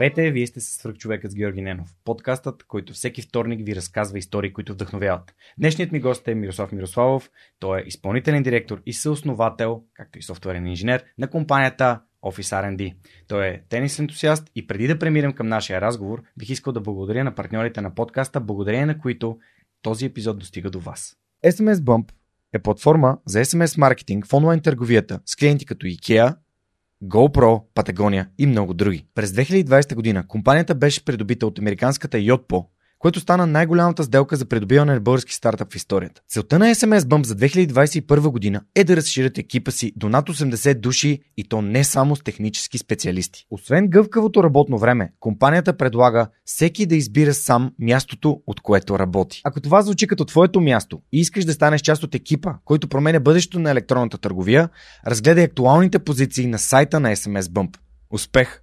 Здравейте, вие сте с човекът с Георги Ненов. Подкастът, който всеки вторник ви разказва истории, които вдъхновяват. Днешният ми гост е Мирослав Мирославов. Той е изпълнителен директор и съосновател, както и софтуерен инженер на компанията Office R&D. Той е тенис ентусиаст и преди да премирам към нашия разговор, бих искал да благодаря на партньорите на подкаста, благодарение на които този епизод достига до вас. SMS Bump е платформа за SMS маркетинг в онлайн търговията с клиенти като IKEA, GoPro, Patagonia и много други. През 2020 година компанията беше придобита от американската Yotpo, което стана най-голямата сделка за придобиване на български стартъп в историята. Целта на SMS Bump за 2021 година е да разширят екипа си до над 80 души и то не само с технически специалисти. Освен гъвкавото работно време, компанията предлага всеки да избира сам мястото, от което работи. Ако това звучи като твоето място и искаш да станеш част от екипа, който променя бъдещето на електронната търговия, разгледай актуалните позиции на сайта на SMS Bump. Успех!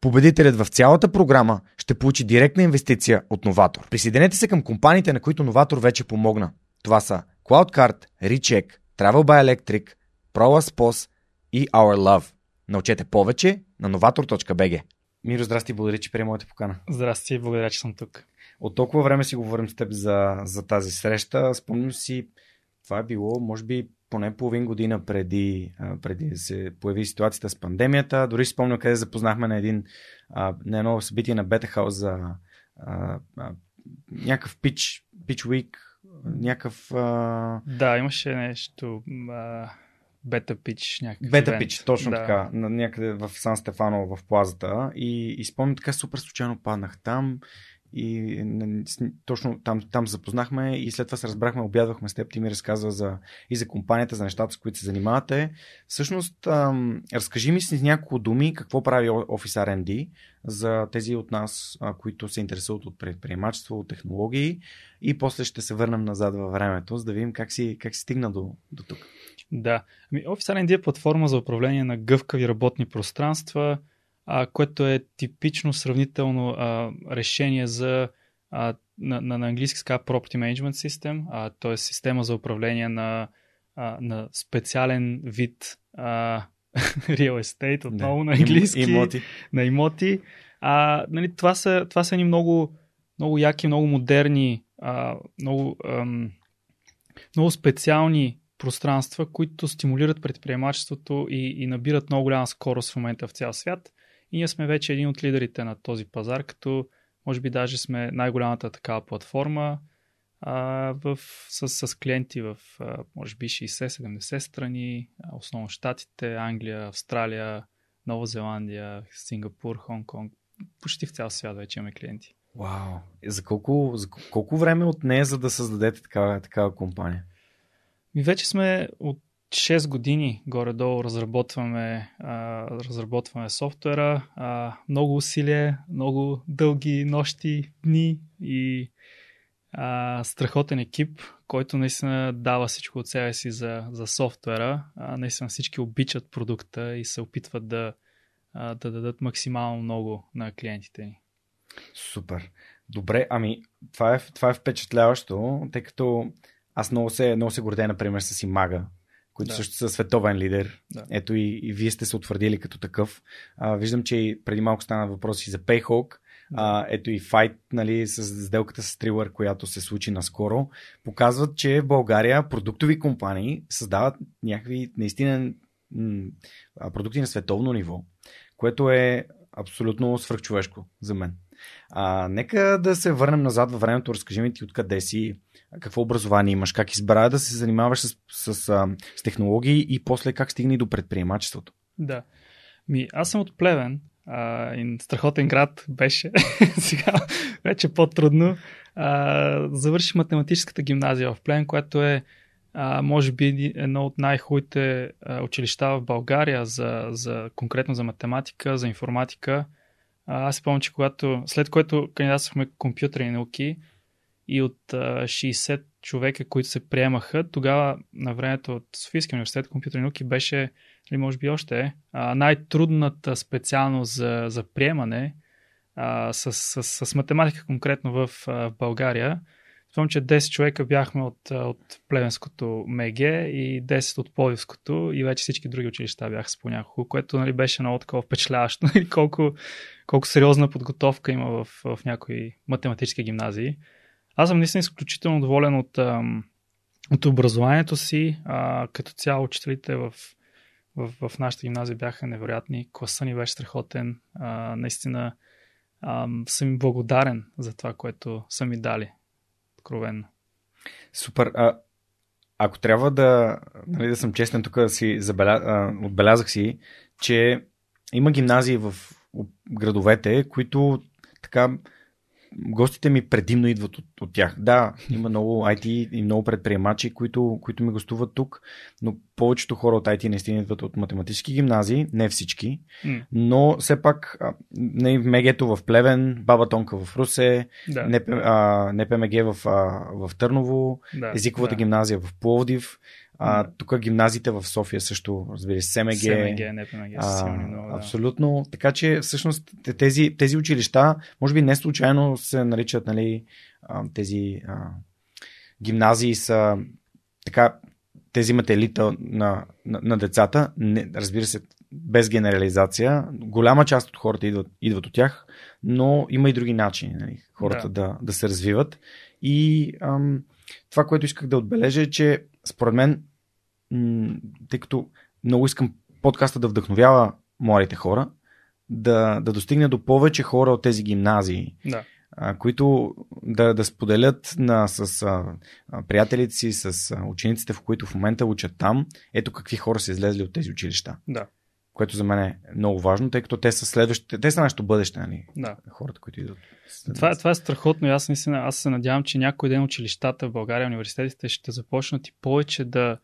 Победителят в цялата програма ще получи директна инвестиция от Новатор. Присъединете се към компаниите, на които Новатор вече помогна. Това са CloudCard, Recheck, Travel by Electric, ProLaspos и Our Love. Научете повече на novator.bg. Миро, здрасти, благодаря, че приема моята покана. Здрасти, благодаря, че съм тук. От толкова време си говорим с теб за, за тази среща. Спомням си, това е било, може би, поне половин година преди, преди да се появи ситуацията с пандемията. Дори си спомням къде запознахме на, един, на едно събитие на Бета за а, а, някакъв пич, пич уик, някакъв... А... Да, имаше нещо... А... Бета пич някакъв Бета пич, точно да. така. Някъде в Сан Стефано в плазата. И, и спомням така супер случайно паднах там и точно там, там запознахме и след това се разбрахме, обядвахме с теб, ти ми разказва за, и за компанията, за нещата, с които се занимавате. Всъщност, ам, разкажи ми с няколко думи какво прави Office R&D за тези от нас, а, които се интересуват от предприемачество, от технологии и после ще се върнем назад във времето, за да видим как си, как си стигна до, до тук. Да, ами Office R&D е платформа за управление на гъвкави работни пространства, а, което е типично сравнително а, решение за а, на, на, на английски ска Property Management System, а, т.е. система за управление на, а, на специален вид а, real estate, отново да. на английски, имоти. на имоти. А, нали, това, са, това са едни много, много яки, много модерни, а, много, ам, много специални пространства, които стимулират предприемачеството и, и набират много голяма скорост в момента в цял свят. И ние сме вече един от лидерите на този пазар, като може би даже сме най-голямата такава платформа а, в, с, с клиенти в а, може би 60-70 страни, основно Штатите, Англия, Австралия, Нова Зеландия, Сингапур, Хонг-Конг. Почти в цял свят вече имаме клиенти. Вау! За колко, за колко време от нея, за да създадете такава, такава компания? Ми вече сме от 6 години горе-долу разработваме, а, разработваме софтуера. А, много усилие, много дълги нощи, дни и а, страхотен екип, който наистина дава всичко от себе си за, за софтуера. А, наистина всички обичат продукта и се опитват да, а, да дадат максимално много на клиентите ни. Супер. Добре, ами това е, това е впечатляващо, тъй като аз много се, много се гордея, например, с Имага, които да. също са световен лидер. Да. Ето и, и вие сте се утвърдили като такъв. А, виждам, че и преди малко стана въпрос и за Payhawk. а, ето и файт нали, с сделката с Трилър, която се случи наскоро, показват, че в България продуктови компании създават някакви наистина м- продукти на световно ниво, което е абсолютно свръхчовешко за мен. А, нека да се върнем назад във времето. Разкажи ми ти откъде си, какво образование имаш, как избра да се занимаваш с, с, с, с технологии и после как стигни до предприемачеството. Да. Ми, аз съм от Плевен. А, и страхотен град беше. Сега вече по-трудно. А, завърших математическата гимназия в Плевен, която е а, може би едно от най-хубавите училища в България за, за, конкретно за математика, за информатика. Аз си помня, че когато, след което кандидатствахме компютърни науки и от а, 60 човека, които се приемаха, тогава на времето от Софийския университет компютърни науки беше, или може би още е, най-трудната специалност за, за приемане а, с, с, с математика конкретно в, в България. Спомням, че 10 човека бяхме от, от Плевенското МГ и 10 от Пловивското и вече всички други училища бяха с по което нали, беше много такова впечатляващо. Нали, колко, колко сериозна подготовка има в, в някои математически гимназии. Аз съм наистина изключително доволен от, от образованието си. А, като цяло учителите в, в, в нашата гимназия бяха невероятни. Класа ни беше страхотен. А, наистина а, съм благодарен за това, което са ми дали откровенно. Супер. А, ако трябва да, нали, да съм честен, тук си забеля... а, отбелязах си, че има гимназии в градовете, които така гостите ми предимно идват от, от тях. Да, има много IT и много предприемачи, които, които ми гостуват тук, но повечето хора от IT наистина идват от математически гимназии, не всички, mm. но все пак не в МГ-то в Плевен, Баба Тонка в Русе, да. НПМГ в, в Търново, да, езиковата да. гимназия в Пловдив, а, тук гимназите в София също, разбира се, СМГ. СМГ, НПМГ, а, много, да. Абсолютно. Така че всъщност тези, тези училища, може би не случайно се наричат нали, тези а, гимназии са така, тези имат елита на, на, на децата, не, разбира се, без генерализация. Голяма част от хората идват, идват от тях, но има и други начини нали, хората да. Да, да се развиват. И ам, това, което исках да отбележа е, че според мен, тъй като много искам подкаста да вдъхновява младите хора, да, да достигне до повече хора от тези гимназии, да. които да, да споделят на, с а, приятелите си, с а, учениците, в които в момента учат там, ето какви хора са излезли от тези училища. Да. Което за мен е много важно, тъй като те са следващите, те са нашето бъдеще, нали? Да. Хората, които идват. Това, това е страхотно и аз, наистина, аз се надявам, че някой ден училищата в България, университетите ще започнат и повече да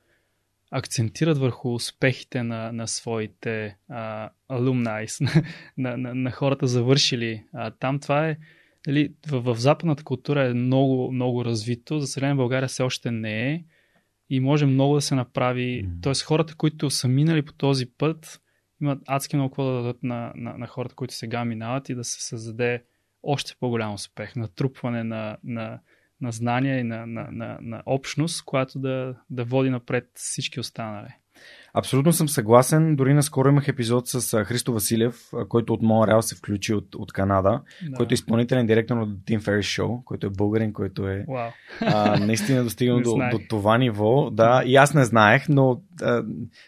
акцентират върху успехите на, на своите а, на, на, на хората завършили. А, там това е, дали, в, в западната култура е много, много развито. За съжаление, България все още не е и може много да се направи. Mm. Тоест, хората, които са минали по този път, имат адски много какво да дадат на, на, на хората, които сега минават и да се създаде още по-голям успех, натрупване на, на, на знания и на, на, на, на общност, която да, да води напред всички останали. Абсолютно съм съгласен. Дори наскоро имах епизод с Христо Василев, който от Монреал се включи от, от Канада, да. който е изпълнителен директор на Team Ferris Show, който е българин, който е wow. а, наистина достигнал до, до това ниво. Да, и аз не знаех, но а,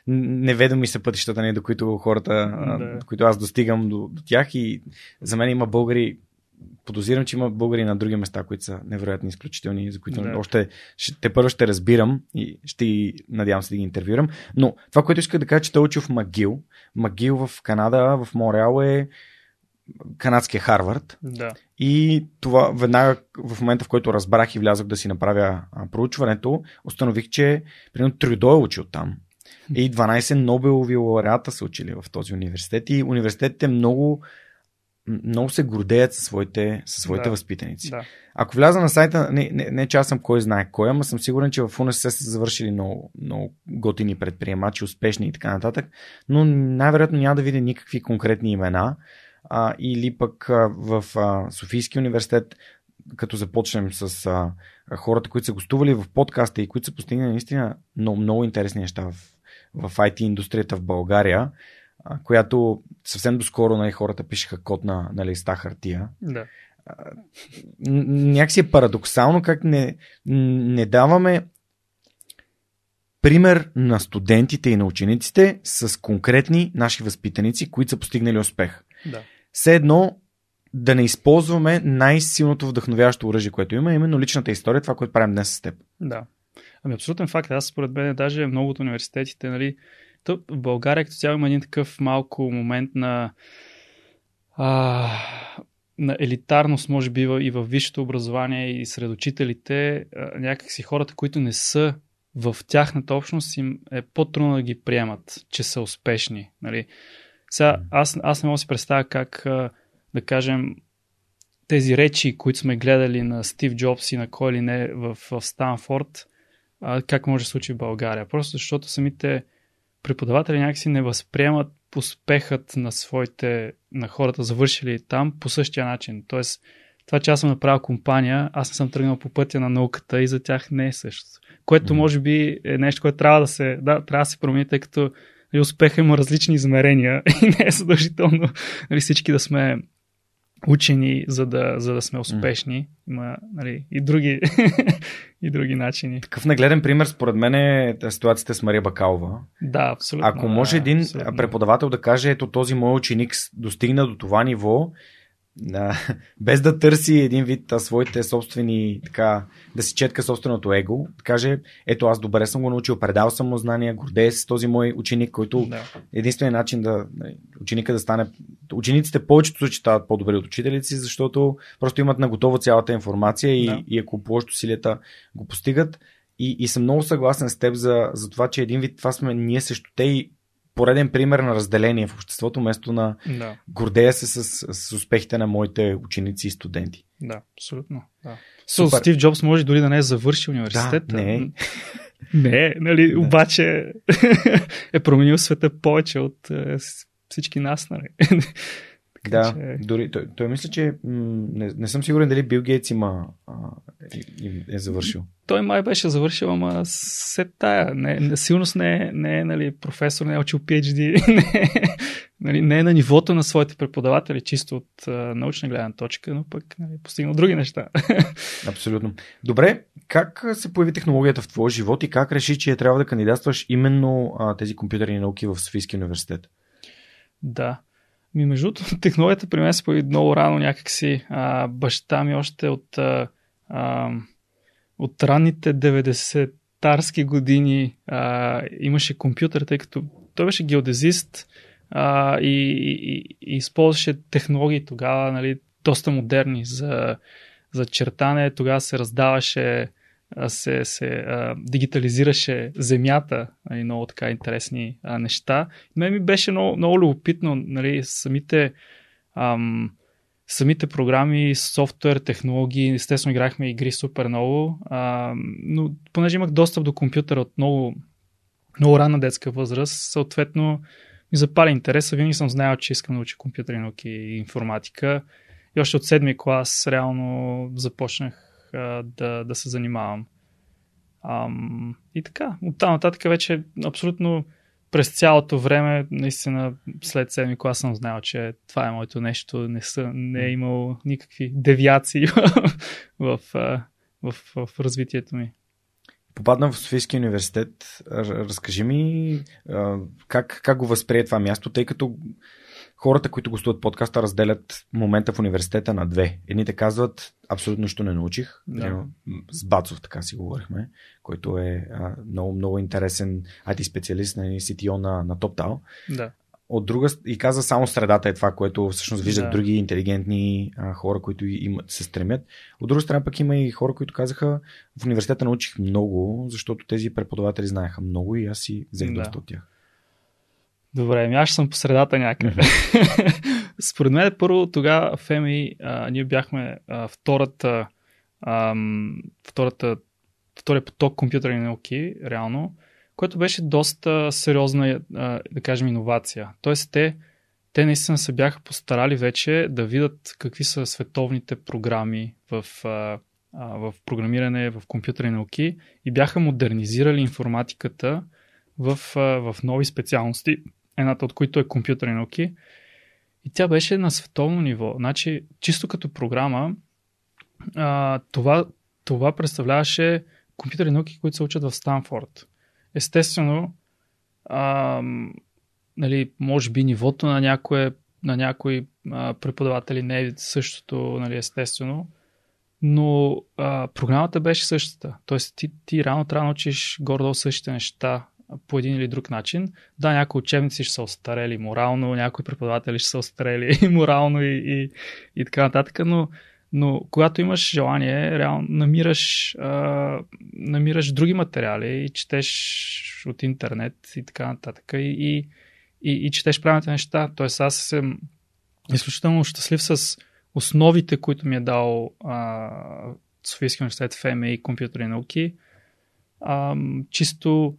неведоми са пътищата, не, до които хората, да. до които аз достигам до, до тях и за мен има българи подозирам, че има българи на други места, които са невероятно изключителни, за които да. още ще, те първо ще разбирам и ще надявам се да ги интервюрам. Но това, което исках да кажа, че той е учил в Магил. Магил в Канада, в Мореал е канадския Харвард. Да. И това веднага в момента, в който разбрах и влязох да си направя проучването, установих, че примерно Трюдо е учил там. И 12 Нобелови лауреата са учили в този университет. И университетите много много се гордеят със своите, със своите да. възпитаници. Да. Ако вляза на сайта, не, не, не че аз съм кой знае кой, ама съм сигурен, че в УНСС са завършили много, много готини предприемачи, успешни и така нататък, но най-вероятно няма да видя никакви конкретни имена. А, или пък а, в а, Софийски университет, като започнем с а, хората, които са гостували в подкаста и които са постигнали наистина много, много интересни неща в, в IT индустрията в България, която съвсем доскоро нали, хората пишеха код на, на листа хартия. Да. Някакси е парадоксално как не, не даваме пример на студентите и на учениците с конкретни наши възпитаници, които са постигнали успех. Да. Все едно да не използваме най-силното вдъхновяващо оръжие, което има, именно личната история, това, което правим днес с теб. Да. Ами абсолютен факт. Аз според мен даже много от университетите, нали, то в България като цяло има един такъв малко момент на а, на елитарност, може би, и в висшето образование и сред учителите, някакси хората, които не са в тяхната общност, им е по-трудно да ги приемат, че са успешни. Нали? Сега, аз, аз не мога да си представя как, да кажем, тези речи, които сме гледали на Стив Джобс и на кой ли не в, в Станфорд, как може да се случи в България. Просто защото самите преподаватели някакси не възприемат успехът на своите, на хората завършили там по същия начин. Тоест, това, че аз съм направил компания, аз не съм тръгнал по пътя на науката и за тях не е също. Което може би е нещо, което трябва да се, да, трябва да се промени, тъй като нали, успеха има различни измерения и не е задължително нали, всички да сме учени, за да, за да сме успешни. Има нали, и, други, и други начини. Такъв нагледен пример, според мен, е ситуацията с Мария Бакалова. Да, абсолютно. Ако може да, един абсолютно. преподавател да каже, ето този мой ученик достигна до това ниво, да, без да търси един вид а, своите собствени, така, да си четка собственото его, да каже, ето аз добре съм го научил, предал съм му знания, гордея с този мой ученик, който Да. единственият начин да нали, ученика да стане. Учениците повечето случаи стават по-добри от учителите си, защото просто имат наготово цялата информация и, Да. и ако положат усилията го постигат. И, и съм много съгласен с теб за, за това, че един вид това сме ние също те и пореден пример на разделение в обществото, вместо на Да, гордея се с, с успехите на моите ученици и студенти. да, абсолютно. Да. Супер. Со, Стив Джобс може дори да не е завършил университет. Да, не. Не, нали, Да. обаче е променил света повече от е, всички нас, нали. Така Да, че- дори той, той мисля, че м, не, не съм сигурен дали Бил Гейтс има а, и- е завършил. Той май беше завършил, ама се тая. Не, не, сигурност не е, не е нали, професор, не е учил PhD, не е, нали, не е на нивото на своите преподаватели, чисто от а, научна гледна точка, но пък нали, постигнал други неща. Абсолютно. Добре, как се появи технологията в твоя живот и как реши, че трябва да кандидатстваш именно а, тези компютърни науки в Софийския университет? Да. Ми, между другото, технологията при мен се появи много рано някакси. А, баща ми още от, а, от ранните 90-тарски години а, имаше компютър, тъй като той беше геодезист а, и, и, и, и използваше технологии тогава, нали, доста модерни за, за чертане. Тогава се раздаваше се, се а, дигитализираше земята, нали, много така интересни а, неща. Мен ми беше много, много любопитно, нали, самите, ам, самите програми, софтуер, технологии, естествено играхме игри супер много, ам, но понеже имах достъп до компютъра от много, много ранна детска възраст, съответно ми запали интереса, винаги съм знаел, че искам да уча компютърни науки и информатика. И още от седми клас реално започнах а, да, да се занимавам. Ам, и така, от там нататък вече абсолютно през цялото време, наистина след седми клас съм знал, че това е моето нещо, не, са, не е имал никакви девиации в, в, в, в развитието ми. Попадна в Софийския университет. Разкажи ми как, как го възприе това място, тъй като хората, които гостуват подкаста, разделят момента в университета на две. Едните казват, абсолютно нищо не научих. Да. С Бацов така си говорихме, който е а, много, много интересен IT специалист на CTO на, на TopTal. Да. От друга и каза само средата е това, което всъщност виждат Да. други интелигентни а, хора, които имат, се стремят. От друга страна пък има и хора, които казаха в университета научих много, защото тези преподаватели знаеха много и аз си взех Да. доста от тях. Добре, ами аз съм по средата някъде. Според мен първо тогава в МИ а, ние бяхме а, втората, ам, втората, втория поток компютърни науки, реално, което беше доста сериозна, а, да кажем, иновация. Тоест те, те наистина се бяха постарали вече да видят какви са световните програми в, а, а, в програмиране, в компютърни науки и бяха модернизирали информатиката в, а, в нови специалности едната от които е компютърни науки. И тя беше на световно ниво. Значи, чисто като програма, а, това, това представляваше компютърни науки, които се учат в Станфорд. Естествено, а, нали, може би нивото на, някое, на някои а, преподаватели не е същото, нали, естествено, но а, програмата беше същата. Тоест ти, ти рано трябва да научиш горе същите неща по един или друг начин. Да, някои учебници ще са остарели морално, някои преподаватели ще са остарели морално и, и, и така нататък, но, но когато имаш желание, реално намираш, а, намираш други материали и четеш от интернет и така нататък и, и, и, и четеш правилните неща. Тоест аз съм изключително щастлив с основите, които ми е дал а, Софийския университет ФМ и компютърни науки. А, чисто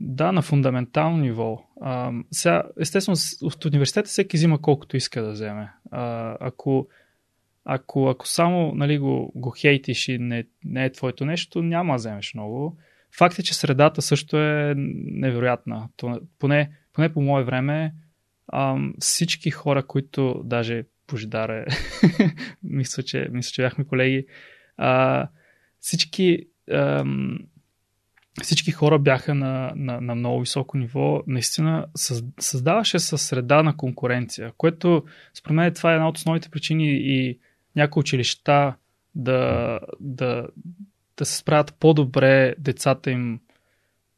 да, на фундаментално ниво. А, сега, естествено, от университета всеки взима колкото иска да вземе. А, ако, ако, ако само нали, го, го хейтиш и не, не е твоето нещо, няма да вземеш много. Факт е, че средата също е невероятна. Поне, поне по мое време а, всички хора, които даже Божидар мисля, че, мисля, че бяхме колеги, а, всички ам, всички хора бяха на, на, на много високо ниво. Наистина създаваше се среда на конкуренция, което според мен това е една от основните причини и някои училища да, да, да се справят по-добре децата им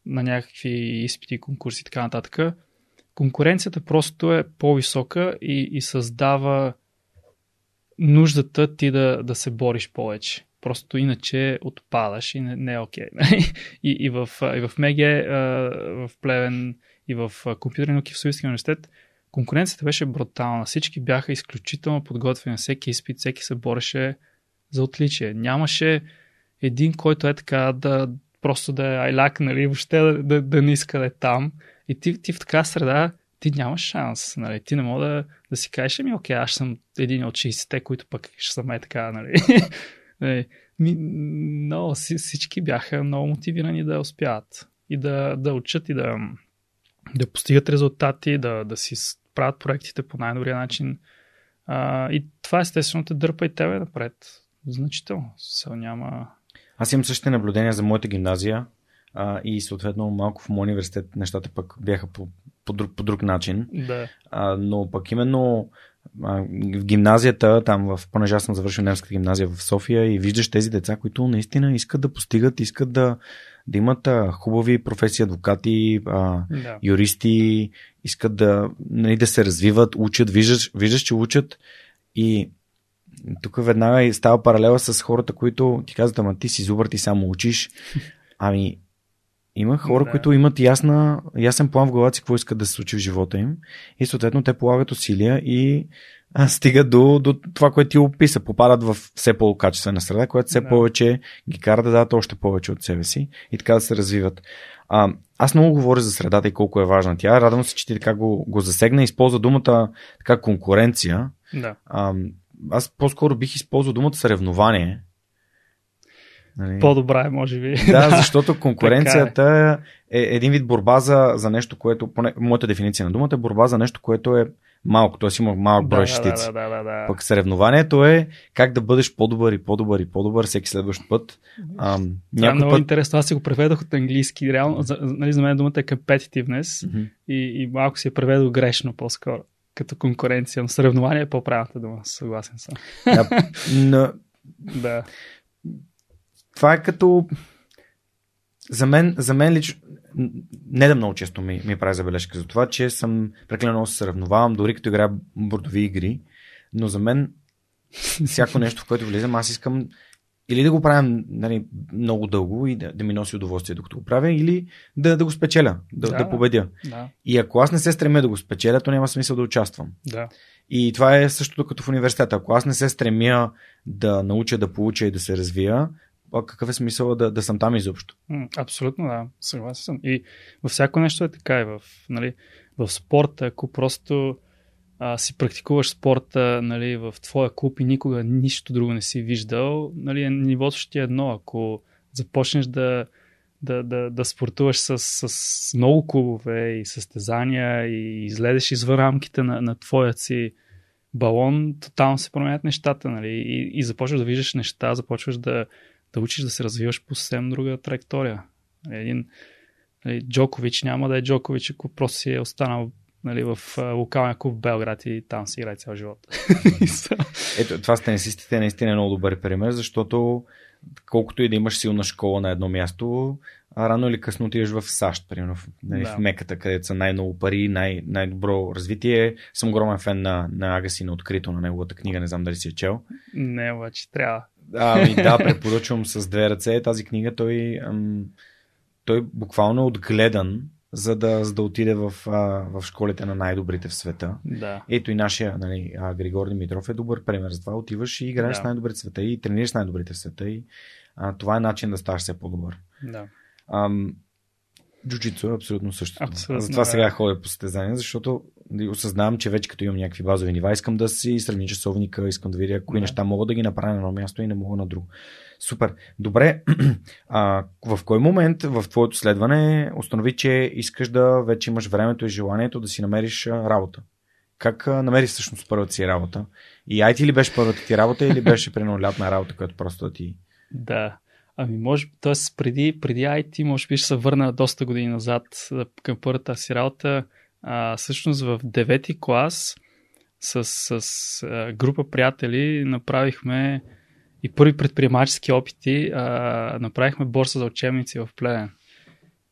на някакви изпити, конкурси и така нататък. Конкуренцията просто е по-висока и, и създава нуждата ти да, да се бориш повече. Просто иначе отпадаш и не, не е окей. Okay. и, и, в, и в МЕГЕ, в Плевен, и в компютърни науки в Советския университет, конкуренцията беше брутална. Всички бяха изключително подготвени. Всеки изпит, всеки се бореше за отличие. Нямаше един, който е така да просто да е айляк, нали, въобще да, да, да не иска да е там. И ти, ти в така среда ти нямаш шанс. Нали? Ти не мога да, да си кажеш, ми, окей, аз съм един от 60-те, които пък ще са ме така, нали? нали? Но всички бяха много мотивирани да успяват и да, да учат и да, да постигат резултати, да, да си правят проектите по най-добрия начин. А, и това естествено те дърпа и тебе напред. Значително. Се няма... Аз имам същите наблюдения за моята гимназия а, и съответно малко в моят университет нещата пък бяха по, по, друг, по друг начин. Да. А, но пък именно в гимназията, там в, понеже аз съм завършил немската гимназия в София и виждаш тези деца, които наистина искат да постигат, искат да, да имат а, хубави професии, адвокати, а, да. юристи, искат да, нали, да се развиват, учат, виждаш, виждаш, че учат и тук веднага става паралела с хората, които ти казват, ама ти си зубър, ти само учиш. Ами, има хора, да. които имат ясна, ясен план в главата си какво искат да се случи в живота им и съответно те полагат усилия и стигат до, до това, което ти описа. Попадат в все по-качествена среда, която все да. повече ги кара да дадат още повече от себе си и така да се развиват. А, аз много говоря за средата и колко е важна тя. Радвам се, че ти така го, го засегна. Използва думата така конкуренция. Да. А, аз по-скоро бих използвал думата съревнование, Нали? По-добра е, може би. Да, защото конкуренцията е. е един вид борба за, за нещо, което, поне, моята дефиниция на думата е борба за нещо, което е малко, т.е. има малък брой да, частици. Да, да, да, да. Пък съревнованието е как да бъдеш по-добър и по-добър и по-добър всеки следващ път. А, това е много път... интересно. Аз си го преведох от английски. Реално, за, нали, за мен думата е competitiveness mm-hmm. и, и малко си е преведох грешно по-скоро като конкуренция, но съревнование е по-правилната дума, съгласен съм. Да, но... да това е като за мен, за мен лично не да много често ми, ми прави забележка за това, че съм прекалено много се сравновавам, дори като играя бордови игри, но за мен всяко нещо, в което влизам, аз искам или да го правя нали, много дълго и да, да ми носи удоволствие докато го правя, или да, да го спечеля, да, да, да победя. Да. И ако аз не се стремя да го спечеля, то няма смисъл да участвам. Да. И това е същото като в университета. Ако аз не се стремя да науча, да получа и да се развия, какъв е смисъл да, да съм там изобщо? Абсолютно, да. Съгласен съм. И във всяко нещо е така. И в, нали, в спорта, ако просто а, си практикуваш спорта нали, в твоя клуб и никога нищо друго не си виждал, нали, нивото ще е едно. Ако започнеш да, да, да, да спортуваш с, с много клубове и състезания и излезеш извън рамките на, на твоят си балон, тотално се променят нещата, нали? И, и започваш да виждаш неща, започваш да, да учиш да се развиваш по съвсем друга траектория. Един нали, Джокович няма да е Джокович, ако просто си е останал нали, в локалния клуб в Белград и там си играе цял живот. Ето, това с тенисистите е наистина много добър пример, защото колкото и да имаш силна школа на едно място, а рано или късно отиваш в САЩ, примерно в, нали, да. в Меката, където са най-много пари, най- най-добро развитие. Съм огромен фен на, на Агаси на открито на неговата книга, не знам дали си е чел. Не, обаче трябва. Ами да, препоръчвам с две ръце тази книга. Той, ам, той буквално е отгледан за да, за да отиде в, а, в школите на най-добрите в света. Да. Ето и нашия нали, а, Григор Димитров е добър пример за това. Отиваш и играеш да. с най-добрите в света и тренираш най-добрите в света и а, това е начин да ставаш все по-добър. Да. Ам, джуджицу е абсолютно същото. Абсолютно, Затова да. сега ходя по състезания, защото осъзнавам, че вече като имам някакви базови нива, искам да си сравня часовника, искам да видя кои Да. неща мога да ги направя на едно място и не мога на друго. Супер. Добре, а, в кой момент в твоето следване установи, че искаш да вече имаш времето и желанието да си намериш работа? Как намери всъщност първата си работа? И IT ли беше първата ти работа или беше примерно лятна работа, която просто да ти... Да. Ами може, т.е. преди, преди IT, може би ще се върна доста години назад към първата си работа. А, всъщност в девети клас с, с а, група приятели направихме и първи предприемачески опити. А, направихме борса за учебници в Плевен.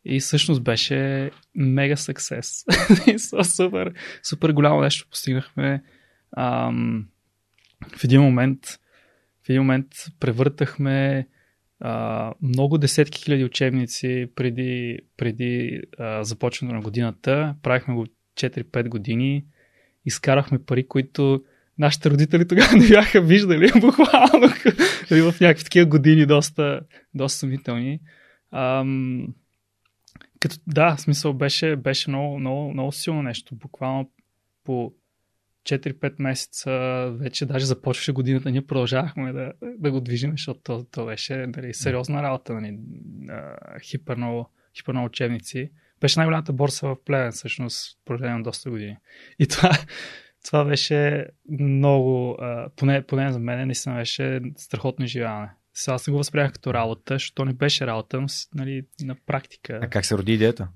И всъщност беше мега съксес. супер, супер голямо нещо постигнахме. Ам, в един момент в един момент превъртахме много десетки хиляди учебници преди, преди а, на годината. Правихме го 4-5 години. Изкарахме пари, които нашите родители тогава не бяха виждали, буквално в някакви такива години, доста, доста съмнителни. Ам, като, да, смисъл беше, беше много, много, много силно нещо. Буквално по 4-5 месеца вече даже започваше годината, ние продължавахме да, да го движим, защото то, то беше нали, сериозна работа, нали, хипер много, учебници. Беше най-голямата борса в Плевен, всъщност, продължение доста години. И това, това беше много, поне, поне за мен, наистина беше страхотно изживяване. Сега не го възприемах като работа, защото не беше работа, но нали, на практика. А как се роди идеята?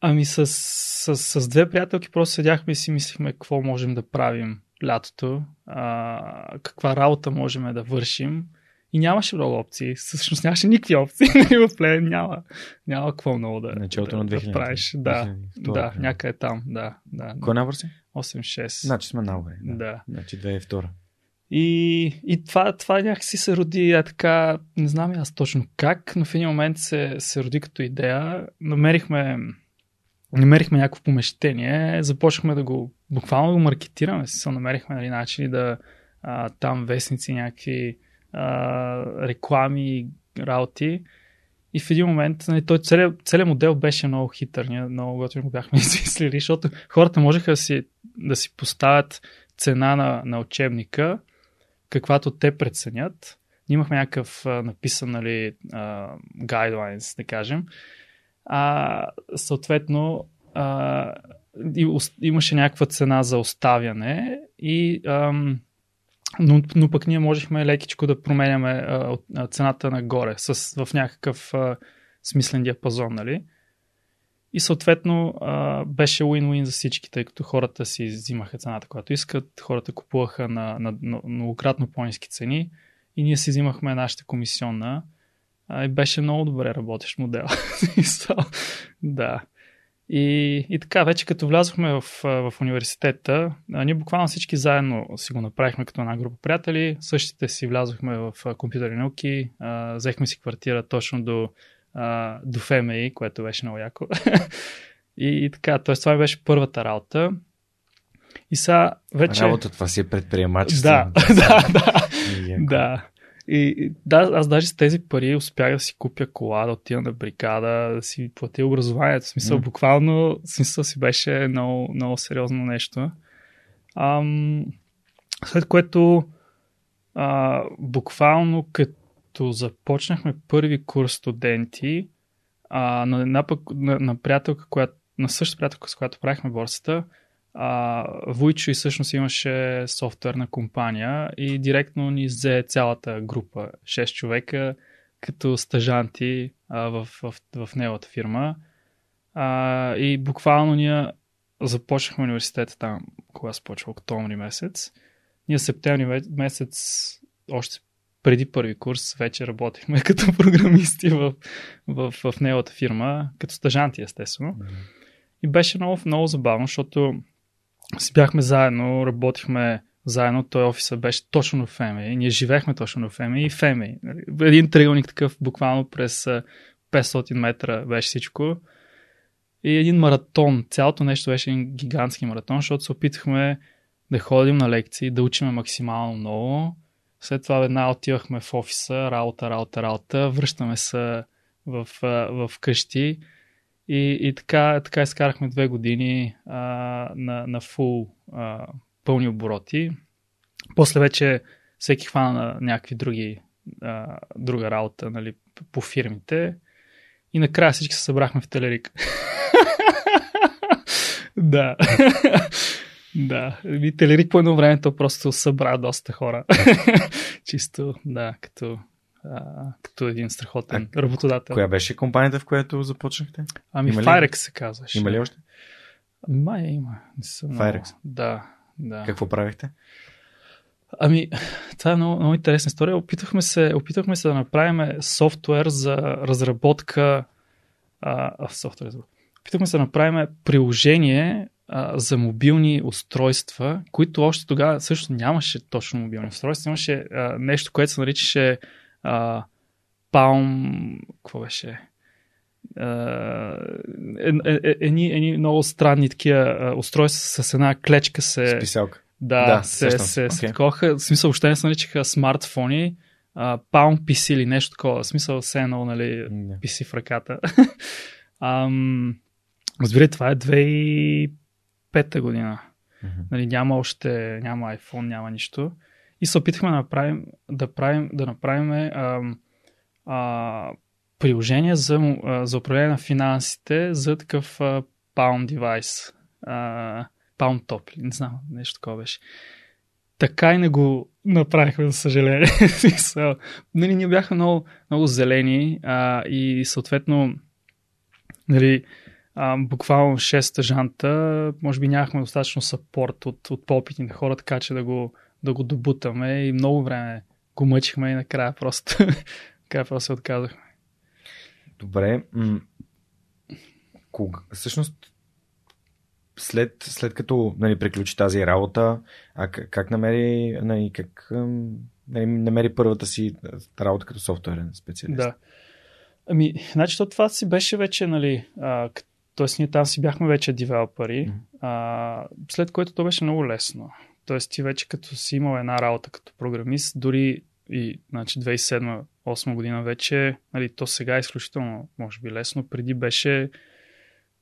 Ами с, с, с две приятелки просто седяхме и си мислихме какво можем да правим лятото, а, каква работа можем да вършим. И нямаше много опции. Всъщност нямаше никакви опции. в Плевен няма, няма какво много да, Началото да, на 2000. да правиш. Да, 2002, да, примерно. някъде там. Да, да. Кой набор си? 8-6. Значи сме набори. Да. Да. Значи 2002. И, и това, това някакси се роди е така, не знам аз точно как, но в един момент се, се роди като идея. Намерихме, намерихме някакво помещение, започнахме да го, буквално го маркетираме, се намерихме нали, начини да а, там вестници, някакви а, реклами, работи. И в един момент нали, той целият, целият модел беше много хитър. Ние много готино го бяхме измислили, защото хората можеха да си, да си поставят цена на, на учебника, каквато те преценят. Ние имахме някакъв а, написан нали, а, guidelines, да кажем. А, съответно, а, имаше някаква цена за оставяне и ам, но, но пък ние можехме лекичко да променяме а, цената нагоре с, в някакъв а, смислен диапазон, нали? И съответно а, беше win-win за всички, тъй като хората си взимаха цената, която искат, хората купуваха на, на, на многократно по-низки цени и ние си взимахме нашата комисионна. А, и беше много добре работещ модел. Да. И, и така, вече като влязохме в, в университета, ние буквално всички заедно си го направихме като една група приятели. Същите си влязохме в компютърни науки, а, взехме си квартира точно до, а, до ФМИ, което беше много яко. и, и така, т.е. това беше първата работа. И сега вече... Работа, това си е предприемачество. Да, да, да. Да. И, да, аз даже с тези пари успях да си купя кола, да отида на бригада, да си платя образованието. В смисъл, М. буквално, смисъл си беше много, много сериозно нещо. Ам, след което а, буквално като като започнахме първи курс студенти, а, на една пък, на, на приятелка, която, на същата приятелка, с която правихме борсата, и всъщност имаше софтуерна компания и директно ни взе цялата група, 6 човека, като стажанти а, в, в, в неговата фирма. А, и буквално ние започнахме университета там, кога се почва, октомври месец. Ние септември месец, още преди първи курс, вече работихме като програмисти в, в, в неговата фирма, като стажанти, естествено. Mm-hmm. И беше много, много забавно, защото си бяхме заедно, работихме заедно. Той офиса беше точно в Феме. Ние живеехме точно в Феме и Феме. Един триъгълник такъв, буквално през 500 метра беше всичко. И един маратон. Цялото нещо беше един гигантски маратон, защото се опитахме да ходим на лекции, да учиме максимално много. След това веднага отивахме в офиса, работа, работа, работа, връщаме се в, в къщи и, и така, така изкарахме две години а, на, на фул а, пълни обороти. После вече всеки хвана на някакви други, а, друга работа нали, по фирмите. И накрая всички се събрахме в Телерик. да. да. И Телерик по едно време то просто събра доста хора. Чисто, да, като а, като един страхотен а, работодател. Коя беше компанията, в която започнахте? Ами има Firex се казваше. Има ли още? Май има. Не съм Firex? Много... Да, да. Какво правихте? Ами, това е много, много интересна история. Опитахме се, опитахме се да направим софтуер за разработка а, софтуер. Опитахме се да направим приложение а, за мобилни устройства, които още тогава също нямаше точно мобилни устройства. Имаше а, нещо, което се наричаше а, Palm, какво беше? Едни, едни много странни такива устройства с една клечка се... Списалка. Да, да се, се, се okay. такова, в смисъл, въобще не се наричаха смартфони, а, Palm PC или нещо такова. В смисъл, все едно, нали, yeah. PC в ръката. Ам, разбира, това е 2005 година. Mm-hmm. Нали, няма още, няма iPhone, няма нищо. И се опитахме да направим, да правим, да направим а, а, приложение за, а, за управление на финансите за такъв а, Palm девайс. Palm Top, не знам, нещо такова беше. Така и не го направихме, за съжаление. нали, ние бяхме много, много зелени а, и съответно нали, а, буквално 6 стъжанта, може би нямахме достатъчно сапорт от, от по-опитните хора, така че да го, да го добутаме и много време го мъчихме и накрая просто, накрая просто се отказахме. Добре. М- кога, всъщност, след, след като нали, приключи тази работа, а как, как намери, нали, как, нали, намери първата си работа като софтуерен специалист? Да. Ами, значи, то това си беше вече, нали, а, Тоест, ние там си бяхме вече девелопери, mm-hmm. а, след което то беше много лесно. Тоест ти вече като си имал една работа като програмист, дори и значи 2007-2008 година вече, нали, то сега е изключително, може би, лесно. Преди беше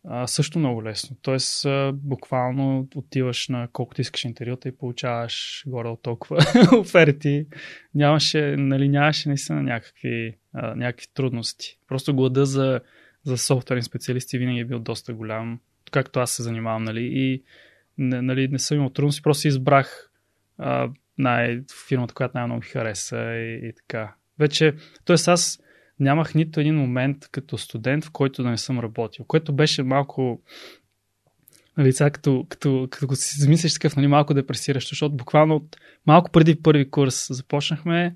а, също много лесно. Тоест, а, буквално отиваш на колкото искаш интервюта и получаваш горе от толкова оферти. Нямаше, нали, нямаше наистина някакви, а, някакви трудности. Просто глада за, за софтуерни специалисти винаги е бил доста голям, както аз се занимавам, нали, и не, нали, не съм имал трудности, просто избрах а, най- фирмата, която най-много ми хареса и, и така. Вече, т.е. аз нямах нито един момент като студент, в който да не съм работил, което беше малко нали, сега като, като, като, си замислиш такъв, нали, малко депресиращо, защото буквално от малко преди първи курс започнахме,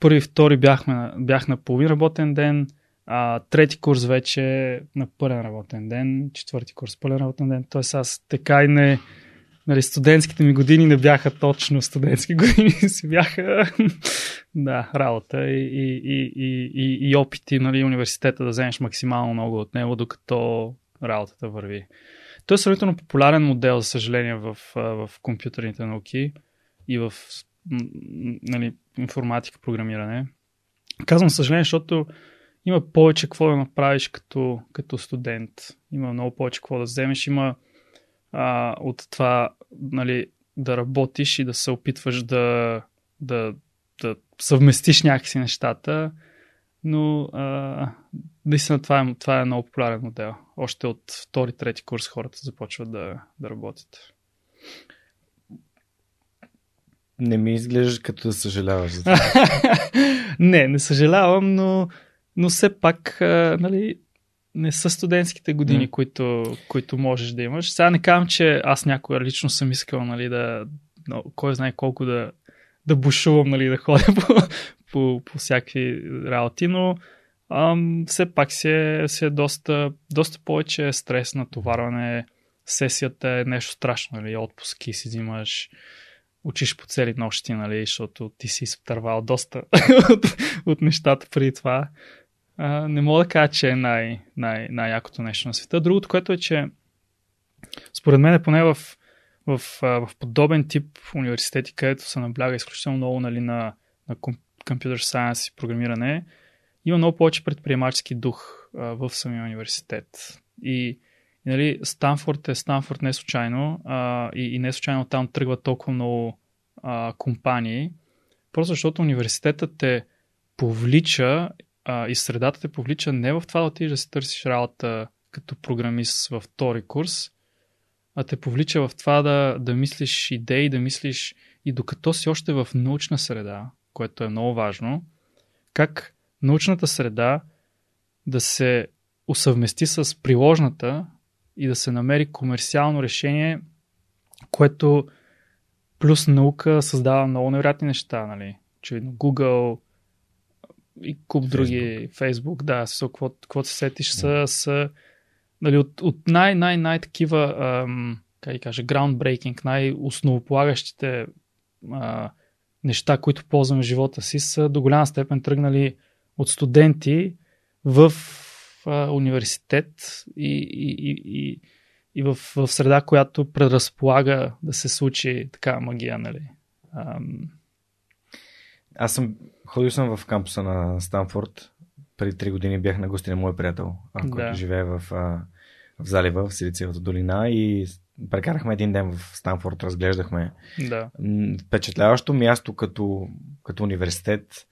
първи, втори бяхме, бях на половин работен ден, а, трети курс вече на пълен работен ден, четвърти курс пълен работен ден. Тоест аз така и не... Нали, студентските ми години не бяха точно студентски години, си бяха да, работа и, и, и, и, и опити нали, университета да вземеш максимално много от него, докато работата върви. Той е сравнително популярен модел, за съжаление, в, в компютърните науки и в нали, информатика, програмиране. Казвам съжаление, защото има повече какво да направиш като, като студент. Има много повече какво да вземеш. Има а, от това нали, да работиш и да се опитваш да, да, да съвместиш някакси нещата, но а, наистина това е, това е много популярен модел. Още от втори, трети курс хората започват да, да работят. Не ми изглеждаш като да съжаляваш за това. не, не съжалявам, но, но все пак, а, нали, не са студентските години, mm. които, които можеш да имаш. Сега не казвам, че аз някога лично съм искал, нали, да, но, кой знае колко да, да бушувам, нали, да ходя по, по, по всякакви работи, но ам, все пак си е, си е доста, доста повече стрес, натоварване. Сесията е нещо страшно, нали, отпуски си взимаш, учиш по цели нощи, нали, защото ти си изтървал доста от, от нещата преди това. Не мога да кажа, че е най- най- най-якото нещо на света. Другото, което е, че според мен е поне в, в, в подобен тип университети, където се набляга изключително много нали, на, на компютър сайенс и програмиране, има много повече предприемачески дух а, в самия университет. И, и нали, Станфорд е Станфорд не случайно а, и, и не случайно там тръгват толкова много а, компании, просто защото университетът те повлича а, и средата те повлича не в това да отидеш да си търсиш работа като програмист във втори курс, а те повлича в това да, да мислиш идеи, да мислиш и докато си още в научна среда, което е много важно, как научната среда да се усъвмести с приложната и да се намери комерциално решение, което плюс наука създава много невероятни неща, нали? Очевидно Google и куп Facebook. други, Facebook, да, с какво, какво се сетиш са, са нали, от, от най-най-най такива, ам, как да кажа, groundbreaking, най-основополагащите а, неща, които ползваме в живота си, са до голяма степен тръгнали от студенти в а, университет и, и, и, и, и в, в среда, която предразполага да се случи така магия, нали? Ам... Аз съм, ходил съм в кампуса на Станфорд. Преди три години бях на гости на мой приятел, да. който живее в, в залива, в Силициевата долина и прекарахме един ден в Станфорд, разглеждахме да. впечатляващо място като, като университет.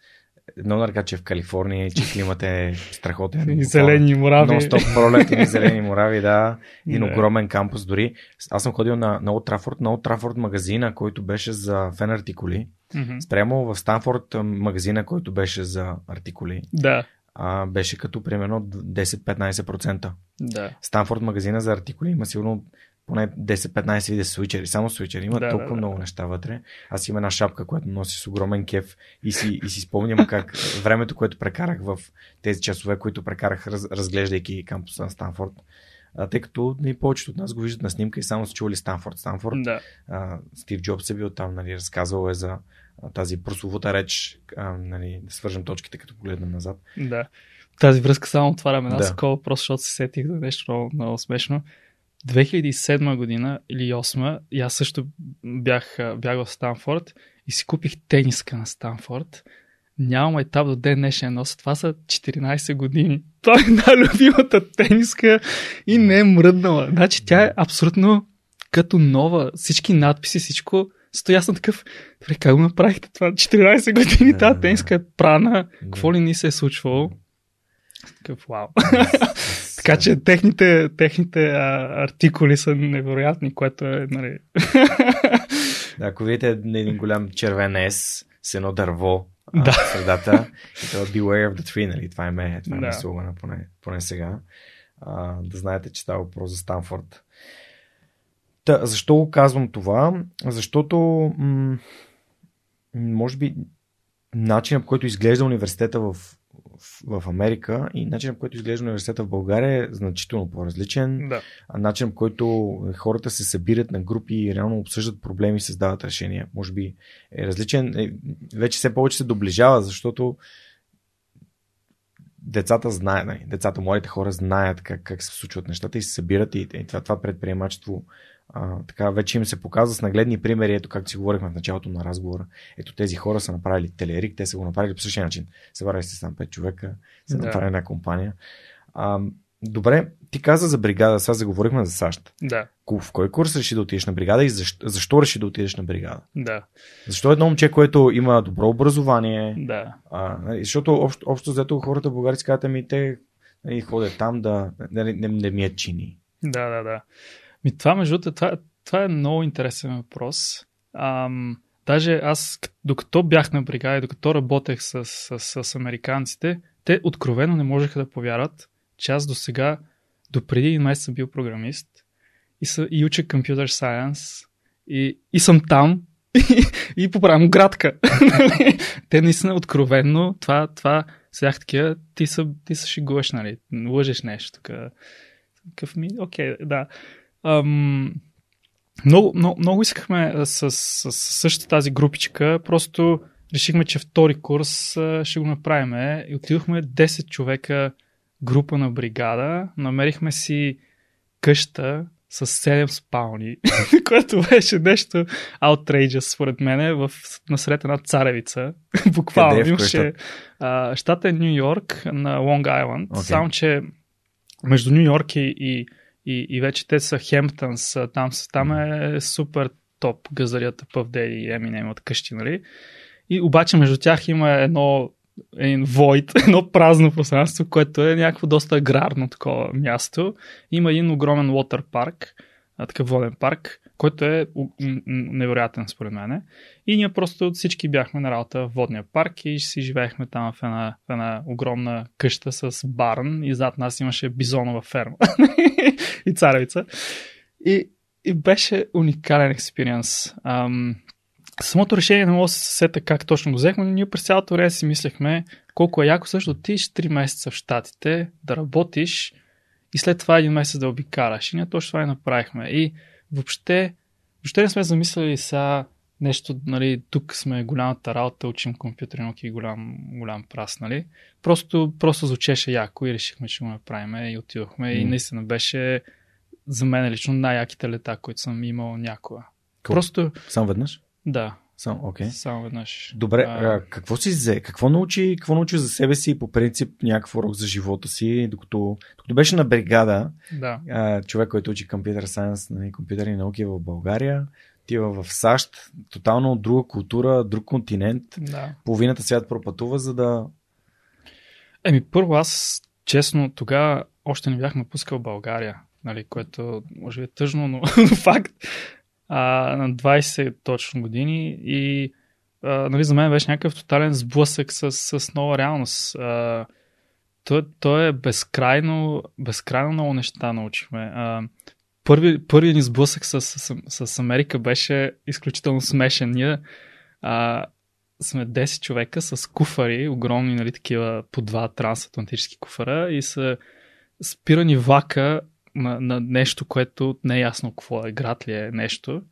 Много нарека, че в Калифорния и че климат е страхотен. И зелени морави. Нон-стоп пролет и зелени морави, да. И огромен кампус дори. Аз съм ходил на, на Трафорд, на Трафорд магазина, който беше за фен артикули. Mm-hmm. Спрямо в Станфорд магазина, който беше за артикули. Да а, беше като примерно 10-15%. Да. Станфорд магазина за артикули има сигурно поне 10-15 вида свичери, само свичери. Има да, толкова да, да. много неща вътре. Аз имам една шапка, която носи с огромен кеф и си, и си спомням как времето, което прекарах в тези часове, които прекарах раз, разглеждайки кампуса на Станфорд. А, тъй като и повечето от нас го виждат на снимка и само са чували Станфорд. Станфорд. Да. А, Стив Джобс е бил там, нали, разказвал е за тази прословута реч, а, нали, да свържем точките, като погледнем назад. Да. тази връзка само отварям една да. скола, просто защото се сетих за нещо много, много смешно. 2007 година или 2008 и аз също бях, бях в Станфорд и си купих тениска на Станфорд. Нямам етап до ден днешен нос. Това са 14 години. Това е най-любимата тениска и не е мръднала. Значи тя е абсолютно като нова. Всички надписи, всичко стоя съм такъв, добре, как го направихте това? 14 години тази тенска е прана, какво ли ни се е случвало? Такъв, вау. така че техните, техните а, артикули са невероятни, което е, нали... ако видите един голям червен S с едно дърво да. в средата, и това Beware of the Tree, нали? Това е ме, това е да. слугана, поне, поне сега. А, да знаете, че става въпрос за Станфорд. Та, защо го казвам това? Защото м- може би начинът, по който изглежда университета в, в, Америка и начинът, по който изглежда университета в България е значително по-различен. Да. Начинът, по който хората се събират на групи и реално обсъждат проблеми и създават решения, може би е различен. Е, вече все повече се доближава, защото децата знаят, нали, децата, младите хора знаят как, как се случват нещата и се събират и, и това, това предприемачество а, така вече им се показва с нагледни примери, ето както си говорихме в началото на разговора. Ето тези хора са направили телерик, те са го направили по същия начин. Събрали се сам пет човека, са да. направили една компания. А, Добре, ти каза за бригада, сега заговорихме за САЩ. Да, В кой курс реши да отидеш на бригада и защо, защо реши да отидеш на бригада? да, Защо едно момче, което има добро образование, да. а, нали, защото общо, общо взето хората си казват, ами те нали, ходят там да не, не, не ми е чини. Да, да, да. Ми, това, между другото, това, това е много интересен въпрос. Ам, даже аз, докато бях на бригада и докато работех с, с, с американците, те откровено не можеха да повярват, че аз до сега, до преди един месец съм бил програмист и, са, и уча компютър сайенс и, съм там и, и поправям градка. те наистина откровенно, това, това сега такива, ти се, ти се шегуваш, нали, лъжеш нещо тук. Какъв ми, окей, да. Ам, много, много, много искахме с, с, с същата тази групичка, просто решихме, че втори курс ще го направим. И отидохме 10 човека група на бригада, намерихме си къща с 7 спални, което беше нещо outrageous според мен в насред една царевица. Буквално Къде е имаше... А, щата е Нью Йорк на Лонг Айленд, Окей. само че между Нью Йорк и, и, и, и вече те са Хемптънс, там, там е супер топ газарията Puff Daddy и Eminem имат къщи, нали? И обаче между тях има едно един void, едно празно пространство, което е някакво доста аграрно такова място. Има един огромен water парк, такъв воден парк, който е невероятен според мен. И ние просто всички бяхме на работа в водния парк и си живеехме там в една, в една огромна къща с барн и зад нас имаше бизонова ферма и царевица. И, и беше уникален експириенс. Ам, самото решение не мога да се сета как точно го взехме, но ние през цялото време си мислехме колко е яко също отидеш 3 месеца в Штатите, да работиш и след това един месец да обикараш. И ние точно това и направихме. И въобще, въобще не сме замислили сега нещо, нали, тук сме голямата работа, учим компютърни науки и голям, голям прас, нали. Просто, просто звучеше яко и решихме, че го направим и отидохме. И М. наистина беше за мен лично най-яките лета, които съм имал някога. Cool. Просто, Само веднъж? да, Само, окей. Okay. само веднъж. Добре, А, а, какво си взе? Какво научи, какво научи за себе си по принцип някакъв урок за живота си, докато, докато беше на бригада, Да. а, човек, който учи компютър сайенс, нали, компютърни науки в България, отива в САЩ, тотално друга култура, друг континент, Да. половината свят пропътува, за да... Еми, първо аз, честно, тогава още не бях напускал България, нали, което може би е тъжно, но факт. А, на 20 точно години и а, нали, за мен беше някакъв тотален сблъсък с, с нова реалност. А, то, то е безкрайно, безкрайно много неща научихме. А, първи, първият ни сблъсък с, с, с Америка беше изключително смешен. Ние а, сме 10 човека с куфари, огромни, нали, такива по два трансатлантически куфара и са спирани влака на, на нещо, което не е ясно какво е, град ли е нещо.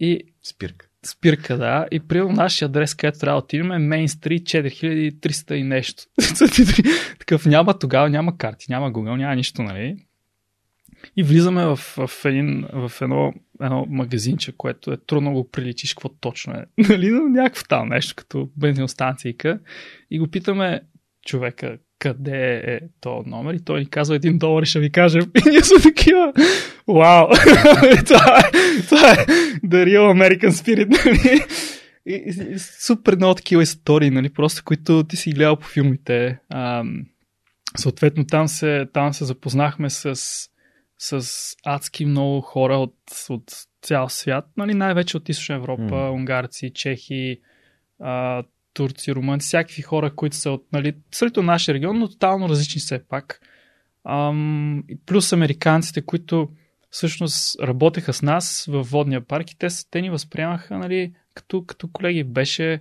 И Спирка. спирка, да. И при нашия адрес, където трябва да отидем е Main Street 4300 и нещо. Такъв няма тогава, няма карти, няма Google, няма нищо, нали? И влизаме в, в, един, в едно, едно магазинче, което е трудно го приличиш какво точно е. Нали? Но някакво там нещо, като бензиностанцийка. И го питаме човека, къде е то номер и той ни казва един долар и ще ви кажем. И ние сме такива, вау, това, е, това е the real American spirit, нали? И, и, супер много такива истории, нали, просто които ти си гледал по филмите. Ам, съответно там се, там се запознахме с, с адски много хора от, от цял свят, нали, най-вече от Източна Европа, mm. унгарци, чехи, а, турци, румънци, всякакви хора, които са от нали, сред нашия регион, но тотално различни все пак. Ам, плюс американците, които всъщност работеха с нас във водния парк и те, те ни възприемаха нали, като, като колеги. Беше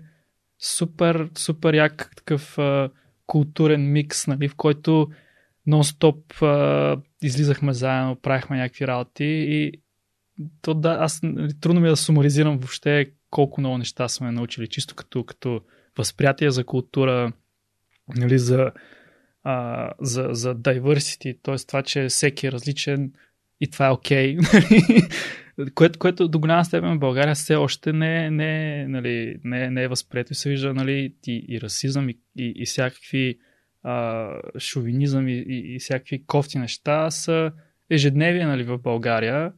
супер, супер як такъв а, културен микс, нали, в който нон-стоп а, излизахме заедно, правихме някакви работи и то да, аз трудно ми е да сумаризирам въобще колко много неща сме научили, чисто като, като възприятие за култура, нали, за, а, за, за diversity, т.е. това, че всеки е различен и това е окей. Okay, което, което до голяма степен в България все още не, не, нали, не, не е възприето и се вижда нали, и, и расизъм и, и, и всякакви шовинизъм и, и, и всякакви кофти неща са ежедневие нали, в България.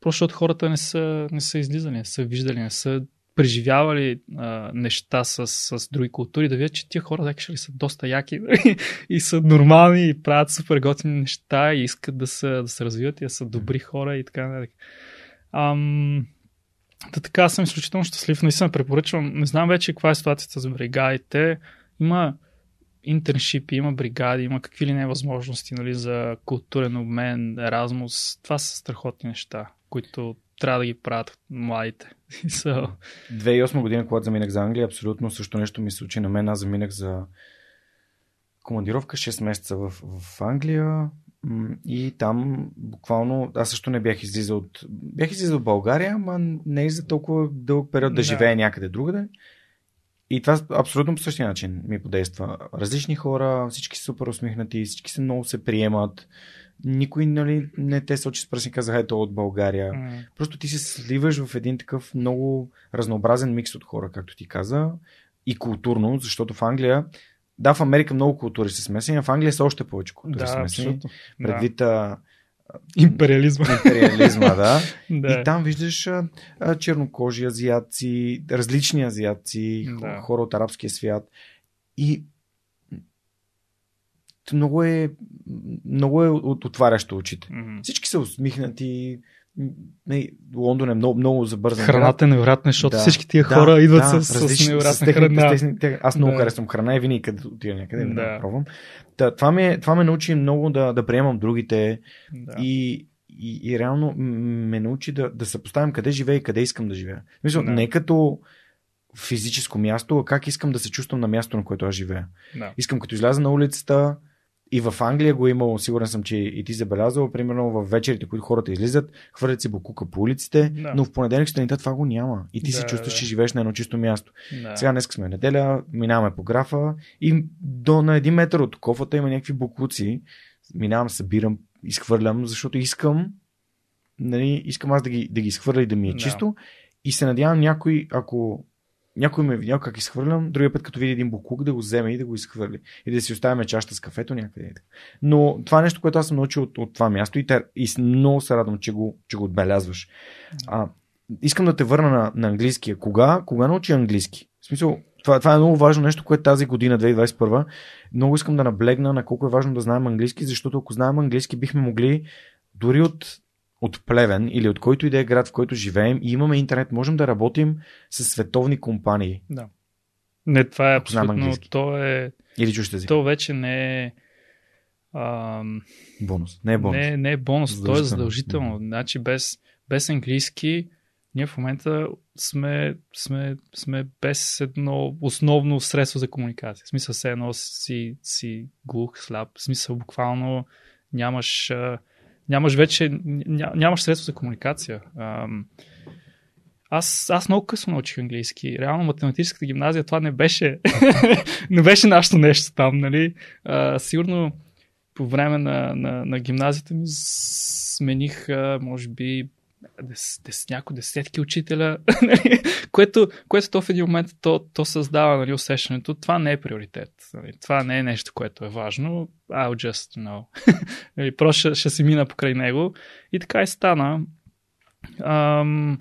Просто защото хората не са, не са излизали, не са виждали, не са преживявали а, неща с, с други култури, да видят, че тия хора ли са доста яки нали? и са нормални и правят супер готини неща и искат да се, да се развиват и да са добри хора и така нататък. Да, така съм изключително щастлив. Наистина препоръчвам. Не знам вече каква е ситуацията с бригадите. Има интерншипи, има бригади, има какви ли не възможности нали, за културен обмен, Еразмус. Това са страхотни неща, които трябва да ги правят младите. so... 2008 година, когато заминах за Англия, абсолютно също нещо ми се случи на мен. Аз заминах за командировка 6 месеца в, в Англия и там буквално аз също не бях излизал от... Бях излизал от България, ама не и за толкова дълъг период да, да живея някъде другаде. И това абсолютно по същия начин ми подейства. Различни хора, всички са супер усмихнати, всички се много се приемат. Никой нали, не те сочи с пръст и каза, ето от България. Mm. Просто ти се сливаш в един такъв много разнообразен микс от хора, както ти каза. И културно, защото в Англия да, в Америка много култури са смесени, а в Англия са още повече култури да, смесени. Абсолютно. Предвид да. Империализма. Империализма, да. да. И там виждаш а, чернокожи азиатци, различни азиатци, да. хора от арабския свят. И много е, много е отварящо очите. Mm-hmm. Всички са усмихнати, не, Лондон е много, много забързан. Храната е невероятна, защото да, всички тия хора да, идват да, с, различни, с невероятна с храна. С техни, аз много да. харесвам храна и винаги къде отида някъде да. да пробвам. Та, това, ме, това ме научи много да, да приемам другите да. и, и, и реално ме научи да, да съпоставям къде живея и къде искам да живея. Мисля, да. не като физическо място, а как искам да се чувствам на място, на което аз живея. Да. Искам като изляза на улицата, и в Англия го е имало, сигурен съм, че и ти забелязал, примерно в вечерите, които хората излизат, хвърлят си букука по улиците, да. но в понеделник сутринта това го няма. И ти да, се чувстваш, да. че живееш на едно чисто място. Да. Сега днес сме неделя, минаваме по графа и до на един метър от кофата има някакви букуци. Минавам, събирам, изхвърлям, защото искам, нали, искам аз да ги, да ги изхвърля и да ми е да. чисто. И се надявам някой, ако някой ме е видял как изхвърлям, другия път като види един буклук да го вземе и да го изхвърли. И да си оставяме чашата с кафето някъде. Но това е нещо, което аз съм научил от, от това място и, те, и много се радвам, че го, че го отбелязваш. А, искам да те върна на, на английския. Кога, кога научи английски? В смисъл, това, това е много важно нещо, което тази година, 2021, много искам да наблегна на колко е важно да знаем английски, защото ако знаем английски, бихме могли дори от от Плевен или от който и да е град, в който живеем и имаме интернет, можем да работим с световни компании. Да. Не, това е абсолютно. То е. Или език. То вече не е. Ам... Бонус. Не е бонус. Не, не е бонус, то е задължително. Значи без, без английски ние в момента сме, сме, сме без едно основно средство за комуникация. В смисъл, все едно си, си глух, слаб. В смисъл, буквално нямаш нямаш вече, нямаш средство за комуникация. Аз, аз много късно научих английски. Реално математическата гимназия това не беше, не беше нашето нещо там, нали? А, сигурно по време на, на, на гимназията ми смених, може би, дес, дес, някои десетки учителя, нали, което, което то в един момент то, то създава нали, усещането, това не е приоритет. Нали, това не е нещо, което е важно. I'll just know. нали, просто ще, ще си мина покрай него. И така и стана. Ам,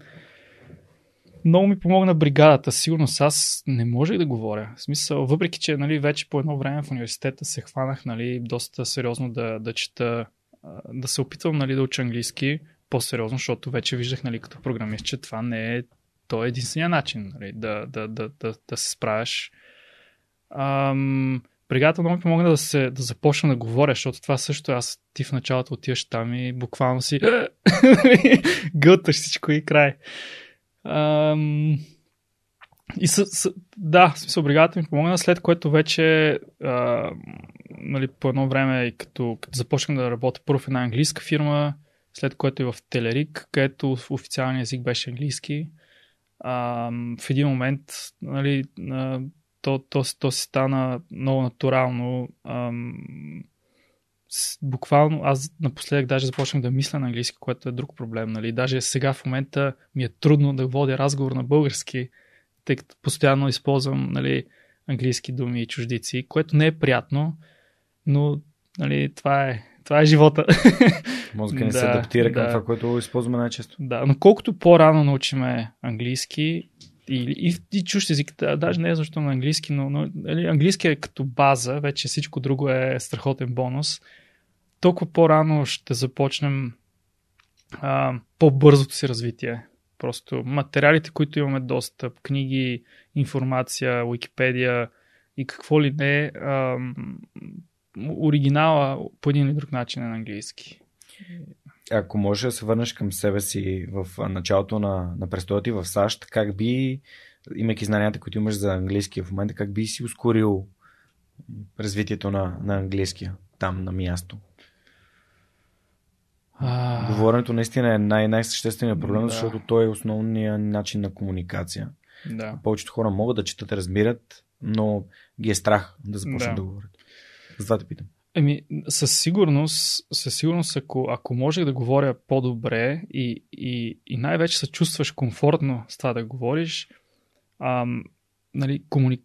много ми помогна бригадата. Сигурно аз не можех да говоря. В смисъл, въпреки, че нали, вече по едно време в университета се хванах нали, доста сериозно да, да чета, да се опитвам нали, да уча английски по-сериозно, защото вече виждах нали, като програмист, че това не е то е единствения начин нали, да, да, да, да, да се справяш. Ам, бригадата много ми помогна да, се, да започна да говоря, защото това също аз ти в началото отиваш там и буквално си гълташ всичко и край. Ам, и с, с, да, в смисъл, бригадата ми помогна, след което вече а, нали, по едно време, като, като започнах да работя първо в една английска фирма, след което и в Телерик, където официалният език беше английски. А, в един момент нали, то, то, то си стана много натурално. А, с, буквално аз напоследък даже започнах да мисля на английски, което е друг проблем. Нали? Даже сега в момента ми е трудно да водя разговор на български, тъй като постоянно използвам нали, английски думи и чуждици, което не е приятно, но нали, това е това е живота. Мозъка не да, се адаптира към да. това, което използваме най-често. Да, но колкото по-рано научиме английски и, и, и чущ език, да, даже не е защо на английски, но, но нали, английски е като база, вече всичко друго е страхотен бонус. Толкова по-рано ще започнем а, по-бързото си развитие. Просто материалите, които имаме достъп, книги, информация, Википедия и какво ли не, а, оригинала по един или друг начин е на английски. Ако можеш да се върнеш към себе си в началото на, на престоя ти в САЩ, как би, имайки знанията, които имаш за английския в момента, как би си ускорил развитието на, на английския там на място? А... Говоренето наистина е най- най-същественият проблем, да. защото той е основният начин на комуникация. Да. Повечето хора могат да четат, разбират, но ги е страх да започнат да, да говорят. Затова те питам. Еми, със сигурност, със сигурност ако, ако можех да говоря по-добре и, и, и най-вече се чувстваш комфортно с това да говориш, ам, нали, комуни...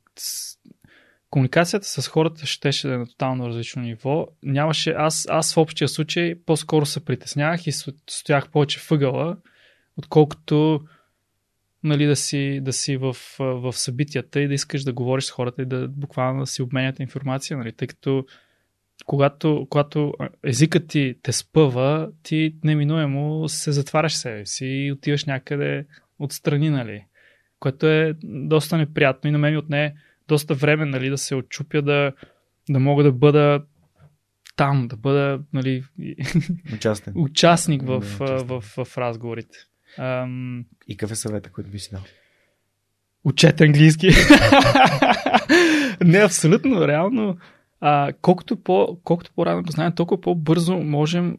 комуникацията с хората щеше да е на тотално различно ниво. Нямаше, аз, аз в общия случай по-скоро се притеснявах и стоях повече въгъла, отколкото нали, да си, да си в, в събитията и да искаш да говориш с хората и да буквално да си обменяте информация, нали, тъй като когато, когато езикът ти те спъва, ти неминуемо се затваряш себе си и отиваш някъде отстрани, нали, което е доста неприятно и на мен отне доста време, нали, да се отчупя да, да мога да бъда там, да бъда, нали, участник, участник в, в, в, в, в разговорите. Ам... И какъв е съвета, който би си дал? Учете английски. не, абсолютно, реално. А, колкото, по, колкото по-рано го знаем, толкова по-бързо можем,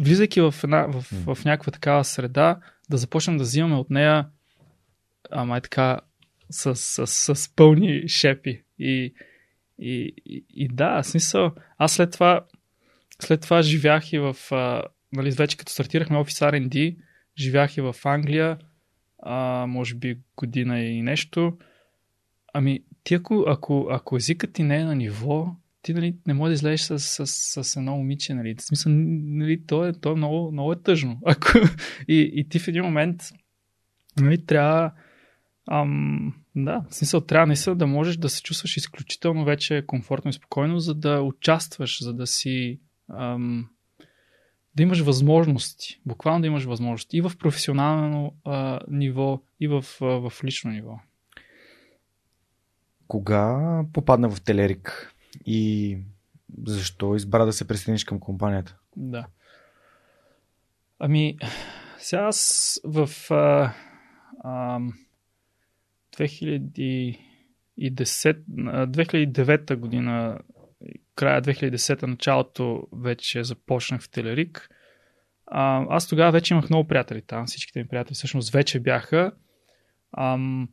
влизайки в, една, в, в, в някаква такава среда, да започнем да взимаме от нея ама е така с, с, с, с пълни шепи. И, и, и, и да, смисъл, аз след това след това живях и в, а, нали, вече като стартирахме Office R&D, живях и в Англия, а, може би година и нещо. Ами, ти ако, ако, ако езикът ти не е на ниво, ти нали, не можеш да излезеш с, с, с, едно момиче. Нали. В смисъл, нали, то, е, то е много, много е тъжно. Ако, и, и ти в един момент нали, трябва ам, да, в смисъл трябва наистина да можеш да се чувстваш изключително вече комфортно и спокойно, за да участваш, за да си ам, да имаш възможности, буквално да имаш възможности и в професионално а, ниво, и в, а, в лично ниво. Кога попадна в Телерик и защо избра да се присъединиш към компанията? Да. Ами, сега аз в а, а, 2010, 2009 година края 2010 началото вече започнах в Телерик. А, аз тогава вече имах много приятели там. Всичките ми приятели всъщност вече бяха. Ам,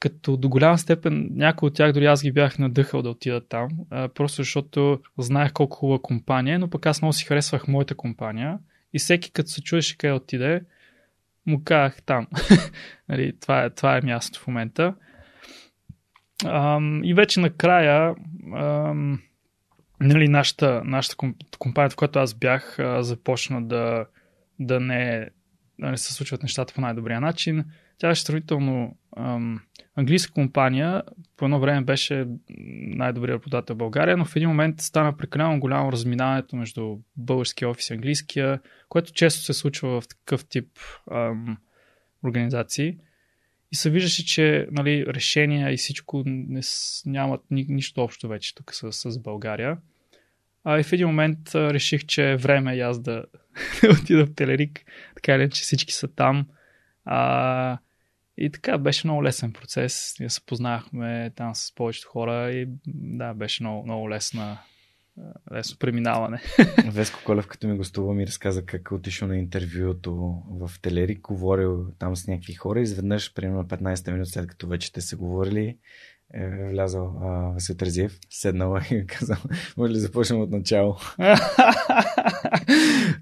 като до голяма степен някои от тях дори аз ги бях надъхал да отидат там, а, просто защото знаех колко хубава компания, но пък аз много си харесвах моята компания и всеки като се чуеше къде отиде, му казах там. нали, това, е, това е място в момента. Ам, и вече накрая ам, нали, нашата, нашата компания, в която аз бях, започна да, да не, да не се случват нещата по най-добрия начин. Тя беше сравнително ам, английска компания, по едно време беше най-добрият работодател в България, но в един момент стана прекалено голямо разминаването между българския офис и английския, което често се случва в такъв тип ам, организации. И се виждаше, че нали, решения и всичко не, нямат ни, нищо общо вече тук с, с България. А и в един момент реших, че е време и аз да отида в Телерик. Така или че всички са там. А, и така, беше много лесен процес. Ние се познахме там с повечето хора и да, беше много, много лесна, лесно преминаване. Веско Колев, като ми гостува, ми разказа как е отишъл на интервюто в Телерик, говорил там с някакви хора. Изведнъж, примерно 15 минути след като вече те са говорили, е влязал Васил Терзиев, седнал и казал, може ли започнем от начало?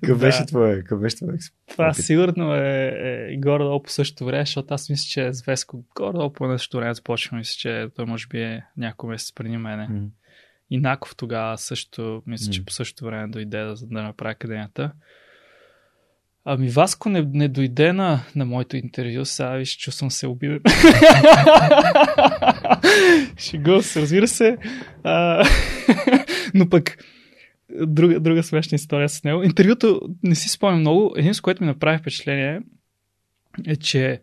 Какъв беше твой, какъв беше твой Това сигурно е, е горе-долу по същото време, защото аз мисля, че с Веско горе-долу по същото време започва. Мисля, че той може би е няколко месец преди мене. Mm. И Наков тогава също, мисля, че по същото време дойде да, да направи академията. Ами Васко не, не дойде на, на моето интервю, сега виж, чувствам се обиден. Шегува се, разбира се. А, но пък друга, друга смешна история с него. Интервюто не си спомням много. Един, с което ми направи впечатление е, че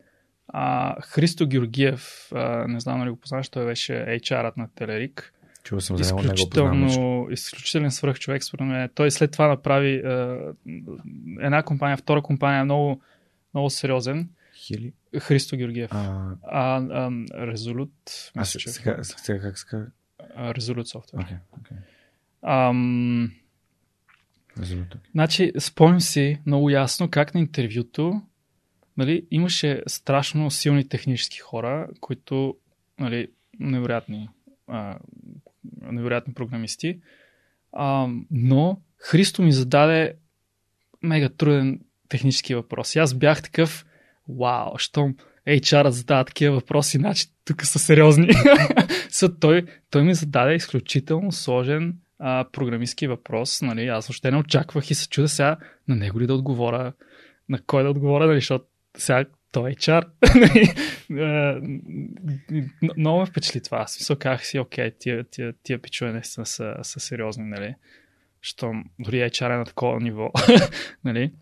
а, Христо Георгиев, а, не знам нали го познаваш, той беше HR-ът на Телерик. Чува съм за него, изключително, изключителен свръх човек, според мен. Той след това направи а, една компания, втора компания, много, много сериозен. Хили? Христо Георгиев. А, а, а Резолют. а сега, сега как ска? Резолют софтуер. Okay, okay. Ам... Резолют. Значи, спомням си много ясно как на интервюто нали, имаше страшно силни технически хора, които нали, невероятни, а, невероятни програмисти. А, но Христо ми зададе мега труден технически въпрос. И аз бях такъв, вау, щом HR задава такива въпроси, значи тук са сериозни. so, той, той ми зададе изключително сложен а, програмистски въпрос. Нали? Аз въобще не очаквах и се чуда сега на него ли да отговоря, на кой да отговоря, нали? защото сега той е HR. Много ме впечатли това. Аз мисля, казах си, окей, тия, тия, тия пичове наистина са, са сериозни, нали? Що дори HR е на такова ниво, нали?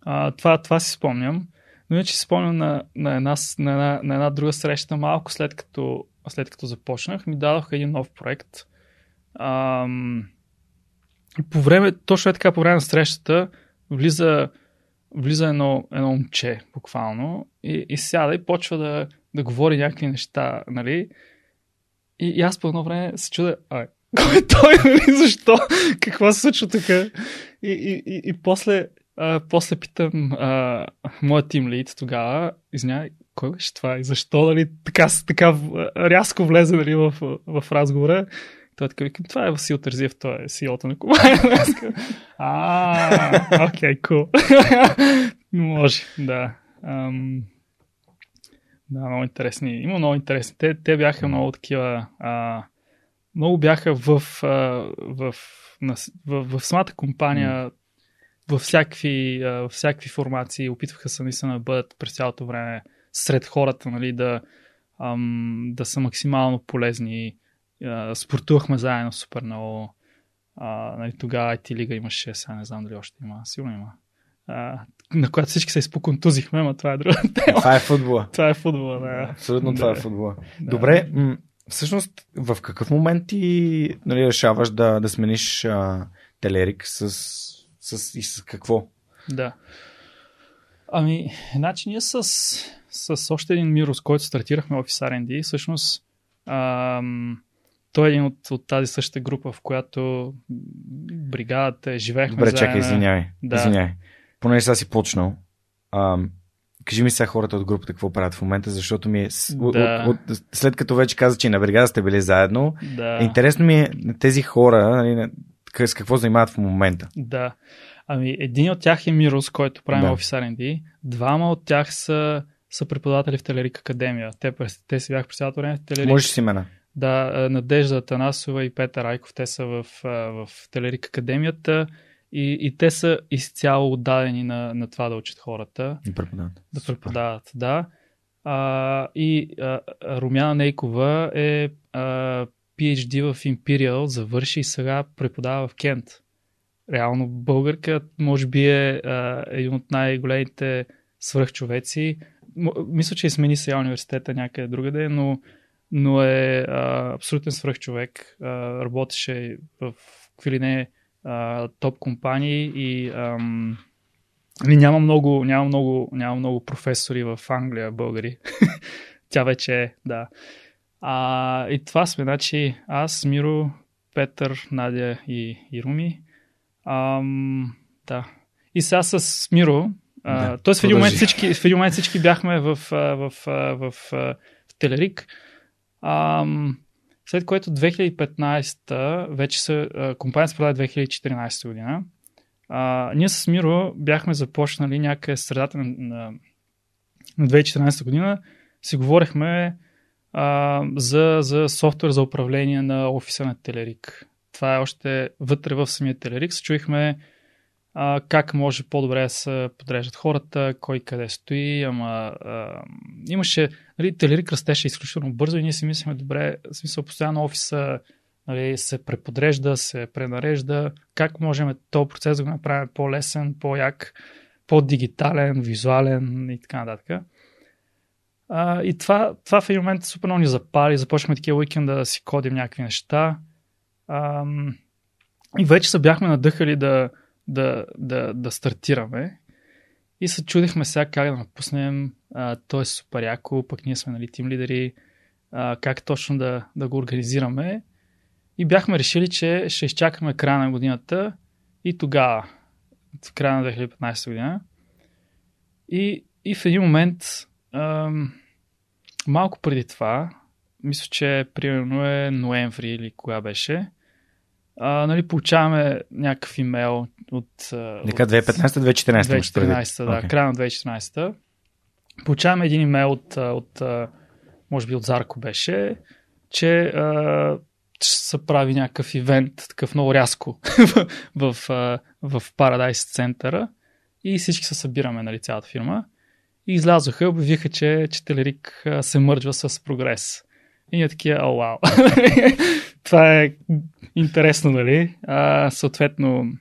А, това, това си спомням. Но иначе си спомням на, на, една, на, една, на една друга среща, малко след като, след като започнах, ми дадоха един нов проект. Ам, по време, точно е така, по време на срещата, влиза, влиза едно, едно момче, буквално, и, и сяда и почва да, да говори някакви неща, нали? И, и аз по едно време се чуда, а, кой е той, нали? Защо? Какво се случва така? И, и, и, и после а, после питам а, моят тим лид тогава, извинявай, кой беше това и защо нали, така, така рязко влезе нали, в, в разговора. Той така викам, това е Васил Тързиев, той е CEO-то на компания. а, окей, кул. Може, да. Ам, да, много интересни. Има много интересни. Те, те бяха много такива. А, много бяха в, а, в, в, в, в самата компания във всякакви, във всякакви формации опитваха се наистина да бъдат през цялото време сред хората, нали, да, ам, да са максимално полезни. А, спортувахме заедно супер много. А, нали, тогава IT лига имаше, сега не знам дали още има, сигурно има. А, на която всички се изпоконтузихме, но това е друга тема. Това е футбола. това е футбола, да. Абсолютно да. това е футбола. Да. Добре, м- всъщност в какъв момент ти нали, решаваш да, да смениш а, Телерик с с, и с какво? Да. Ами, значи ние с, с още един Миро, с който стартирахме Office R&D, всъщност ам, той е един от, от тази същата група, в която бригадата живеехме Добре, чакай, извинявай. Да. извинявай. Понеже сега си почнал, ам, кажи ми сега хората от групата какво правят в момента, защото ми е, да. от, от, след като вече каза, че на бригада сте били заедно, да. интересно ми е тези хора, нали, с какво занимават в момента. Да. Ами, един от тях е Мирос, който прави да. Office R&D. Двама от тях са, са преподаватели в Телерик Академия. Те, те си бяха през цялото време в Телерик. Можеш си имена. Да, Надежда Танасова и Петър Райков, те са в, в Телерик Академията и, и те са изцяло отдадени на, на това да учат хората. Да преподават. Да преподават, да. А, и а, Румяна Нейкова е а, PhD в Imperial, завърши и сега преподава в Кент. Реално българка, може би е а, един от най-големите свръхчовеци. Мисля, че и смени сега университета някъде другаде, но, но е а, абсолютен свръхчовек. А, работеше в какви ли не а, топ компании и ам, няма много, няма, много, няма много професори в Англия, българи. Тя вече е, да. А, и това сме, значи аз, Миро, Петър, Надя и, и Руми. Ам, да. И сега с Миро, да, т.е. в, един момент всички, в един момент всички бяхме в, в, в, в, в Телерик. Ам, след което 2015 вече се, компанията се продаде 2014 година. А, ние с Миро бяхме започнали някъде средата на, на, на 2014 година. Си говорихме а, за, за софтуер за управление на офиса на Телерик. Това е още вътре в самия Телерик. Се чуихме а, как може по-добре да се подреждат хората, кой къде стои, ама а, имаше, нали, Телерик растеше изключително бързо и ние си мислихме, добре, в смисъл постоянно офиса нали, се преподрежда, се пренарежда, как можем този процес да го направим по-лесен, по-як, по-дигитален, визуален и така нататък. А, и това, това в един момент супер много ни запали, започнахме такива уикенда да си кодим някакви неща. А, и вече се бяхме надъхали да, да, да, да стартираме. И се чудихме сега как да напуснем. А, то е супер яко, пък ние сме нали, тим лидери. А, как точно да, да го организираме. И бяхме решили, че ще изчакаме края на годината и тогава, в края на 2015 година. И, и в един момент, ам, малко преди това, мисля, че примерно е ноември или кога беше, а, нали, получаваме някакъв имейл от... Нека 2015-2014. 2014, да, okay. края на 2014. Получаваме един имейл от, от, може би от Зарко беше, че а, ще се прави някакъв ивент, такъв много рязко в, в, в Paradise центъра и всички се събираме, нали, цялата фирма. И излязоха и обявиха, че, че Телерик се мърджва с прогрес. И ние такива, о, вау. Това е интересно, нали? А, съответно,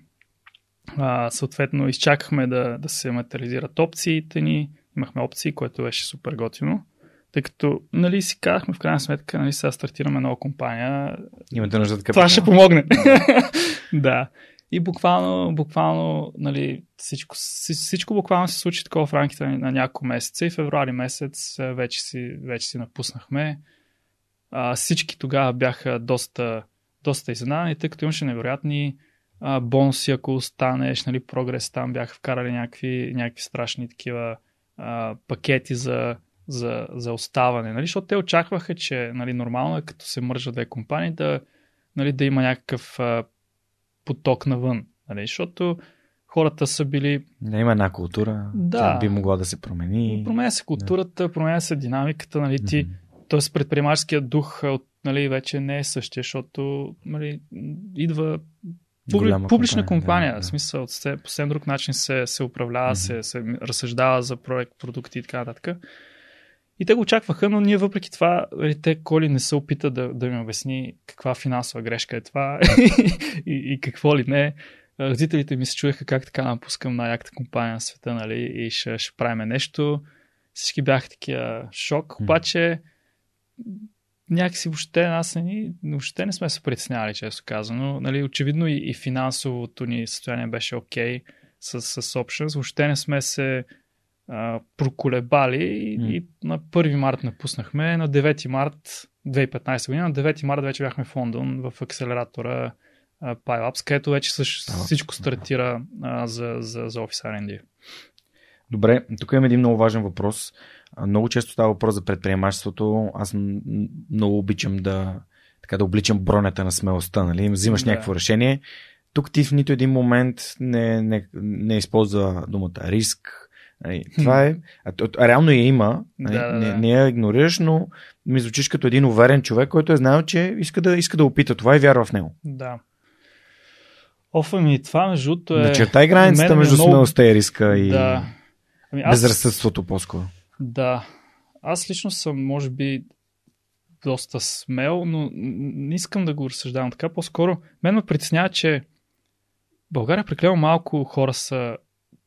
а, съответно, изчакахме да, да се материализират опциите ни. Имахме опции, което беше супер готино. Тъй като, нали, си казахме в крайна сметка, нали, сега стартираме нова компания. Имате нужда така. Това ще помогне. да. И буквално, буквално, нали, всичко, всичко буквално се случи такова в рамките на няколко месеца и февруари месец вече си, вече си напуснахме. А, всички тогава бяха доста, доста изненадани, тъй като имаше невероятни а, бонуси, ако останеш, нали, прогрес там бяха вкарали някакви, някакви страшни такива а, пакети за за, за оставане, нали? защото те очакваха, че нали, нормално е като се мържат две компании да, нали, да има някакъв а, поток навън, нали? защото хората са били... Да има една култура, да. тя би могла да се промени. Променя се културата, да. променя се динамиката, нали, ти, mm-hmm. т.е. предприемаческият дух от, нали, вече не е същия, защото нали, идва публи, публична компания, компания да, да. в смисъл, по съвсем друг начин се, се управлява, mm-hmm. се, се разсъждава за проект, продукти и така нататък. И те го очакваха, но ние въпреки това, нали, те Коли не се опита да, да ми обясни каква финансова грешка е това и, и какво ли не. Родителите ми се чуеха как така напускам най-яката компания на света, нали, и ще, ще правим нещо. Всички бяха такива шок, обаче някакси въобще нас не, въобще не сме се притеснявали, често казано. Нали, очевидно и, и финансовото ни състояние беше окей okay с, с options. Въобще не сме се а, проколебали и, mm. и на 1 март напуснахме. На 9 март 2015 година, на 9 март вече бяхме в Лондон в акселератора uh, PyLabs, където вече също, всичко стартира uh, за, за, за Office R&D. Добре, тук имам един много важен въпрос. Много често става въпрос за предприемачеството. Аз много обичам да, така да обличам бронята на смелостта. Нали? Взимаш да. някакво решение. Тук ти в нито един момент не, не, не използва думата риск, Нали, това е. А, а, реално я има. Нали, да, да, не, не я игнорираш, но ми звучиш като един уверен човек, който е знаел, че иска да, иска да опита това и вярва в него. Да. Офа ми, това между другото е... Начертай границата между много... смелостта и риска и да. ами аз... безразсъдството по-скоро. Да. Аз лично съм, може би, доста смел, но не искам да го разсъждавам така. По-скоро мен ме притеснява, че България прекалено малко хора са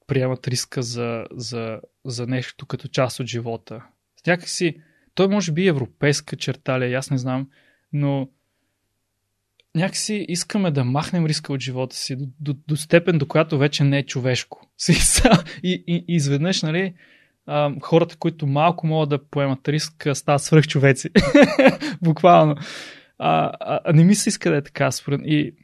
приемат риска за, за, за нещо като част от живота. Някакси, той може би е европейска черта ли, аз не знам, но някакси искаме да махнем риска от живота си до, до, до степен, до която вече не е човешко. И, и, и изведнъж, нали, хората, които малко могат да поемат риск, стават свръхчовеци. Буквално. А, а не ми се иска да е така. Според... И,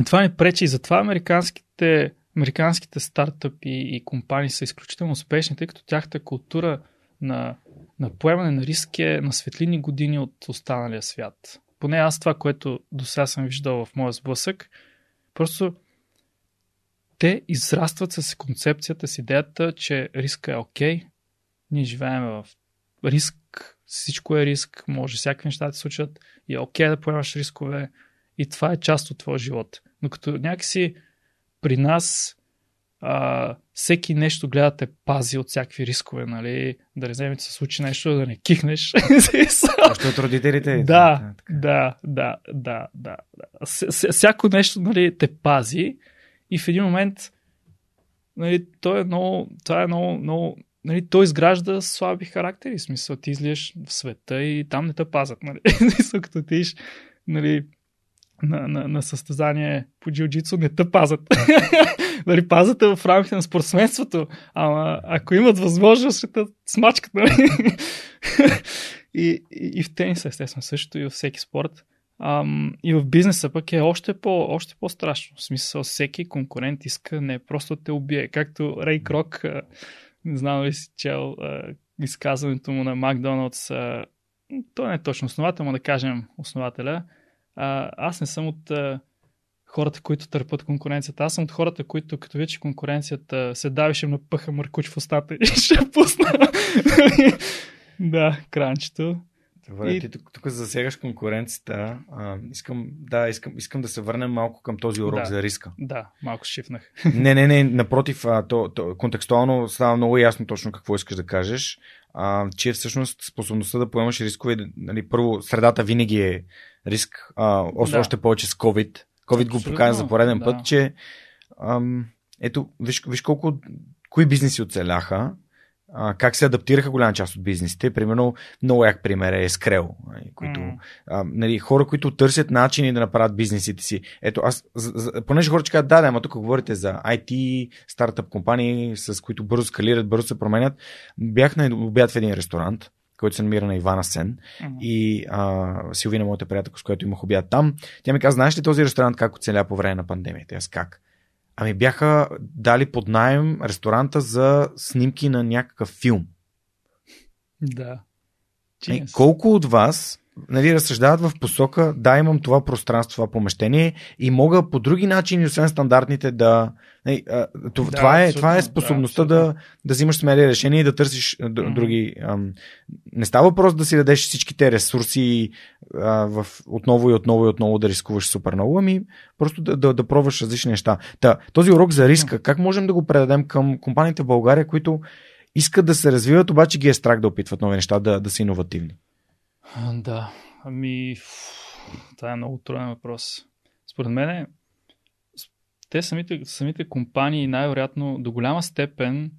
и това ми пречи. И затова американските американските стартъпи и компании са изключително успешни, тъй като тяхната култура на на поемане на риск е на светлини години от останалия свят. Поне аз това, което до сега съм виждал в моя сблъсък, просто те израстват с концепцията, с идеята, че риска е окей, okay, ние живеем в риск, всичко е риск, може всякакви неща да се случат и е окей okay да поемаш рискове и това е част от твоя живот. Но като някакси при нас а, всеки нещо гледа те пази от всякакви рискове, нали? Да не вземе, се случи нещо, да не кихнеш. Още от родителите. Да, да, да, да, да. Всяко нещо, нали, те пази и в един момент нали, то е много, това е много, много нали, той изгражда слаби характери. В смисъл, ти излияш в света и там не те пазят. Нали? като ти нали, на, на, на състезание по джиу-джитсу, не те пазят. нали, пазят в рамките на спортсменството, ама ако имат възможност, ще те смачкат. Нали? и, и, и в тениса, естествено, също и във всеки спорт. Ам, и в бизнеса пък е още, по, още по-страшно. В смисъл, всеки конкурент иска не просто те убие. Както Рей Крок, не знам ли си чел изказването му на Макдоналдс, той не е точно основател, но да кажем основателя. А, аз не съм от а, хората, които търпят конкуренцията. Аз съм от хората, които като вече конкуренцията се давише на пъха мъркуч в устата и ще пусна. да, кранчето. Добре, и... ти тук, тук засегаш конкуренцията. А, искам, да, искам, искам да се върнем малко към този урок да, за риска. Да, малко шифнах. не, не, не, напротив, а, то, то, контекстуално става много ясно точно какво искаш да кажеш. А, че всъщност способността да поемаш рискове, нали, първо, средата винаги е риск, а, да. още повече с COVID. COVID го показва за пореден да. път, че ам, ето, виж, виж колко, кои бизнеси оцеляха, а, как се адаптираха голяма част от бизнесите. Примерно, много як пример е Скрел, нали, които, mm. а, нали, хора, които търсят начини да направят бизнесите си. Ето, аз, за, за, понеже хората казват, да, да, ама тук говорите за IT, стартъп компании, с които бързо скалират, бързо се променят. Бях на обяд в един ресторант, който се намира на Ивана Сен. Mm-hmm. И а, Силвина, моята приятелка, с която имах обяд там, тя ми каза, знаеш ли този ресторант как оцеля по време на пандемията? Аз как? Ами бяха дали под найем ресторанта за снимки на някакъв филм. Да. Е, колко от вас нали, разсъждават в посока, да, имам това пространство, това помещение и мога по други начини, освен стандартните, да. Нали, това, да, това, е, това е способността да, да, да взимаш смели решения и да търсиш mm-hmm. други. Ам, не става въпрос да си дадеш всичките ресурси а, в, отново и отново и отново да рискуваш супер много, ами просто да, да, да пробваш различни неща. Та, този урок за риска, как можем да го предадем към компаниите в България, които искат да се развиват, обаче ги е страх да опитват нови неща, да, да са иновативни? Да, ами, това е много труден въпрос. Според мен, те самите, самите компании най-вероятно до голяма степен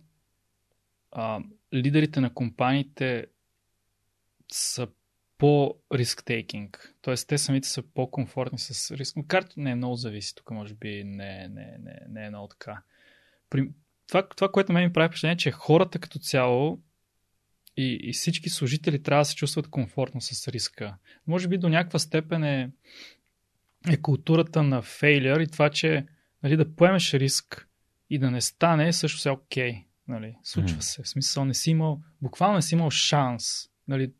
а, лидерите на компаниите са по-риск-тейкинг. Тоест, те самите са по-комфортни с риск. Карто не е много зависи. Тук може би не, не, не, не е много така. При... Това, това, което ме ми прави впечатление, е, че хората като цяло и, и всички служители трябва да се чувстват комфортно с риска. Може би до някаква степен е, е културата на фейлер и това, че нали, да поемеш риск и да не стане, също се е окей. Okay, нали, случва mm. се. В смисъл, не си имал, буквално не си имал шанс. Нали,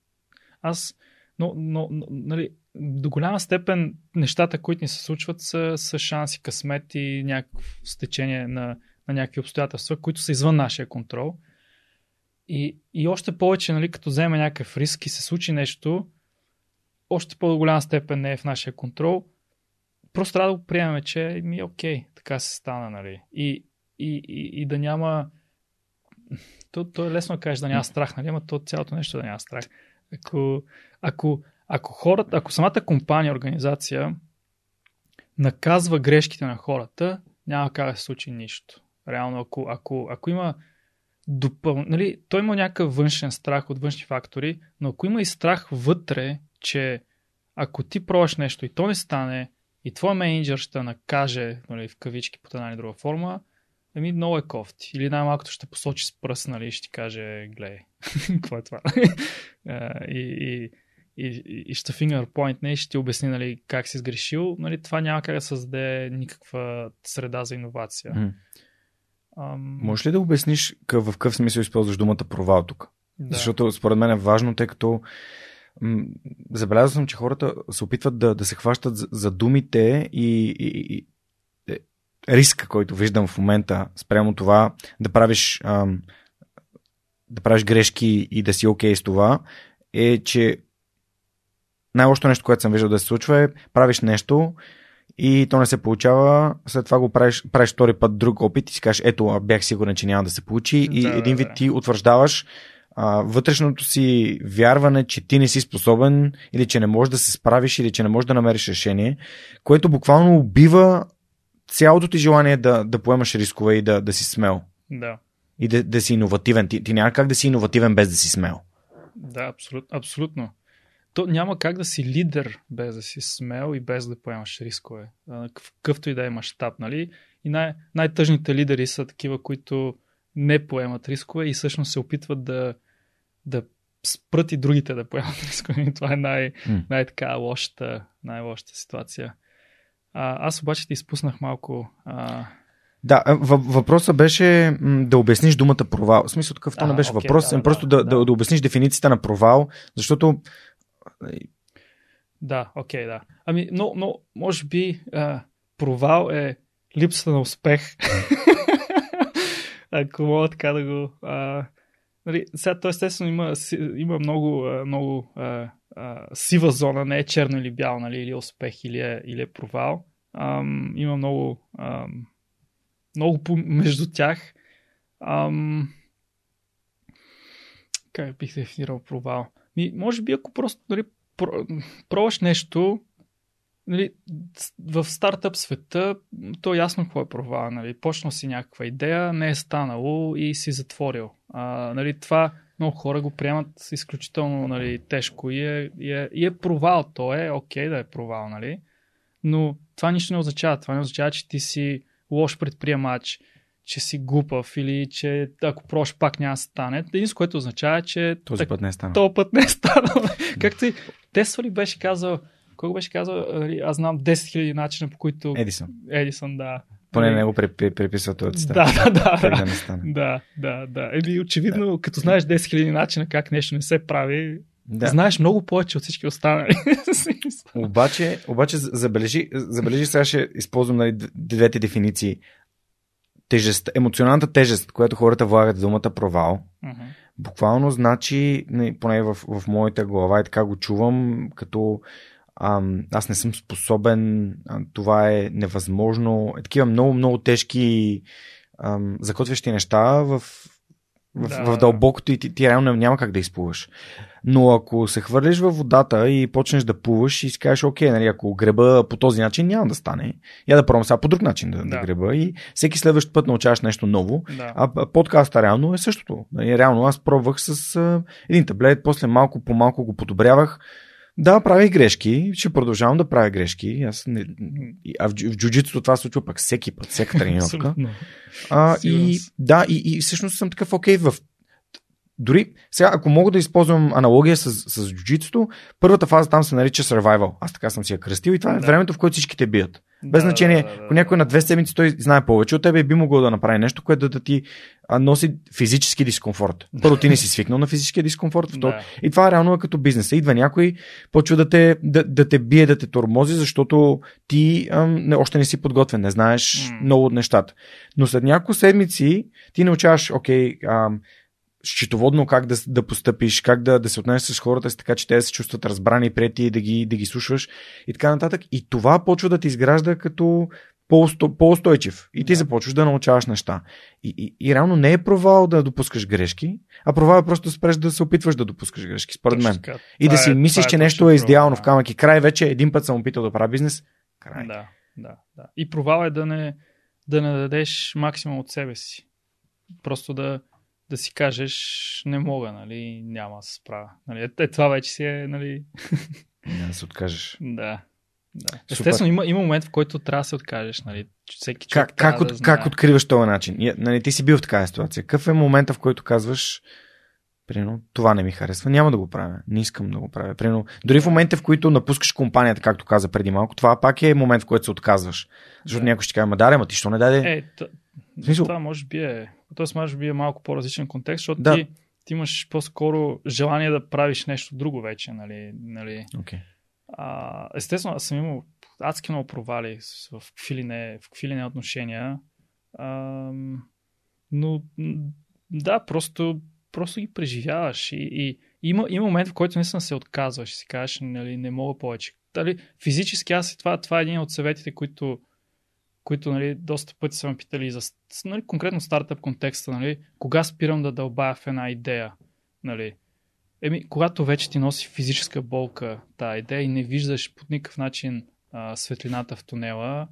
аз, но, но, но нали, до голяма степен нещата, които ни се случват, са, са шанси, късмет и някакво стечение на, на някакви обстоятелства, които са извън нашия контрол. И, и още повече, нали, като вземе някакъв риск и се случи нещо, още по-голяма степен не е в нашия контрол. Просто трябва да го приемем, че ми е окей, така се стана, нали. И, и, и, и да няма... То, то е лесно да кажеш да няма страх, нали, ама то цялото нещо да няма страх. Ако, ако, ако хората, ако самата компания, организация наказва грешките на хората, няма как да се случи нищо. Реално, ако, ако, ако има допъл... нали, той има някакъв външен страх от външни фактори, но ако има и страх вътре, че ако ти пробваш нещо и то не стане, и твой менеджер ще накаже нали, в кавички по една или друга форма, ами много е кофти. Или най-малкото ще посочи с пръст, нали, ще ти каже, гледай, какво е това? и, и, и, и ще fingerpoint не, и ще ти обясни нали, как си сгрешил. Нали, това няма как да създаде никаква среда за иновация. Mm. Ам... Можеш ли да обясниш къв, в какъв смисъл използваш думата провал тук? Да. Защото според мен е важно, тъй като м- забелязал съм, че хората се опитват да, да се хващат за, за думите и, и, и е, риска, който виждам в момента спрямо това да правиш ам, да правиш грешки и да си окей okay с това, е, че най-лошото нещо, което съм виждал да се случва е правиш нещо и то не се получава, след това го правиш, правиш втори път друг опит и си кажеш, ето, бях сигурен, че няма да се получи да, и един вид да. ти утвърждаваш а, вътрешното си вярване, че ти не си способен или че не можеш да се справиш или че не можеш да намериш решение, което буквално убива цялото ти желание да, да поемаш рискове и да, да си смел. Да. И да, да си иновативен. Ти, ти няма как да си иновативен без да си смел. Да, абсолют, абсолютно. То няма как да си лидер без да си смел и без да поемаш рискове. Какъвто и да е мащаб, нали? И най- най-тъжните лидери са такива, които не поемат рискове и всъщност се опитват да, да спрат и другите да поемат рискове. И това е най- mm. най-така лошата, най-лошата ситуация. А, аз обаче ти изпуснах малко. А... Да, въпросът беше да обясниш думата провал. В смисъл такъв, то не беше окей, въпрос, да, просто да, да, да, да обясниш дефиницията на провал, защото да, окей, да. Ами, но, но може би а, провал е липсата на успех. Ако мога така да го... А, нали, сега, то естествено има, има много, много а, а, сива зона, не е черно или бяло, нали, или успех, или е, или е провал. Ам, има много, ам, много между тях. Ам, как бих дефинирал провал? Ми, може би ако просто нали, пробваш нещо, нали, в стартъп света, то е ясно какво е провал. Нали. Почнал си някаква идея, не е станало и си затворил. А, нали, това много хора го приемат изключително нали, тежко и е, и, е, и е провал. То е окей okay да е провал, нали? но това нищо не означава. Това не означава, че ти си лош предприемач, че си глупав или че ако пробваш пак няма да стане. Единството, което означава, че този път не е станал. Този път не е станал. Както и Тесла ли беше казал, кой го беше казал, нали, аз знам 10 000 начина по които... Едисън. Едисън, да. Поне не го приписва този цитат. Да, да, да. Как да, не стане. да, да, да. Еми, очевидно, да. като знаеш 10 000 начина как нещо не се прави, да. Знаеш много повече от всички останали. обаче, обаче забележи, забележи, сега ще използвам нали, двете дефиниции тежест, емоционалната тежест, която хората влагат в думата провал, uh-huh. буквално значи, поне в, в моята глава и така го чувам, като ам, аз не съм способен, а, това е невъзможно. Е, такива много, много тежки ам, закотвящи неща в, в, да. в дълбокото и ти, ти реално няма как да изплуваш. Но ако се хвърлиш във водата и почнеш да плуваш и си кажеш, окей, нали, ако греба по този начин няма да стане, я да пробвам сега по друг начин да, да. да греба и всеки следващ път научаваш нещо ново. Да. А подкаста реално е същото. Нали, реално аз пробвах с а, един таблет, после малко по малко го подобрявах. Да, правих грешки, ще продължавам да правя грешки. Аз не... А в, в джуджитото това се случва пък всеки път, всяка тренировка. а, и, да, и, и всъщност съм такъв окей в дори сега, ако мога да използвам аналогия с, с джуджитото, първата фаза там се нарича survival. Аз така съм си я кръстил и това е да. времето, в което всички те бият. Без да, значение, да, да, ако някой на две седмици той знае повече от тебе и би могъл да направи нещо, което да, да ти носи физически дискомфорт. Първо ти не си свикнал на физическия дискомфорт. Да. И това реално е като бизнес. Идва някой, почва да те, да, да те бие, да те тормози, защото ти ам, не, още не си подготвен, не знаеш mm. много от нещата. Но след няколко седмици ти научаваш, окей, ам, счетоводно как да, да постъпиш, как да, да се отнесеш с хората си така, че те да се чувстват разбрани, прети да ги, да ги слушаш и така нататък. И това почва да ти изгражда като по-устойчив. И ти да. започваш да научаваш неща. И, и, и реално не е провал да допускаш грешки, а провал е просто да спреш да се опитваш да допускаш грешки, според мен. И да си е, мислиш, е че нещо е идеално в камък и край вече един път съм опитал да правя бизнес. Край. Да, да, да. И провал е да не, да не дадеш максимум от себе си. Просто да, да си кажеш, не мога, нали, няма да се справя. Нали, е, това вече си е, нали... Няма да се откажеш. Да. Да. Естествено, има, има момент, в който трябва да се откажеш. Нали? Всеки как, как, от, да как откриваш този начин? Нали, ти си бил в такава ситуация. Какъв е момента, в който казваш, Прино, това не ми харесва, няма да го правя. Не искам да го правя. Прино, дори в момента, в които напускаш компанията, както каза преди малко, това пак е момент, в който се отказваш. Защото да. някой ще каже, ма даде, ма ти що не даде? Е, т... Смисъл... това може би е Тоест, може би е малко по-различен контекст, защото да. ти ти имаш по-скоро желание да правиш нещо друго вече, нали? нали? Okay. А, естествено, аз съм имал адски много провали в какви ли не, в какви ли не отношения. А, но да, просто, просто ги преживяваш и, и има, има момент, в който наистина се отказваш и си кажеш, нали, не мога повече. Дали, физически аз това, това е един от съветите, които, които нали, доста пъти са ме питали за нали, конкретно стартъп контекста, нали, кога спирам да дълбая в една идея. Нали. Еми, когато вече ти носи физическа болка тази идея и не виждаш по никакъв начин а, светлината в тунела,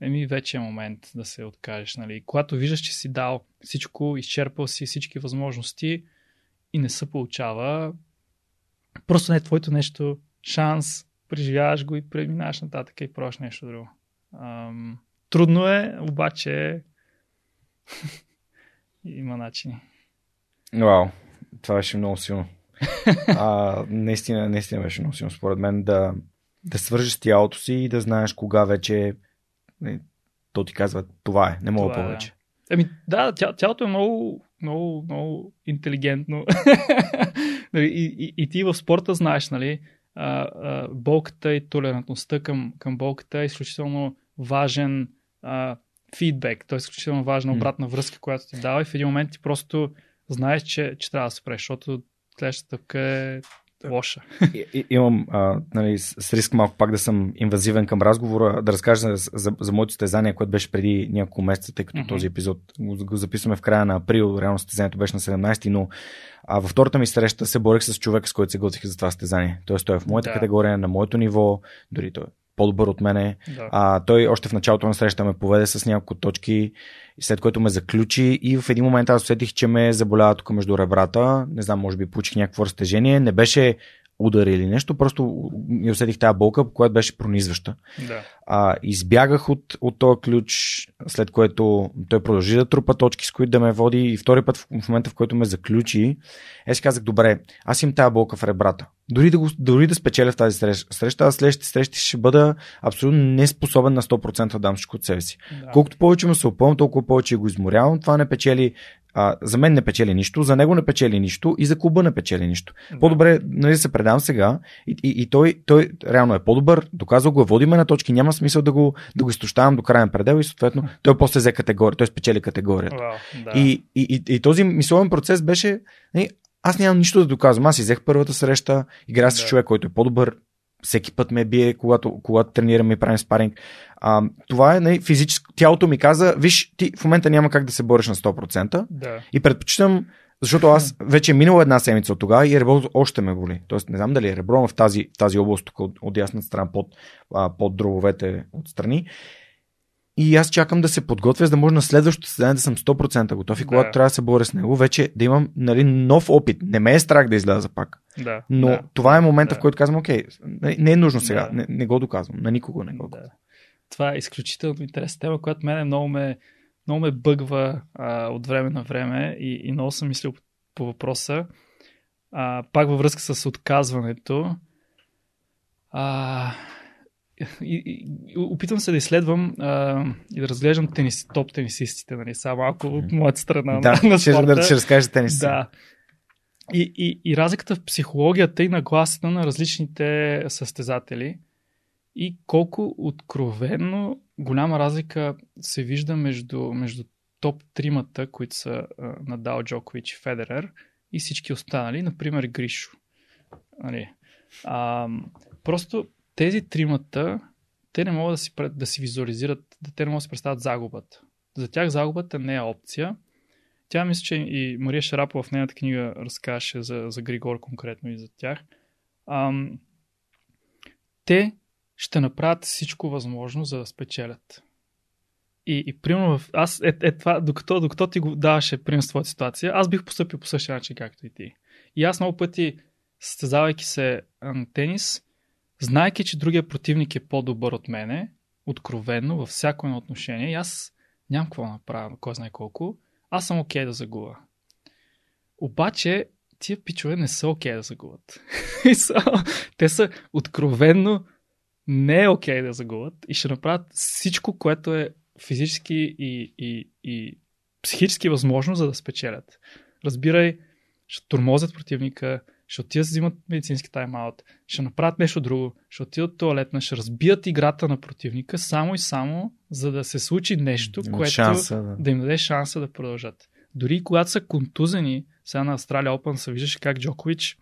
еми вече е момент да се откажеш. Нали. Когато виждаш, че си дал всичко, изчерпал си всички възможности и не се получава, просто не е твоето нещо, шанс, преживяваш го и преминаваш нататък и прош нещо друго. Ам, трудно е, обаче има начини. Вау, това беше много силно. а, наистина, наистина беше много силно, според мен, да, да свържеш с тялото си и да знаеш кога вече не, то ти казва, това е, не мога това е, повече. Да. Еми, да, тя, тялото е много, много, много интелигентно. Нали, и, и, и ти в спорта знаеш, нали, а, а, болката и толерантността към, към болката е изключително важен фидбек, т.е. изключително важна обратна връзка, която ти дава и в един момент ти просто знаеш, че, че трябва да спреш, защото следващата стъпка е лоша. И, и, имам, а, нали, с риск малко пак да съм инвазивен към разговора, да разкажа за, за, за моето стезание, което беше преди няколко месеца, тъй като uh-huh. този епизод го, го записваме в края на април, реално стезанието беше на 17, но а, във втората ми среща се борех с човека, с който се готвих за това стезание. Тоест той е в моята да. категория, на моето ниво, дори той е по-добър от мене. Да. А, той още в началото на среща ме поведе с няколко точки, след което ме заключи и в един момент аз усетих, че ме заболява тук между ребрата. Не знам, може би получих някакво разтежение. Не беше удар или нещо, просто ми усетих тази болка, която беше пронизваща. Да. А, избягах от, от този ключ, след което той продължи да трупа точки, с които да ме води и втори път в, в момента, в който ме заключи, е си казах, добре, аз имам тази болка в ребрата. Дори да, го, дори да спечеля в тази среща, аз следващите срещи ще бъда абсолютно неспособен на 100% да дам всичко от себе си. Да. Колкото повече му се опълвам, толкова повече го изморявам. Това не печели а, за мен не печели нищо, за него не печели нищо и за клуба не печели нищо. Да. По-добре нали, се предам сега и, и, и той, той реално е по-добър, доказал го, водиме на точки, няма смисъл да го, да го изтощавам до крайен предел и съответно той после взе категория, той спечели категорията. Wow, да. и, и, и, и този мисловен процес беше, нали, аз нямам нищо да доказвам. Аз взех първата среща, игра с да. човек, който е по-добър, всеки път ме бие, когато, когато тренираме и правим спаринг. А, това е нали, физическо. Тялото ми каза, виж, ти в момента няма как да се бориш на 100%. Да. И предпочитам, защото аз вече е минала една седмица от тогава и реброто още ме боли. Тоест не знам дали е ребро, в тази, тази област, тук от, от ясната страна, под, а, под дробовете отстрани. И аз чакам да се подготвя, за да може на следващото състезание да съм 100% готов и когато да. трябва да се боря с него, вече да имам нали, нов опит. Не ме е страх да изляза пак. Да, Но да, това е момента, да. в който казвам, окей, не е нужно сега, да. не, не го доказвам, на никого не го доказвам. Да. Това е изключително интересна тема, която мене много ме, много ме бъгва а, от време на време и, и много съм мислил по, по въпроса. А, пак във връзка с отказването. А, и, и, опитвам се да изследвам а, и да разглеждам тенис, топ тенисистите, нали, само малко от моята страна да, на, на ще, спорта. Да, ще разкажеш тенис. Да. И, и, и разликата в психологията и нагласата на различните състезатели и колко откровенно голяма разлика се вижда между, между топ тримата, които са а, Надал, Джокович и Федерер и всички останали, например Гришо. Нали. А, просто тези тримата, те не могат да си, да си визуализират, те не могат да си представят загубата. За тях загубата не е опция. Тя мисля, че и Мария Шарапова в нейната книга разкаже за, за Григор конкретно и за тях. Ам, те ще направят всичко възможно, за да спечелят. И, и примерно, аз е, е това, докато, докато ти го даваше пример с твоята ситуация, аз бих поступил по същия начин, както и ти. И аз много пъти, състезавайки се на тенис, Знайки, че другия противник е по-добър от мене, откровенно, във всяко едно отношение, и аз нямам какво да направя, кой знае колко, аз съм окей okay да загуба. Обаче, тия пичове не са окей okay да загубят. Те са откровенно не е окей okay да загубят и ще направят всичко, което е физически и, и, и психически възможно, за да спечелят. Разбирай, ще тормозят противника, ще отидат да взимат медицински тайм-аут, ще направят нещо друго, ще отидат туалетна, ще разбият играта на противника, само и само, за да се случи нещо, Имат което шанса, да. да им даде шанса да продължат. Дори когато са контузени, сега на Австралия Open се виждаше как Джокович,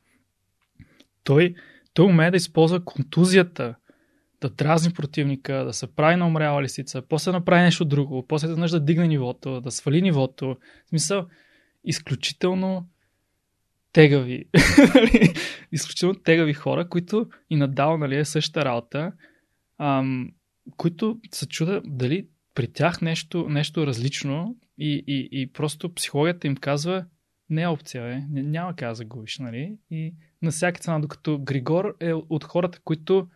той, той умее да използва контузията, да дразни противника, да се прави на умряла лисица, после да направи нещо друго, после да да дигне нивото, да свали нивото. В смисъл, изключително тегави. Нали? изключително тегави хора, които и надал нали, е същата работа, ам, които се чуда дали при тях нещо, нещо различно и, и, и просто психологията им казва не е опция, е. няма как да загубиш, нали? И на всяка цена, докато Григор е от хората, които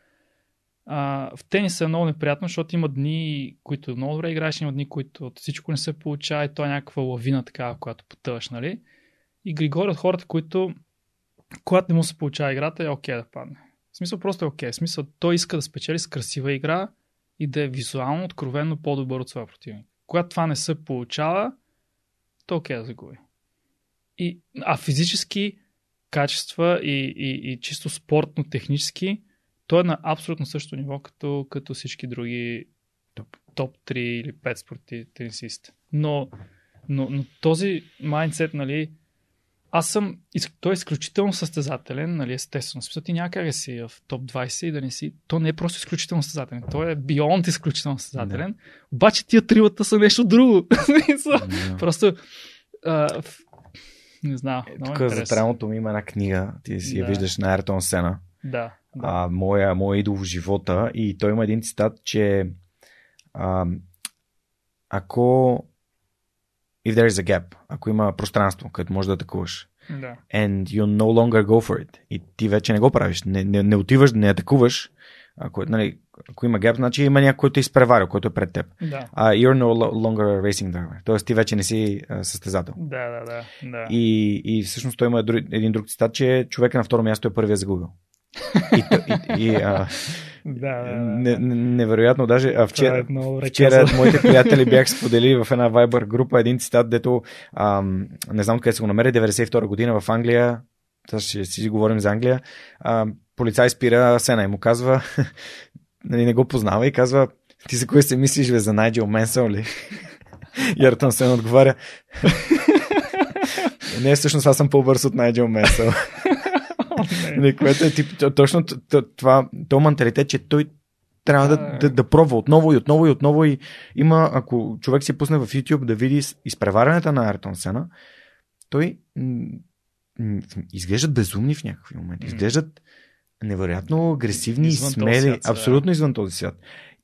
а, в тениса е много неприятно, защото има дни, които много добре играеш, има дни, които от всичко не се получава и то е някаква лавина такава, която потъваш, нали? И Григор от хората, които когато не му се получава играта, е окей okay да падне. В смисъл просто е окей. Okay. Смисъл той иска да спечели с красива игра и да е визуално, откровенно по-добър от своя противник. Когато това не се получава, то е окей okay да загуби. И, а физически качества и, и, и чисто спортно, технически, той е на абсолютно същото ниво, като, като всички други топ, топ 3 или 5 спорти тенисисти. Но, но, но този майндсет, нали, аз съм, той е изключително състезателен, нали, естествено. Смисъл, ти да си в топ 20 и да не си. То не е просто изключително състезателен. Той е beyond изключително състезателен. Да. Обаче тия тривата са нещо друго. да. просто а, не знам. Е, тук за тралното ми има една книга. Ти си да. я виждаш на Ертон Сена. Да. да. А, моя, моя идол в живота. И той има един цитат, че а, ако if there is a gap, ако има пространство, където можеш да атакуваш, да. and you no longer go for it, и ти вече не го правиш, не, не, не отиваш, не атакуваш, ако, нали, ако има геп, значи има някой, който е изпреварил, който е пред теб. Да. Uh, you're no longer racing driver. Тоест ти вече не си uh, състезател. Да, да, да. да. И, и всъщност той има един друг цитат, че човека на второ място е първия загубил. и, и, и, а, да, да, не, не, невероятно. Даже а вчера, е вчера моите приятели бях споделили в една Viber група един цитат, дето ам, не знам къде се го намери, 92 година в Англия, ще си говорим за Англия, а, полицай спира Сена и му казва, нали, не го познава и казва, ти за кой се мислиш, бе, за Найджел Менсъл ли? и Артън Сен отговаря, не, всъщност аз съм по-бърз от Найджел Менсъл. Не, което е тип, точно това, то менталитет, че той трябва да, да, да пробва отново и отново и отново и има, ако човек си пусне в YouTube да види изпреварянето на Артон Сена, той изглеждат безумни в някакви моменти. Изглеждат невероятно агресивни, извън смели, свят, абсолютно извън този свят.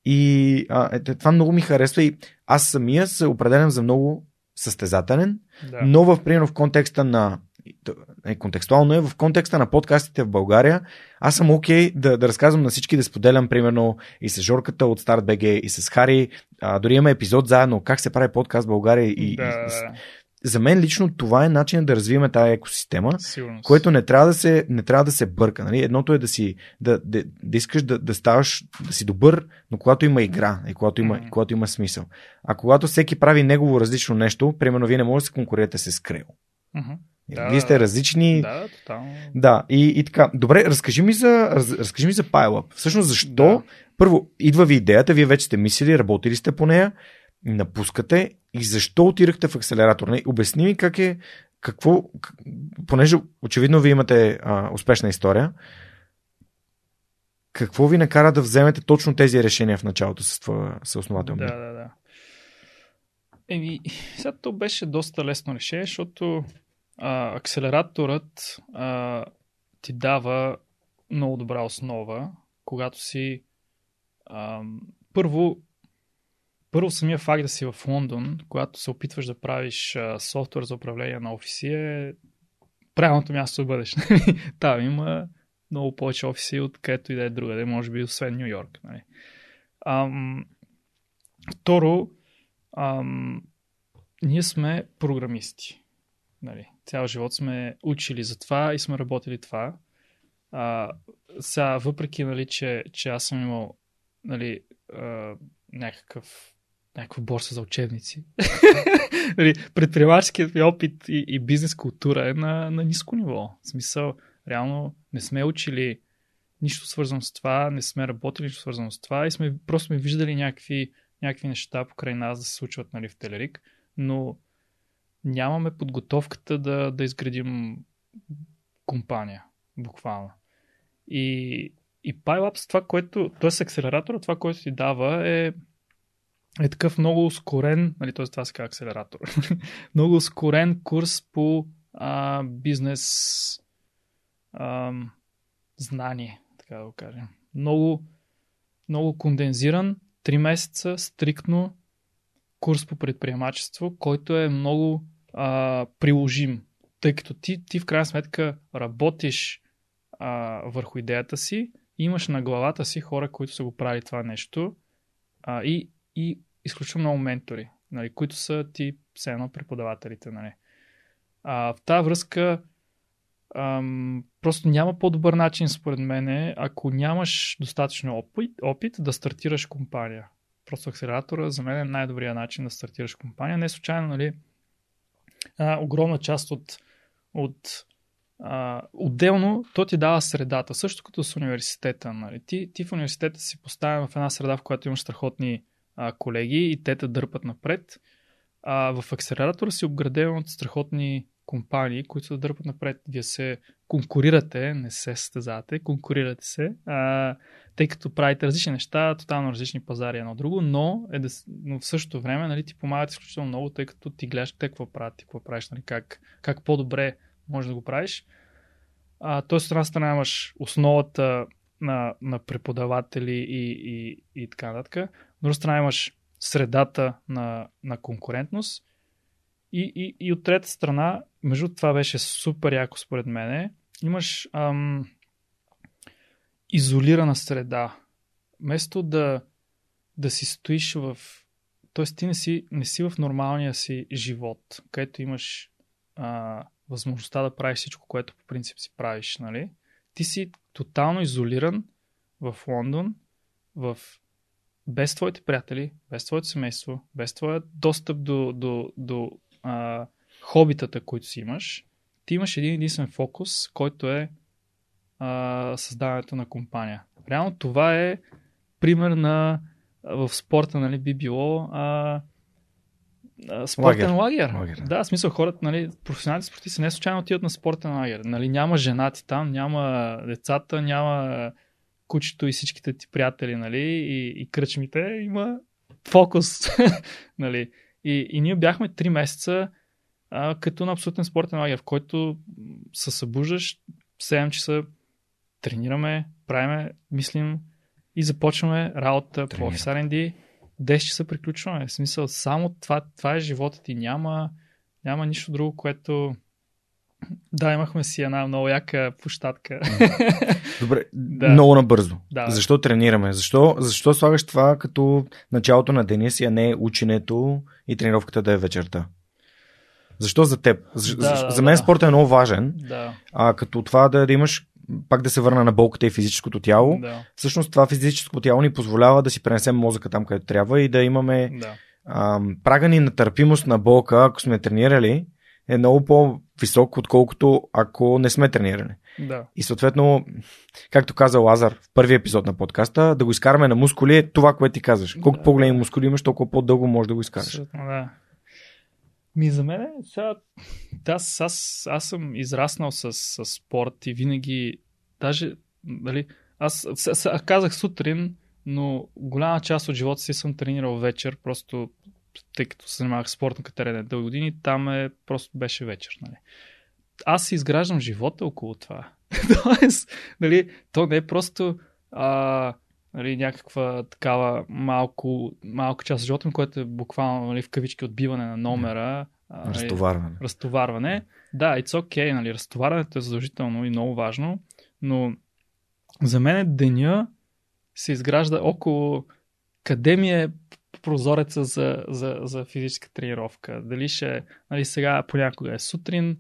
И а, е, това много ми харесва и аз самия се определям за много състезателен, да. но в примерно в контекста на е, контекстуално е в контекста на подкастите в България. Аз съм окей okay да, да разказвам на всички, да споделям примерно и с Жорката от StartBG и с Хари. А, дори имаме епизод заедно как се прави подкаст в България. И, да. и, за мен лично това е начин да развиваме тази екосистема, Сигурност. което не трябва да се, не трябва да се бърка. Нали? Едното е да си да, да, да искаш да, да ставаш, да си добър, но когато има игра и когато има, mm-hmm. когато има смисъл. А когато всеки прави негово различно нещо, примерно вие не можете да се конкурирате с Скрел. Mm-hmm. Да, Вие сте различни. Да, тотално. Да, и, и така. Добре, разкажи ми за, раз, разкажи ми за PileUp. Всъщност, защо? Да. Първо, идва ви идеята, вие вече сте мислили, работили сте по нея, напускате и защо отирахте в акселератор? Не, обясни ми как е, какво, понеже очевидно вие имате а, успешна история, какво ви накара да вземете точно тези решения в началото с твоя съосновател? Да, да, да. Еми, сега то беше доста лесно решение, защото а, акселераторът а, ти дава много добра основа, когато си а, първо първо самия факт да си в Лондон, когато се опитваш да правиш а, софтуер за управление на офиси е правилното място да бъдеш. Там има много повече офиси от където и да е другаде, може би освен Нью Йорк. Нали. Второ, ам, ние сме програмисти. Нали. Цял живот сме учили за това и сме работили това. А, сега, въпреки, нали, че, че аз съм имал нали, а, някакъв някаква борса за учебници. Нали, предприемаческият ми опит и, и бизнес култура е на, на ниско ниво. В смисъл, реално не сме учили нищо свързано с това, не сме работили нищо свързано с това и сме просто сме виждали някакви, някакви неща покрай нас да се случват нали, в Телерик, но нямаме подготовката да, да изградим компания, буквално. И, и PyLabs, това, което, т.е. акселератора, това, което ти дава е е такъв много ускорен, нали, т.е. това се казва акселератор, много ускорен курс по а, бизнес а, знание, така да го кажем. Много, много кондензиран, 3 месеца, стриктно курс по предприемачество, който е много а, приложим, тъй като ти, ти в крайна сметка работиш а, върху идеята си, имаш на главата си хора, които са го правили това нещо а, и и изключително много ментори, нали, които са ти все едно преподавателите. Нали. А, в тази връзка ам, просто няма по-добър начин, според мен, ако нямаш достатъчно опит, опит да стартираш компания. Просто акселератора за мен е най-добрият начин да стартираш компания. Не случайно, нали, а, огромна част от, от а, отделно то ти дава средата, също като с университета. Нали. Ти, ти в университета си поставя в една среда, в която имаш страхотни а, колеги и те те дърпат напред. А в акселератора си обграден от страхотни компании, които се дърпат напред. Вие се конкурирате, не се състезавате, конкурирате се, а, тъй като правите различни неща, тотално различни пазари едно друго, но, е да, но в същото време нали, ти помагат изключително много, тъй като ти гледаш те какво правят, какво правиш, нали, как, как по-добре можеш да го правиш. А, тоест, от една страна имаш основата на, на преподаватели и, и, и така нататък друга страна имаш средата на, на конкурентност. И, и, и от трета страна, между това беше супер яко според мене, имаш ам, изолирана среда. Вместо да, да си стоиш в... Тоест ти не си, не си в нормалния си живот, където имаш а, възможността да правиш всичко, което по принцип си правиш, нали? Ти си тотално изолиран в Лондон, в без твоите приятели, без твоето семейство, без твоя достъп до, до, до а, хобитата, които си имаш, ти имаш един единствен фокус, който е а, създаването на компания. Реално това е пример на в спорта, нали, би било а, а, спортен лагер. лагер. лагер. Да, в смисъл хората, нали, професионалните спортисти не случайно отиват на спортен лагер. Нали, няма женати там, няма децата, няма кучето и всичките ти приятели, нали, и, и кръчмите, има фокус, нали. И, и ние бяхме 3 месеца а, като на абсолютен спортен лагер, в който се събуждаш 7 часа, тренираме, правиме, мислим и започваме работа по офис R&D. 10 часа приключваме. В смисъл, само това, това е живота ти. Няма, няма нищо друго, което да, имахме си една много яка площадка. Добре, да. много набързо. Да. Защо тренираме? Защо, защо слагаш това като началото на деня си, а не ученето и тренировката да е вечерта? Защо за теб? За, да, за мен да. спортът е много важен. Да. А като това да, да имаш пак да се върна на болката и физическото тяло. Да. Всъщност това физическо тяло ни позволява да си пренесем мозъка там, където трябва и да имаме да. ам, прага ни на търпимост на болка, ако сме тренирали, е много по-висок, отколкото ако не сме тренирани. Да. И съответно, както каза Лазар в първи епизод на подкаста, да го изкараме на мускули е това, което ти казваш. Колкото да. по-големи мускули имаш, толкова по-дълго можеш да го изкараш. Да. Ми за мен, сега, да, аз, аз, аз съм израснал с, с спорт и винаги, даже, нали, аз, аз казах сутрин, но голяма част от живота си съм тренирал вечер, просто тъй като се занимавах спортно катерене дълги години, там е, просто беше вечер. Нали. Аз си изграждам живота около това. Тоест, нали, то не е просто а, нали, някаква такава малко, малка част от живота ми, което е буквално нали, в кавички отбиване на номера. А, нали, разтоварване. Разтоварване. Да, it's okay, нали, разтоварването е задължително и много важно, но за мен деня се изгражда около къде ми е прозореца за, за, за физическа тренировка. Дали ще, нали сега понякога е сутрин,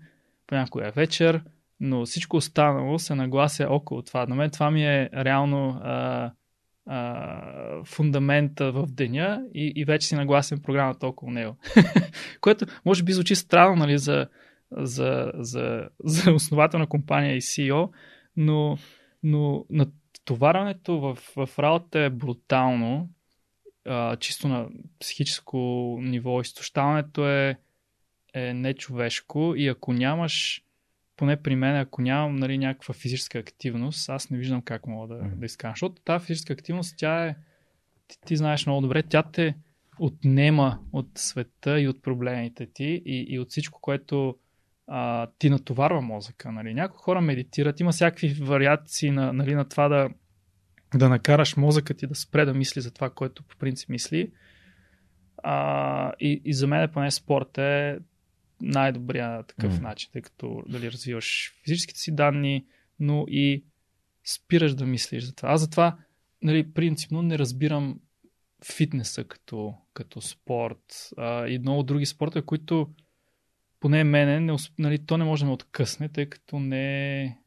понякога е вечер, но всичко останало се наглася около това. На мен това ми е реално а, а, фундамента в деня и, и вече си нагласен програмата около него. Което може би звучи странно нали, за, за, за, за основателна компания и CEO, но, но натоварването в, в работа е брутално, а, чисто на психическо ниво. Изтощаването е, е нечовешко и ако нямаш поне при мен, ако нямам нали, някаква физическа активност, аз не виждам как мога да, да изкажа. Защото тази физическа активност, тя е, ти, ти знаеш много добре, тя те отнема от света и от проблемите ти и, и от всичко, което а, ти натоварва мозъка. Нали. Някои хора медитират, има всякакви вариации на, нали, на това да, да накараш мозъкът ти да спре да мисли за това, което по принцип мисли. А, и, и за мен поне спорт е най-добрия такъв mm. начин, тъй като дали развиваш физическите си данни, но и спираш да мислиш за това. Аз затова, нали, принципно не разбирам фитнеса като, като спорт а, и много други спортове, които поне мене, не, нали, то не може да ме откъсне, тъй като не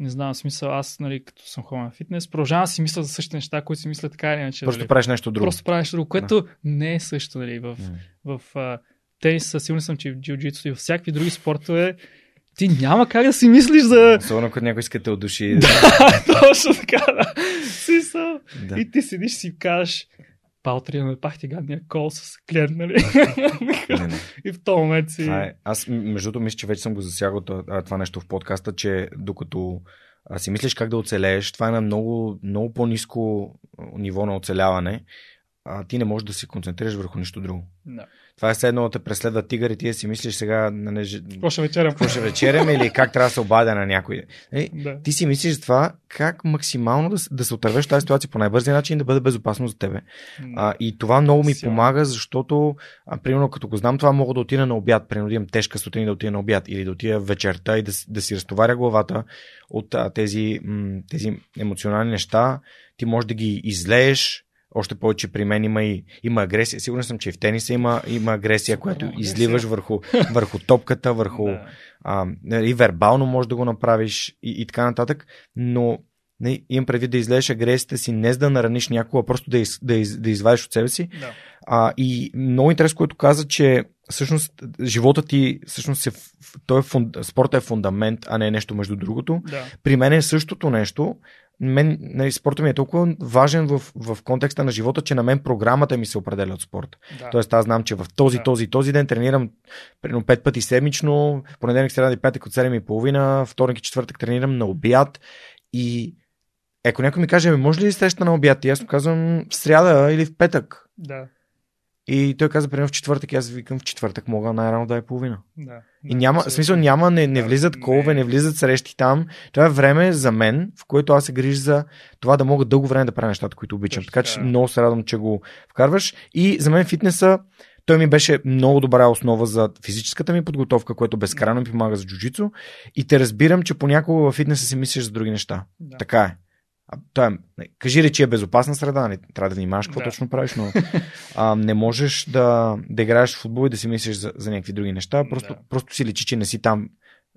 не знам, смисъл, аз, нали, като съм ходил на фитнес, продължавам да си мисля за същите неща, които си мисля така или иначе. Просто нали, правиш нещо друго. Просто правиш друго, което да. не е също, нали, в, mm. в, тениса, сигурен съм, че в джиу-джитсу и в всякакви други спортове ти няма как да си мислиш за... Особено като някой иска те отдуши. да, точно така, да. Сисъл. Да. И ти седиш си кажеш, Палтри, ме пах ти гадния кол с клиент, нали? не, не. и в този момент си... е. Аз, между другото, мисля, че вече съм го засягал това нещо в подкаста, че докато а, си мислиш как да оцелееш, това е на много, много по-низко ниво на оцеляване. А, ти не можеш да се концентрираш върху нищо друго. Да. Това е следно да те преследва тигър и ти си мислиш сега не... Какво ще вечерям? Какво ще вечерям или как трябва да се обадя на някой. Е, да. Ти си мислиш за това как максимално да, да се отървеш тази ситуация по най-бързия начин да бъде безопасно за тебе. А, и това много ми Сила. помага, защото, а, примерно, като го знам, това мога да отида на обяд. Примерно, да имам тежка сутрин да отида на обяд или да отида вечерта и да, да си разтоваря главата от а, тези, м- тези емоционални неща. Ти можеш да ги излееш, още повече при мен има и има агресия. Сигурен съм, че и в тениса има, има агресия, която агресия. изливаш върху, върху топката, върху. Да. А, и вербално можеш да го направиш и, и така нататък. Но не, имам предвид да излезеш агресията си, не за да нараниш някого, а просто да, из, да, из, да извадиш от себе си. Да. А, и много интересно, което каза, че всъщност живота ти, всъщност е, той е фунд, спорта е фундамент, а не е нещо между другото. Да. При мен е същото нещо мен, нали, спорта ми е толкова важен в, в контекста на живота, че на мен програмата ми се определя от спорта. Да. Тоест аз знам, че в този, да. този, този ден тренирам примерно 5 пъти седмично, понеделник, среда и петък от 7.30, вторник и четвъртък тренирам на обяд и ако някой ми каже, ами, може ли среща на обяд? И аз му казвам в сряда или в петък. Да. И той каза, примерно в четвъртък, аз викам в четвъртък мога най-рано да е половина. Да. И няма, в смисъл няма, не, не влизат да, колове, не. не влизат срещи там. Това е време за мен, в което аз се грижа за това да мога дълго време да правя нещата, които обичам. Точно, така че да. много се радвам, че го вкарваш. И за мен фитнеса, той ми беше много добра основа за физическата ми подготовка, което безкрайно ми помага за джуджицу. И те разбирам, че понякога във фитнеса си мислиш за други неща. Да. Така е. А, той е, кажи речи е безопасна среда, не трябва да внимаваш какво да. точно правиш, но а, не можеш да, да играеш в футбол и да си мислиш за, за някакви други неща. Просто, да. просто си лечи, че не си там.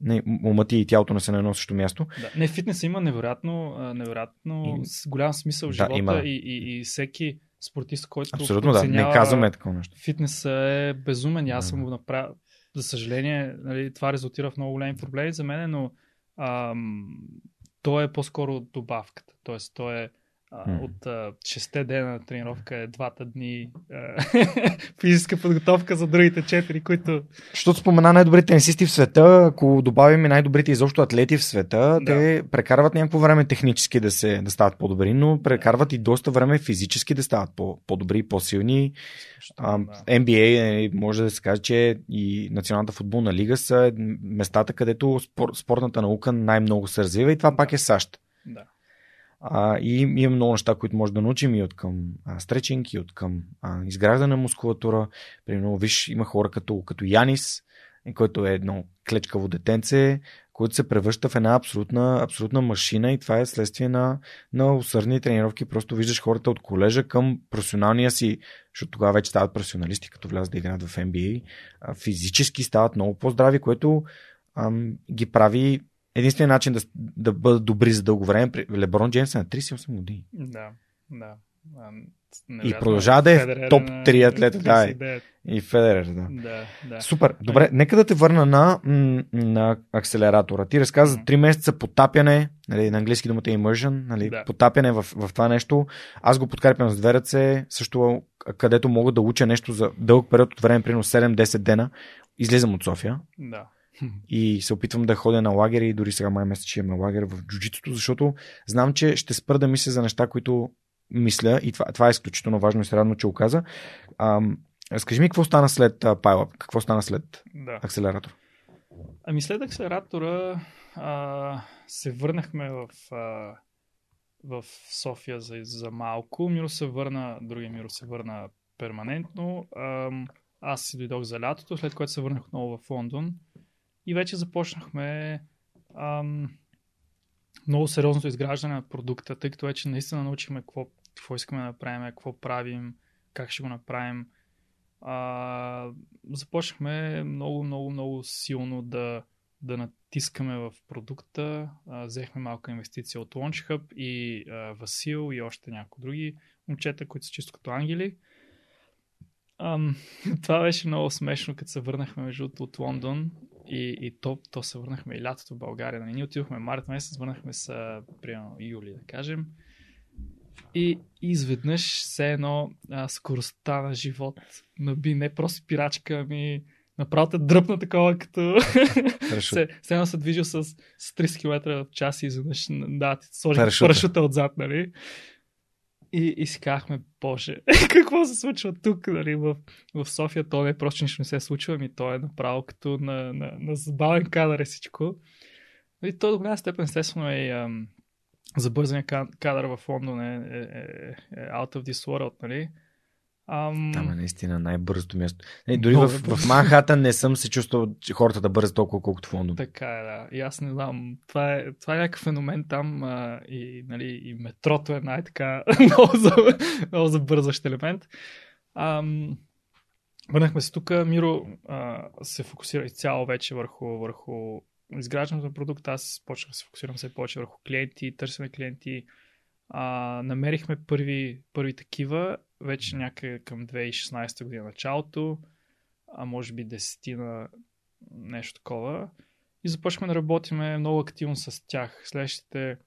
Не, ти и тялото не са на едно също място. Да. Не, фитнес има невероятно, невероятно и... с голям смисъл в да, живота има. и, и, и всеки спортист, който Абсолютно да, не казваме такова нещо. Фитнес е безумен, аз да. съм го направил. За съжаление, нали, това резултира в много големи проблеми за мен, но ам, то е по-скоро добавката. Тоест, то е от а, 6 дена на тренировка е двата дни а, физическа подготовка за другите 4, които... Защото спомена най-добрите тенисисти в света, ако добавим най-добрите изобщо атлети в света, да. те прекарват някакво време технически да, се, да стават по-добри, но прекарват и доста време физически да стават по- по-добри, по-силни. А, да. NBA е, може да се каже, че и Националната футболна лига са местата, където спор, спортната наука най-много се развива и това пак е САЩ. Да. А, и има много неща, които може да научим и от към а, стречинг, и от към а, изграждане на мускулатура. Примерно, виж, има хора като, като Янис, който е едно клечкаво детенце, който се превръща в една абсолютна, абсолютна машина и това е следствие на, на усърдни тренировки. Просто виждаш хората от колежа към професионалния си, защото тогава вече стават професионалисти, като влязат да играят в NBA. Физически стават много по-здрави, което ам, ги прави единственият начин да, да бъдат добри за дълго време. Леброн Джеймс е на 38 години. Да, да. И продължава да е топ 3 атлета. Да, и Федерер, да. да, да. Супер. Добре, нека да те върна на, на акселератора. Ти разказа за 3 месеца потапяне, нали, на английски думата е immersion, нали, да. потапяне в, в това нещо. Аз го подкрепям с две ръце, също където мога да уча нещо за дълъг период от време, примерно 7-10 дена. Излизам от София. Да. И се опитвам да ходя на лагери и дори сега май месец ще имам лагер в джуджитото, защото знам, че ще спра да мисля за неща, които мисля, и това, това е изключително важно и се радвам, че го каза. Ам, разкажи ми какво стана след пайла, какво стана след да. акселератор? Ами след акселератора а, се върнахме в, а, в София за, за малко. Миро се върна, другия Миро се върна перманентно. А, аз си дойдох за лятото, след което се върнах отново в Лондон. И вече започнахме ам, много сериозното изграждане на продукта, тъй като вече наистина научихме какво какво искаме да направим, какво правим, как ще го направим. А, започнахме много, много, много силно да, да натискаме в продукта. А, взехме малка инвестиция от Launch и а, Васил и още някои други момчета, които са чисто като ангели. Ам, това беше много смешно, като се върнахме между от Лондон и, и то, то се върнахме и лятото в България. Нали? Ние отидохме март месец, върнахме се примерно юли, да кажем. И изведнъж все едно а, скоростта на живот наби не просто спирачка, ами направо те дръпна такова, като се, се едно се движил с, с 30 км в час и изведнъж да, ти сложи парашута отзад, нали? И, и си казахме, боже, какво се случва тук, нали, в, в София, то не просто нищо не се е случва, ами то е направо като на, на, на забавен кадър е всичко. И то до голяма степен, естествено, е ам, забързания кадър в Лондон е, е, е, е out of this world, нали? Ам... Там е наистина най-бързото място. Не, дори в, в Манхатън не съм се чувствал, че хората да бързат толкова, колкото в Лондон. Така е, да. И аз не знам. Това е, това е някакъв феномен там а, и, нали, и метрото е най-така много, за, много забързващ елемент. Ам, върнахме се тук. Миро а, се фокусира изцяло вече върху, върху изграждането на продукт, аз почнах да се фокусирам все повече върху клиенти, търсене клиенти. А, намерихме първи, първи такива вече някъде към 2016 година началото, а може би десетина нещо такова. И започнахме да работиме много активно с тях. Следващите,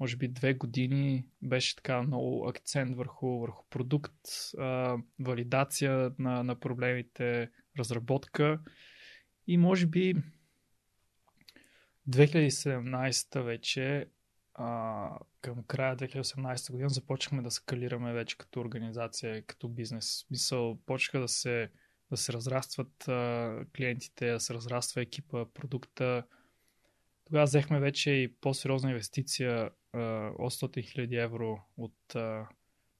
може би, две години беше така много акцент върху, върху продукт, а, валидация на, на проблемите, разработка. И може би 2017 вече а, към края 2018 година започнахме да скалираме вече като организация, като бизнес. Мисъл, почнаха да се, да се разрастват а, клиентите, да се разраства екипа, продукта. Тогава взехме вече и по-сериозна инвестиция а, 800 000 евро от а,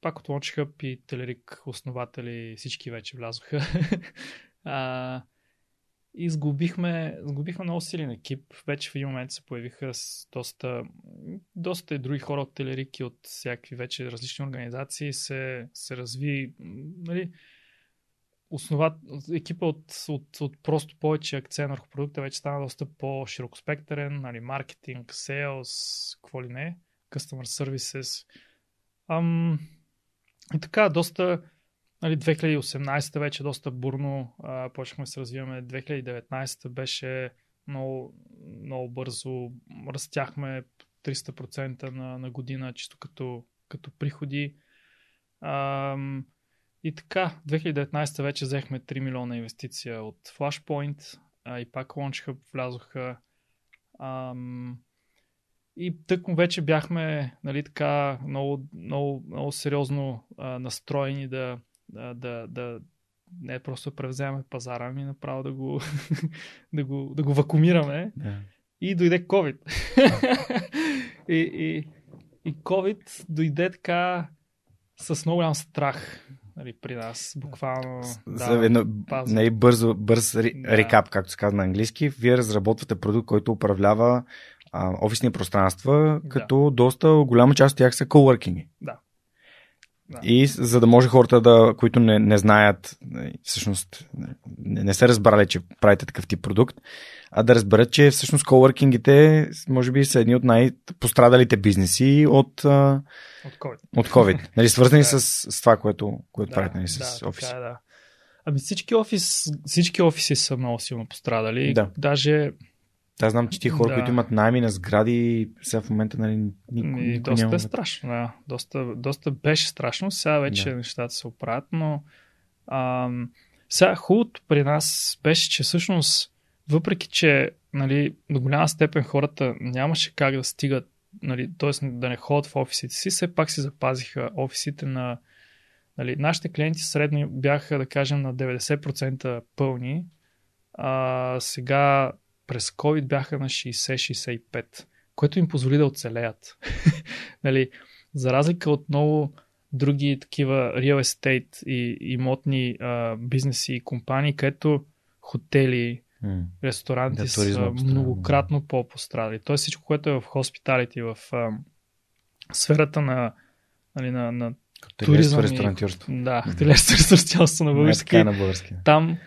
пак от LaunchHub и Телерик основатели, всички вече влязоха. а, и сгубихме, сгубихме много силен екип. Вече в един момент се появиха с доста, доста други хора от телерики, от всякакви вече различни организации. Се, се разви нали, основат, екипа от, от, от просто повече акцент върху продукта вече стана доста по-широкоспектърен, нали, маркетинг, сейлс, какво ли не, customer services. Ам, и така, доста, Нали, 2018 вече доста бурно а, почнахме да се развиваме. 2019 беше много, много бързо. Растяхме 300% на, на година, чисто като, като приходи. А, и така, 2019 вече взехме 3 милиона инвестиция от Flashpoint а, и пак Launchhub влязоха. А, и тък му вече бяхме нали, така много, много, много сериозно а, настроени да, да, да, да не просто да превземем пазара, ами направо да го, да го, да го вакуумираме. Yeah. И дойде COVID. и, и, и COVID дойде така с много голям страх нали, при нас. Буквално. Да, едно, не бързо, бърз да. рекап, както се казва на английски. Вие разработвате продукт, който управлява а, офисни пространства, като да. доста голяма част от тях са coworking. Да Да. И за да може хората, да, които не, не знаят, нали, всъщност не, не са разбрали, че правите такъв тип продукт, а да разберат, че всъщност коворкингите може би са едни от най-пострадалите бизнеси от, От COVID. от COVID. нали, свързани с, с това, което, което Да, правите нали, с да, офиси. Така, е, да. Ами всички, офис, всички офиси са много силно пострадали. Да. Даже Аз знам, че ти хора, Да. които имат найми на сгради, сега в момента нали, никой, И никой доста няма. е страшно, да. Доста, доста беше страшно. Сега вече Да. нещата се оправят, но ам, сега хубавото при нас беше, че всъщност, въпреки че нали, до голяма степен хората нямаше как да стигат, нали, т.е. да не ходят в офисите си, все пак си запазиха офисите на нали, нашите клиенти средно бяха, да кажем, на 90% пълни, а сега през COVID бяха на 60-65, което им позволи да оцелеят. нали, за разлика от много други такива real estate и имотни а, бизнеси и компании, където хотели, ресторанти Да, са е многократно по-пострадали. Тоест всичко, което е в хоспиталите, в а, сферата на, нали, на, на Хотелиерство, туризъм и- ресторантьорство. да, хотелиерство ресторантьорство на Не, български, така е на български. там,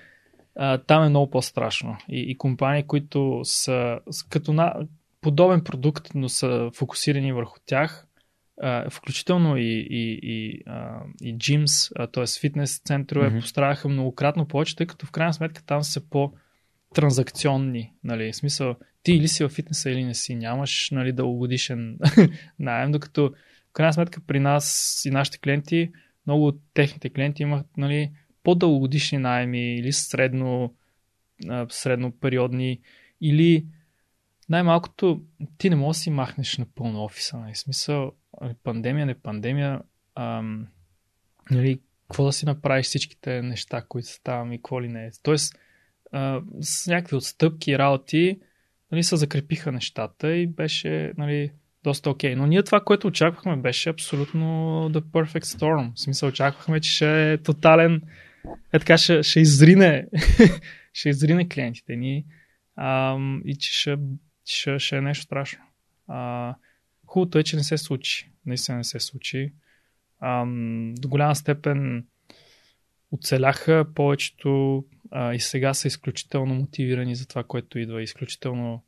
а, там е много по-страшно. И, и компании, които са като на, подобен продукт, но са фокусирани върху тях, а, включително и, и, и, а, и а, т.е. фитнес центрове, mm-hmm. пострадаха многократно повече, тъй като в крайна сметка там са по-транзакционни. Нали? В смисъл, ти или си във фитнеса, или не си. Нямаш нали, дългогодишен найем, докато в крайна сметка при нас и нашите клиенти, много от техните клиенти имат нали, по-дългогодишни найеми или средно, среднопериодни, или най-малкото ти не можеш да си махнеш напълно офиса. Нали? Смисъл, ами, пандемия, не пандемия, ам, нали, какво да си направиш всичките неща, които са там и какво ли не е. Тоест, а, с някакви отстъпки и работи, нали, се закрепиха нещата и беше нали, доста окей. Но ние това, което очаквахме, беше абсолютно the perfect storm. В смисъл, очаквахме, че ще е тотален, е така, ще, ще изрине, ще изрине клиентите ни ам, и че ще, ще, ще е нещо страшно. А, хубавото е, че не се случи. Наистина не се случи. Ам, до голяма степен оцеляха повечето а, и сега са изключително мотивирани за това, което идва. Изключително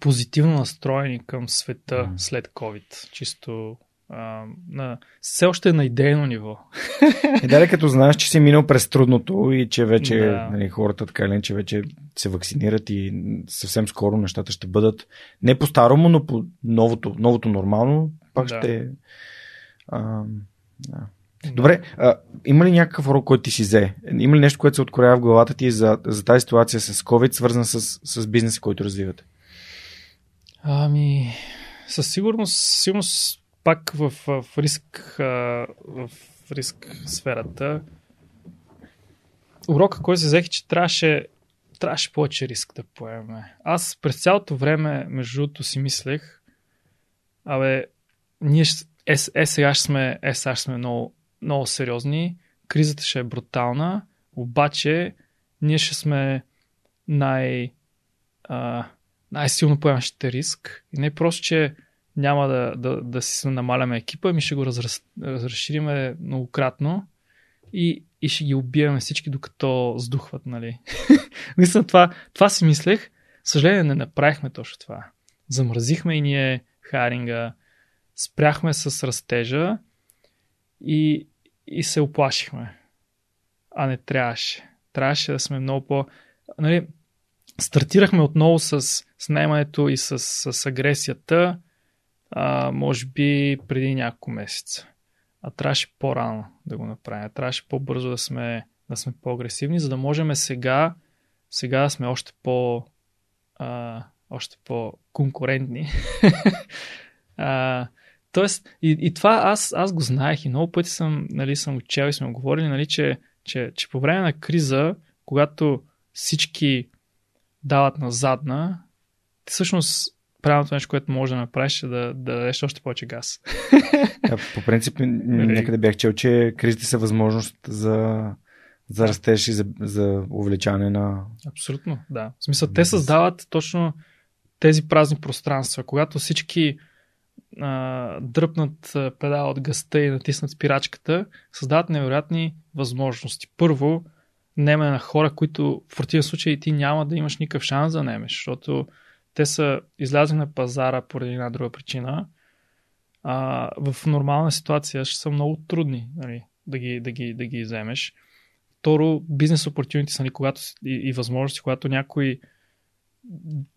позитивно настроени към света Мгм. след COVID. Чисто а, на, все още е на идейно ниво. И дали като знаеш, че си минал през трудното и че вече Да. нали, хората така или иначе вече се вакцинират и съвсем скоро нещата ще бъдат не по-старому, но по новото, новото нормално, пак Да. ще... А, да. Добре, а, има ли някакъв урок, който ти си взе? Има ли нещо, което се откроява в главата ти за, за тази ситуация с COVID, свързана с, с бизнеса, който развивате? Ами, със сигурност, сигурност пак в, в риск, в риск сферата. Урока, който се взех, че трябваше, трябваше повече риск да поемем. Аз през цялото време, между другото, си мислех, абе, ние е, е, сега ще сме, е, сега ще сме много, много сериозни, кризата ще е брутална, обаче ние ще сме най, а, най-силно поемащите риск. И не просто, че няма да, да, да си намаляме екипа, ми ще го разраз, разшириме многократно и, и ще ги убиваме всички, докато сдухват, нали? Мисля, това, това си мислех. Съжаление, не направихме точно това. Замразихме и ние харинга, спряхме с растежа и, и се оплашихме. А не трябваше. Трябваше да сме много по... Нали, стартирахме отново с, с наемането и с, с агресията, а, може би преди няколко месеца. А трябваше по-рано да го направим. Трябваше по-бързо да сме, да сме по-агресивни, за да можем сега, сега да сме още по а, още по-конкурентни. а, тоест, и, и това аз, аз го знаех и много пъти съм, нали, съм учил и сме говорили, нали, че, че, че по време на криза, когато всички дават на задна, ти всъщност правилното нещо, което може да направиш е да, да дадеш още повече газ. А, по принцип, н- някъде бях чел, че кризите са възможност за, за растеж и за, за увеличаване на... Абсолютно, да. В смисъл, те създават точно тези празни пространства. Когато всички а, дръпнат педал от гъста и натиснат спирачката, създават невероятни възможности. Първо, неме на хора, които в противен случай ти няма да имаш никакъв шанс да немеш, защото те са излязли на пазара поради една друга причина. А, в нормална ситуация ще са много трудни нали, да, ги, да, ги, да ги вземеш. Второ, бизнес opportunities, нали, когато, и, и възможности, когато някой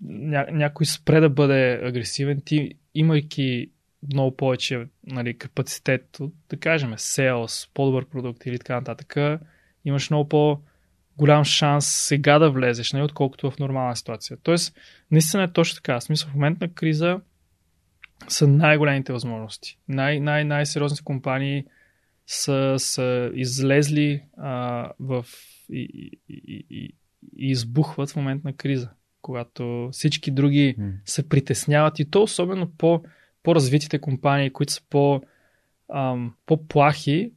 ня, някой спре да бъде агресивен, ти имайки много повече нали, капацитет, да кажем, sales, по-добър продукт или така нататък, имаш много по- голям шанс сега да влезеш, нали, отколкото в нормална ситуация. Тоест, наистина е точно така. В смисъл, в момент на криза са най-големите възможности. Най- най- най-сериозните компании са, са излезли а, в и, и, и, и избухват в момент на криза когато всички други mm. се притесняват и то особено по, по-развитите компании, които са по, ам, по-плахи,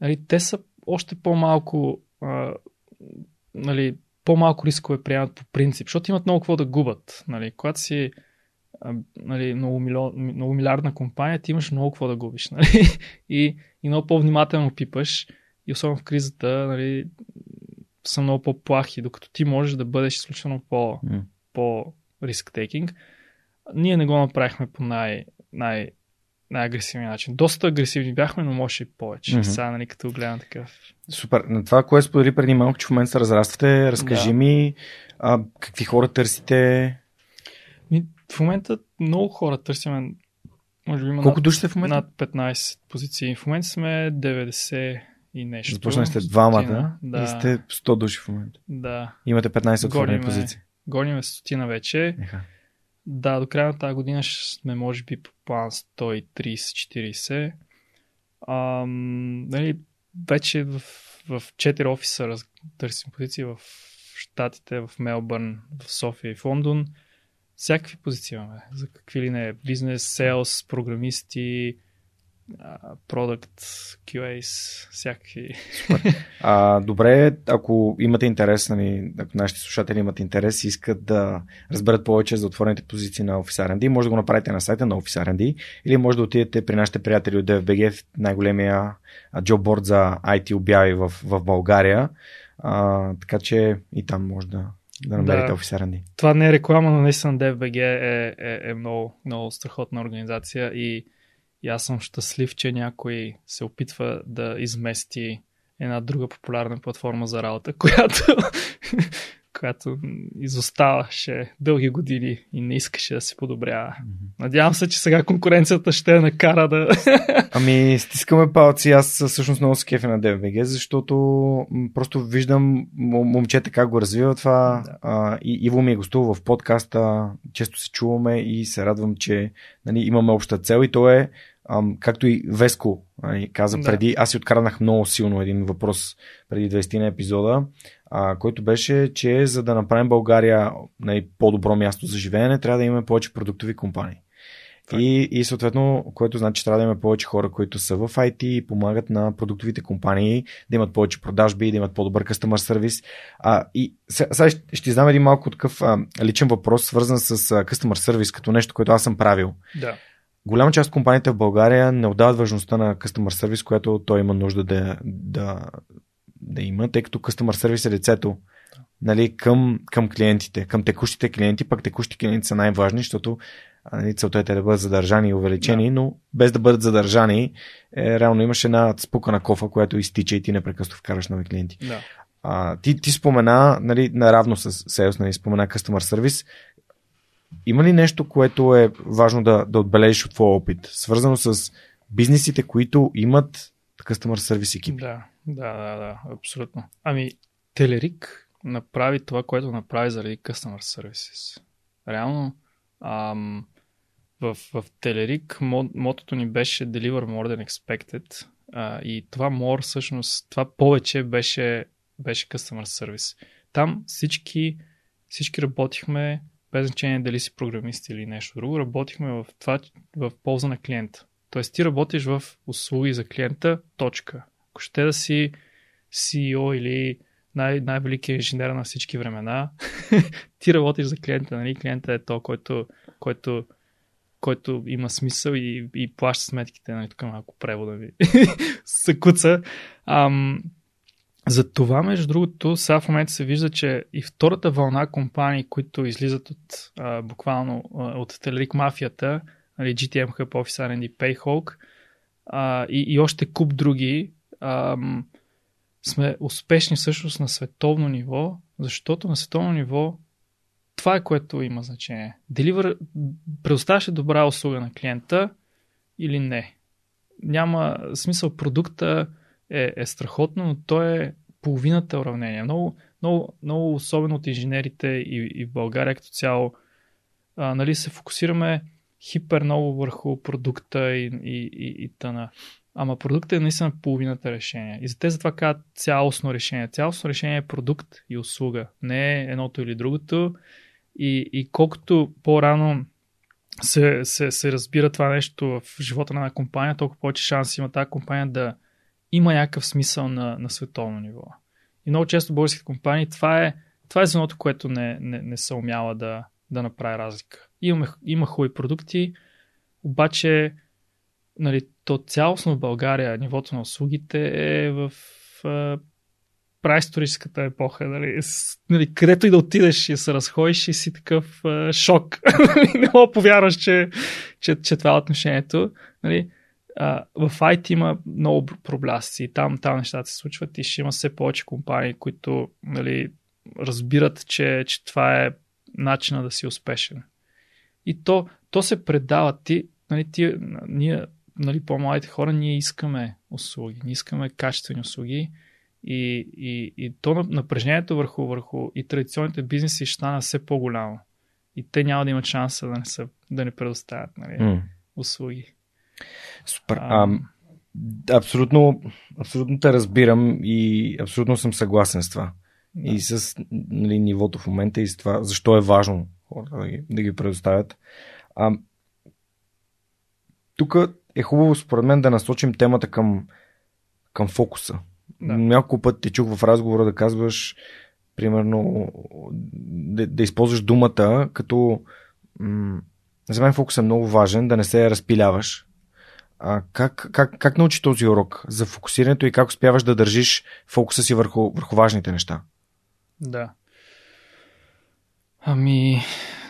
нали, те са още по-малко а, нали, по-малко рискове приемат по принцип, защото имат много какво да губят. Нали. Когато си а, нали, много, милион, много милиардна компания, ти имаш много какво да губиш. Нали. И, и много по-внимателно пипаш. И особено в кризата, нали, са много по-плахи, докато ти можеш да бъдеш изключително по, mm. по риск-тейкинг. Ние не го направихме по най, най, най-агресивния начин. Доста агресивни бяхме, но може и повече. Mm-hmm. Сега, нали, като гледам такъв. Супер. На това, което сподели преди малко, че в момента се разраствате, разкажи да. ми а, какви хора търсите? В момента много хора търсиме. Може би има Колко души сте в момента? Над 15 позиции. В момента сме 90 и нещо. Започнали сте двамата да. и сте 100 души в момента. Да. Имате 15 отворени позиции. Гониме стотина вече. Еха. Да, до края на тази година ще сме може би по план 130-40. Ам, нали, вече в, в 4 офиса раз, търсим позиции в Штатите, в Мелбърн, в София и в Лондон. Всякакви позиции имаме. За какви ли не. Бизнес, селс, програмисти, продукт, QAs, всякакви. А, добре, ако имате интерес, нали, ако нашите слушатели имат интерес и искат да разберат повече за отворените позиции на Office R&D, може да го направите на сайта на Office R&D или може да отидете при нашите приятели от DFBG, най-големия джобборд за IT обяви в, в България. А, така че и там може да, да намерите да, Office R&D. Това не е реклама, но наистина DFBG е, е, е много, много страхотна организация и и аз съм щастлив, че някой се опитва да измести една друга популярна платформа за работа, която, която изоставаше дълги години и не искаше да се подобрява. Надявам се, че сега конкуренцията ще я накара да... ами, стискаме палци. Аз всъщност много се кефя на DFBG, защото просто виждам момчета как го развива това. Да. А, и Иво ми е гостувал в подкаста, често се чуваме и се радвам, че нали, имаме обща цел и то е Ам, както и Веско ами, каза да. преди, аз си откраднах много силно един въпрос преди 20 на епизода, а, който беше, че за да направим България нали, по-добро място за живеене, трябва да имаме повече продуктови компании. И, и съответно, което значи, че трябва да имаме повече хора, които са в IT и помагат на продуктовите компании да имат повече продажби, да имат по-добър customer сервис. А, и сега ще, ще знам един малко такъв а, личен въпрос, свързан с а, customer сервис, като нещо, което аз съм правил. Да голяма част от компаниите в България не отдават важността на customer service, което той има нужда да, да, да има, тъй като customer service е лицето нали, към, към клиентите, към текущите клиенти, пък текущите клиенти са най-важни, защото нали, целта е те да бъдат задържани и увеличени, да. но без да бъдат задържани, е, реално имаш една спукана кофа, която изтича и ти непрекъснато вкараш нови клиенти. Да. А, ти, ти спомена, нали, наравно с Sales, нали, спомена Customer Service. Има ли нещо, което е важно да, да отбележиш от твоя опит, свързано с бизнесите, които имат customer service екипи? Да, да, да, да, абсолютно. Ами, Телерик направи това, което направи заради customer services. Реално, ам, в, в Телерик мотото ни беше Deliver More than Expected а, и това more всъщност, това повече беше, беше customer service. Там всички, всички работихме без значение дали си програмист или нещо друго, работихме в това в полза на клиента. Тоест ти работиш в услуги за клиента, точка. Ако ще да си CEO или най- най-великият инженер на всички времена, ти работиш за клиента, нали? Клиента е то, който, който, който има смисъл и, и плаща сметките. Нали, тук малко превода ви се куца. Ам, за това, между другото, сега в момента се вижда, че и втората вълна компании, които излизат от а, буквално от Телерик мафията, нали, GTM Hub, Office R&D, Payhawk а, и, и още куп други, а, сме успешни всъщност на световно ниво, защото на световно ниво това е което има значение. Деливър, предоставяш добра услуга на клиента или не. Няма смисъл продукта е, е страхотно, но то е половината уравнение. Много, много, много особено от инженерите и, и в България като цяло а, нали, се фокусираме хипер много върху продукта и, и, и, и тъна. Ама продуктът е наистина половината решение. И за те затова казват цялостно решение. Цялостно решение е продукт и услуга. Не е едното или другото. И, и колкото по-рано се, се, се разбира това нещо в живота на една компания, толкова повече шанс има тази компания да има някакъв смисъл на, на световно ниво. И много често българските компании, това е, това е звеното, което не, не, не са умяла да, да направи разлика. Има, има хубави продукти, обаче нали, то цялостно в България нивото на услугите е в праисторическата епоха. Нали, нали, където и да отидеш и се разходиш и си такъв а, шок. не мога повярваш, че, че, че това е отношението. Нали, а, в IT има много проблясъци. Там, там нещата се случват и ще има все повече компании, които нали, разбират, че, че това е начина да си успешен. И то, то се предава. Ти, нали, ти, ние, нали, по-младите хора, ние искаме услуги, ние искаме качествени услуги и, и, и то напрежението върху, върху и традиционните бизнеси ще стане все по-голямо. И те няма да имат шанса да не, са, да не предоставят нали, mm. услуги. Супер. А, абсолютно, абсолютно те разбирам и абсолютно съм съгласен с това. Да. И с нали, нивото в момента и с това, защо е важно хората да ги, да ги предоставят. А, тук е хубаво според мен да насочим темата към, към фокуса. Да. Няколко пъти те чух в разговора да казваш, примерно, да, да използваш думата като м- за мен фокус е много важен, да не се разпиляваш. А как, как, как научи този урок за фокусирането и как успяваш да държиш фокуса си върху, върху важните неща? Да. Ами,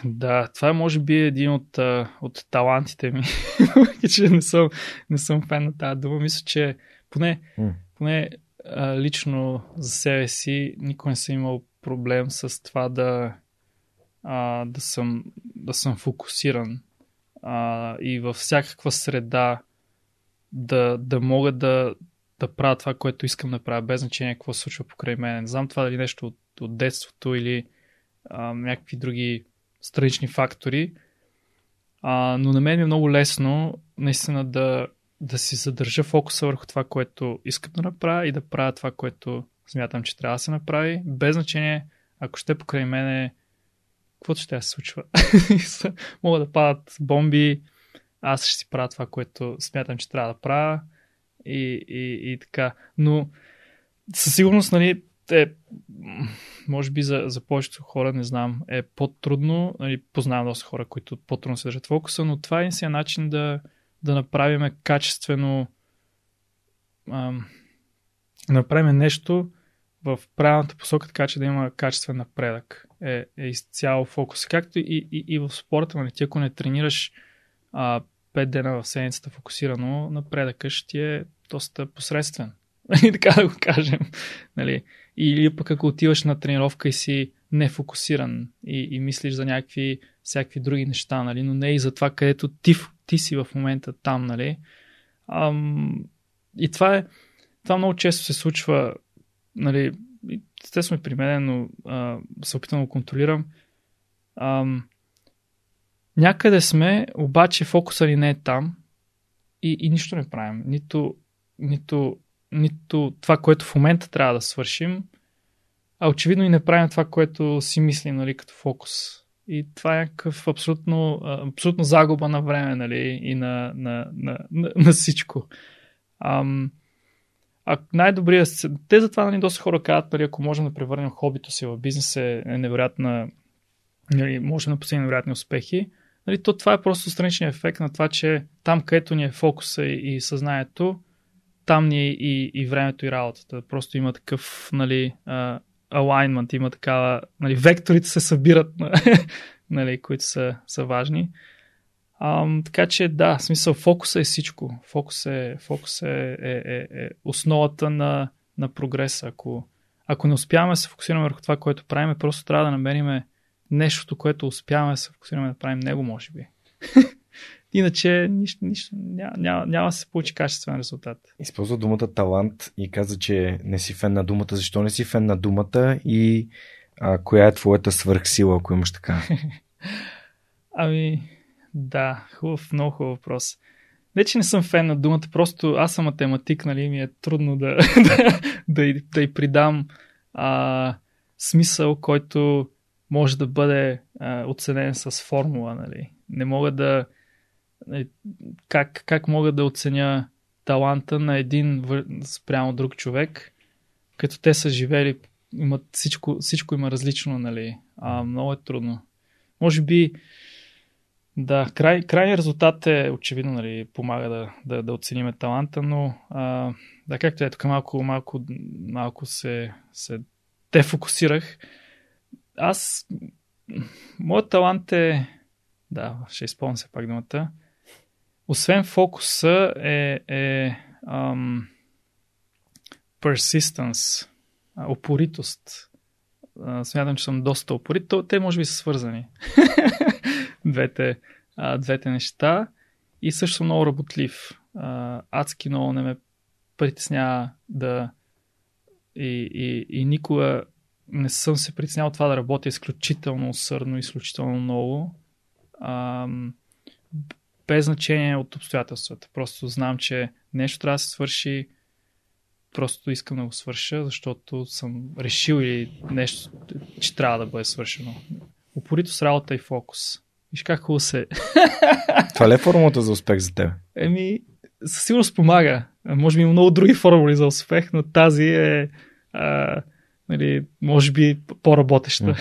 да, това е може би един от, от талантите ми. че не съм, не съм фен на тази дума. Мисля, че поне, mm. поне а, лично за себе си никой не съм имал проблем с това да, а, да, съм, да съм фокусиран а, и във всякаква среда да, да мога да, да правя това, което искам да правя, без значение какво се случва покрай мен. Не знам това дали нещо от, от детството или а, някакви други странични фактори, а, но на мен е много лесно наистина да, да си задържа фокуса върху това, което искам да направя и да правя това, което смятам, че трябва да се направи, без значение, ако ще покрай мене, каквото ще се случва. Могат да падат бомби, аз ще си правя това, което смятам, че трябва да правя и, и, и така. Но със сигурност, нали, е, може би за, за повечето хора, не знам, е по-трудно. Нали, познавам доста хора, които по-трудно се държат фокуса, но това е си начин да, да направим качествено ам, направим нещо в правилната посока, така че да има качествен напредък. Е, е изцяло фокус. Както и, и, и в спорта, нали, ти ако не тренираш а, 5 дена в седмицата фокусирано, напредъкът ще е доста посредствен. Така да го кажем. Нали. Или пък ако отиваш на тренировка и си нефокусиран и, и мислиш за някакви всякакви други неща, нали, но не и за това, където ти, ти си в момента там, нали. Ам, и това е, това много често се случва, нали, естествено при мен, но а, се опитам да го контролирам. Ам, някъде сме, обаче фокуса ни не е там и, и нищо не правим. Нито, нито, нито това, което в момента трябва да свършим, а очевидно и не правим това, което си мислим нали, като фокус. И това е някакъв абсолютно, абсолютно загуба на време нали, и на, на, на, на, на всичко. Ам, а най-добрият... Те затова нали, доста хора казват, нали, ако можем да превърнем хобито си в бизнес е невероятна... Нали, можем да постигнем невероятни успехи. Нали, то това е просто страничен ефект на това, че там, където ни е фокуса и, съзнанието, там ни е и, и времето и работата. Просто има такъв, нали, alignment, има такава, нали, векторите се събират, нали, които са, са важни. Um, така че да, смисъл фокуса е всичко. Фокус е, фокус е, е, е, е основата на, на прогреса. Ако, ако не успяваме да се фокусираме върху това, което правим, просто трябва да намерим нещото, което успяваме да се фокусираме да правим него, може би. Иначе нищо, нищо, няма, няма, няма да се получи качествен резултат. Използва думата талант и каза, че не си фен на думата. Защо не си фен на думата и а, коя е твоята свърхсила, ако имаш така? ами, да, хубав, много хубав въпрос. Не, че не съм фен на думата, просто аз съм математик, нали, ми е трудно да, да, да, да й придам а, смисъл, който може да бъде а, оценен с формула. Нали. Не мога да. Нали, как, как мога да оценя таланта на един спрямо друг човек, като те са живели, имат всичко, всичко има различно, нали. А, много е трудно. Може би да, край, крайният резултат е очевидно, нали, помага да, да, да оцениме таланта, но а, да, както е, тук малко, малко, малко се, се дефокусирах. Аз, моят талант е, да, ще изпълня се пак думата, освен фокуса е, е ам, persistence, опоритост. Смятам, че съм доста опорит. Те може би са свързани. двете, а, двете неща. И също съм много работлив. А, адски много не ме притеснява да и, и, и никога не съм се притеснял това да работя изключително усърдно, изключително много. А, без значение от обстоятелствата. Просто знам, че нещо трябва да се свърши, просто искам да го свърша, защото съм решил или нещо, че трябва да бъде свършено. Упорито с работа и фокус. Виж как хубаво се. Това ли е формулата за успех за теб? Еми, със сигурност помага. Може би има много други формули за успех, но тази е, а, нали, може би, по-работеща.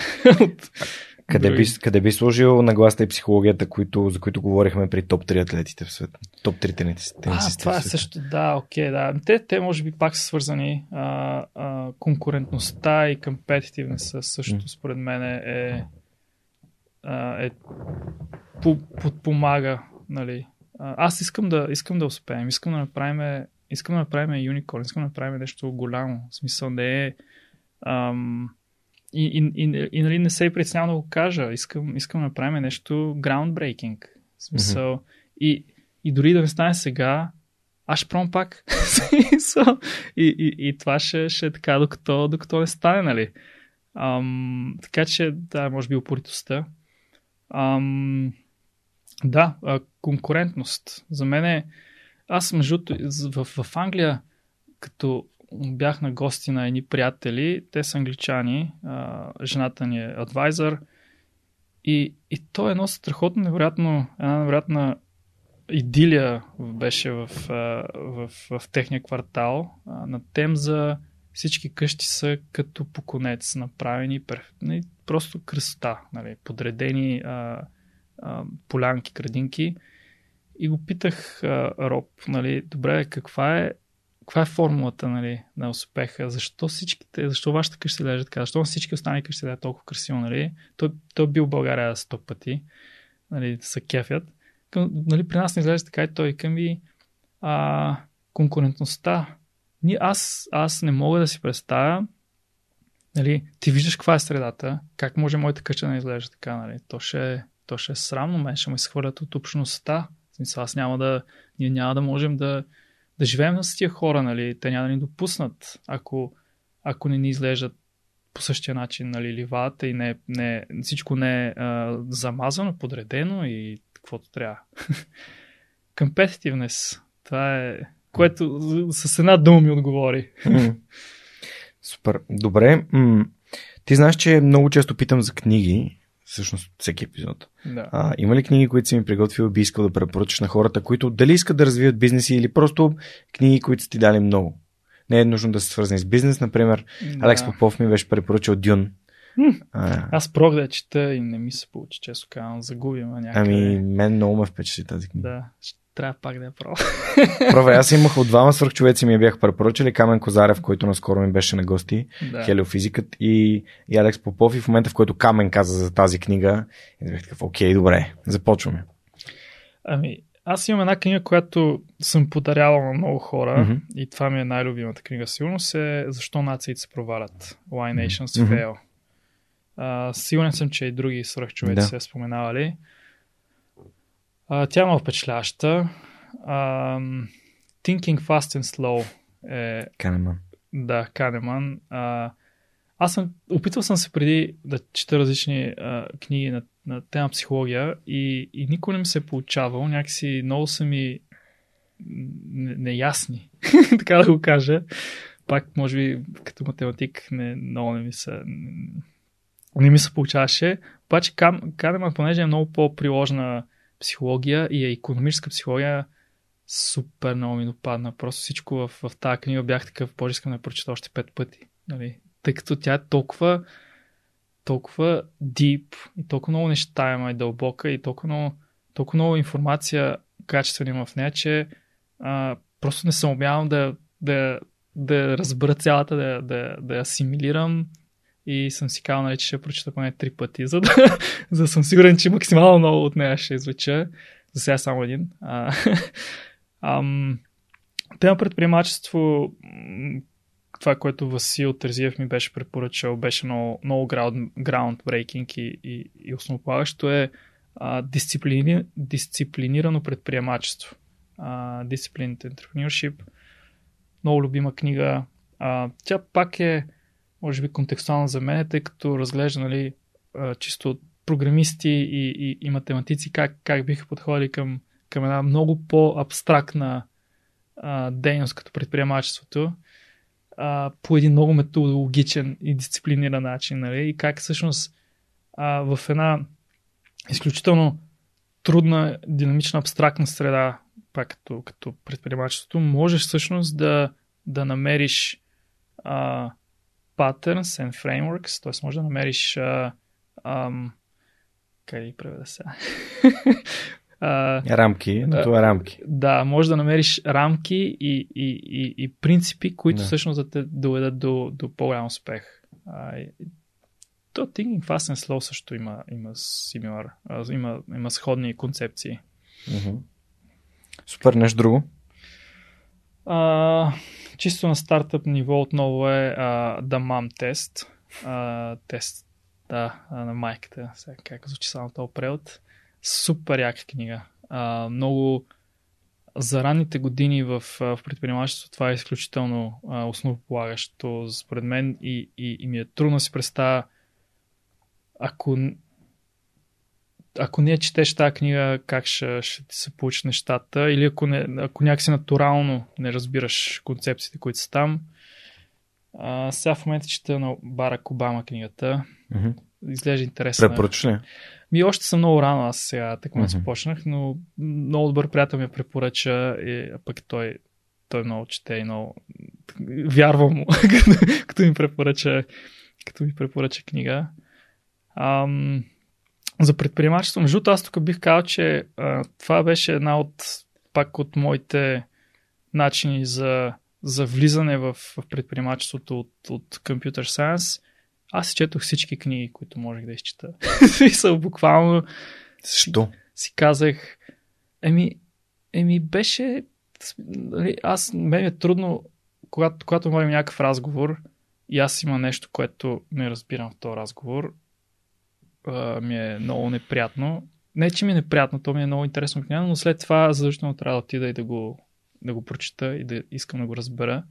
Къде би, къде би сложил нагласта и психологията, които, за които говорихме при топ 3 атлетите в света? Топ 3 тенисистите. А, това е също, да, окей, да. Те, те може би пак са свързани. А, а, конкурентността и компетитивност също, според мен е, е, подпомага. Нали. Аз искам да, искам да успеем, искам да направим, искам да направим юникорн, искам да направим нещо голямо. В смисъл не е ам, и, и, и, и нали, не се е притеснявам да го кажа. Искам, искам да направим нещо groundbreaking. В смисъл. Mm-hmm. И, и дори да не стане сега, аз ще пробвам пак. и, и, и това ще, ще е така, докато, докато не стане, нали? Ам, така че, да, може би упоритостта. Ам, да, конкурентност. За мен е... Аз, между в, в Англия, като бях на гости на едни приятели, те са англичани, а, жената ни е адвайзър и, и то е едно страхотно невероятно, една невероятна идилия беше в, в, в, в техния квартал. На Темза всички къщи са като по конец, направени просто красота, нали, подредени а, а, полянки, градинки. И го питах а, Роб, нали, добре, каква е, каква е формулата нали, на успеха? Защо всичките, защо вашата къща лежа така? Защо всички останали къщи лежат толкова красиво? Нали? Той, той бил в България сто пъти, нали, се кефят. Към, нали, при нас не изглежда така и той към ви а, конкурентността ние, аз, аз не мога да си представя, нали, ти виждаш каква е средата, как може моята къща да изглежда така, нали, то ще, то ще е срамно, мен ще ме изхвърлят от общността. В смисъл, аз няма да, ние няма да можем да, да живеем с тия хора, нали, те няма да ни допуснат, ако, ако не ни изглеждат по същия начин, нали, ливата и не, не, всичко не е а, замазано, подредено и каквото трябва. Competitiveness. Това е което с една дума ми отговори. Супер. Добре. Ти знаеш, че много често питам за книги, всъщност всеки епизод. Да. А, има ли книги, които си ми приготвил, би искал да препоръчаш на хората, които дали искат да развият бизнеси или просто книги, които са ти дали много? Не е нужно да са свързани с бизнес. Например, да. Алекс Попов ми беше препоръчал Дюн. А, Аз прох да я чета и не ми се получи, често казвам. Загубим някъде. ами, мен много ме впечатли тази книга. Да, ще трябва пак да я пробвам. Правя, аз имах от двама свърхчовеци ми я бяха препоръчали. Камен Козарев, който наскоро ми беше на гости, да. хелиофизикът и, и Алекс Попов. И в момента, в който Камен каза за тази книга, и бях такъв, окей, добре, започваме. Ами, аз имам една книга, която съм подарявал на много хора Мгм. и това ми е най-любимата книга. Сигурно се Защо нациите се провалят. Why Nations Мгм. Fail. А, сигурен съм, че и други свръхчовеци Да. се споменавали. А, тя е много впечатляваща. А, Thinking Fast and Slow е Канеман. да, Канеман. А, аз съм, опитвал съм се преди да чета различни а, книги на, на тема психология и, и никой не ми се е получавал. Някакси много са ми не- неясни, така да го кажа. Пак, може би, като математик, не, много не ми се, не ми се получаваше. Обаче Канеман, понеже е много по-приложна психология и економическа психология, супер много ми допадна. Просто всичко в, в тази книга бях такъв, боже, искам да прочета още пет пъти. Нали? Тъй като тя е толкова толкова deep и толкова много неща има и дълбока и толкова много, толкова много информация качествена има в нея, че а, просто не съм умявам да, да, да разбера цялата, да, да, да асимилирам и съм си казал, нали, че ще прочета поне три пъти, за да, за да съм сигурен, че максимално много от нея ще излуча. За сега само един. А, ам, тема предприемачество, това, което Васил Терзиев ми беше препоръчал, беше много, много ground, groundbreaking и, и, и основополагащо е а, дисциплини, дисциплинирано предприемачество. А, Disciplined Entrepreneurship. Много любима книга. А, тя пак е, може би, контекстуална за мен, тъй като разглежда нали, чисто програмисти и, и, и математици как, как биха подходили към, към една много по-абстрактна а, дейност като предприемачеството а, по един много методологичен и дисциплиниран начин, нали? И как всъщност а, в една изключително трудна, динамична, абстрактна среда, пак като, като предприемачеството, можеш всъщност да, да намериш а, patterns and frameworks, т.е. можеш да намериш а, ам, как да ги преведа сега? а, Рамки, но това е рамки. да, може да намериш рамки и, и, и, и принципи, които Да. всъщност да те доведат до, до по-голям успех. А, то Thinking Fast and Slow също има, има similar, има, има сходни концепции. Мгм. Супер, нещо друго. А, чисто на стартъп ниво отново е а, The Mom Test. А, тест да, на майката. Сега как звучи само този превод. Супер яка книга. А, много за ранните години в, в предприемачеството това е изключително а, основополагащо според мен и, и, и ми е трудно да си представя ако ако не четеш тази книга, как ще, ще ти се получат нещата, или ако, не, ако някакси натурално не разбираш концепциите, които са там. А, сега в момента чета на Барак Обама книгата. Мгм. Изглежда интересно. Препоръчаш ли? Ми още съм много рано, аз сега така mm-hmm. започнах, но много добър приятел ми я препоръча, и, а пък той, той много чете и много вярвам му, като, като ми препоръча, като ми препоръча книга. Ам, за предприемачество, между другото, аз тук бих казал, че а, това беше една от пак от моите начини за, за влизане в, в предприемачеството от, от Computer Science. Аз четох всички книги, които можех да изчета. Смисъл, буквално Защо? си казах, еми, еми беше, нали, аз, мен е трудно, когато, когато водим някакъв разговор и аз има нещо, което не разбирам в този разговор, а, ми е много неприятно. Не, че ми е неприятно, то ми е много интересно книга, но след това задължително трябва да отида и да го, да го прочита и да искам да го разбера.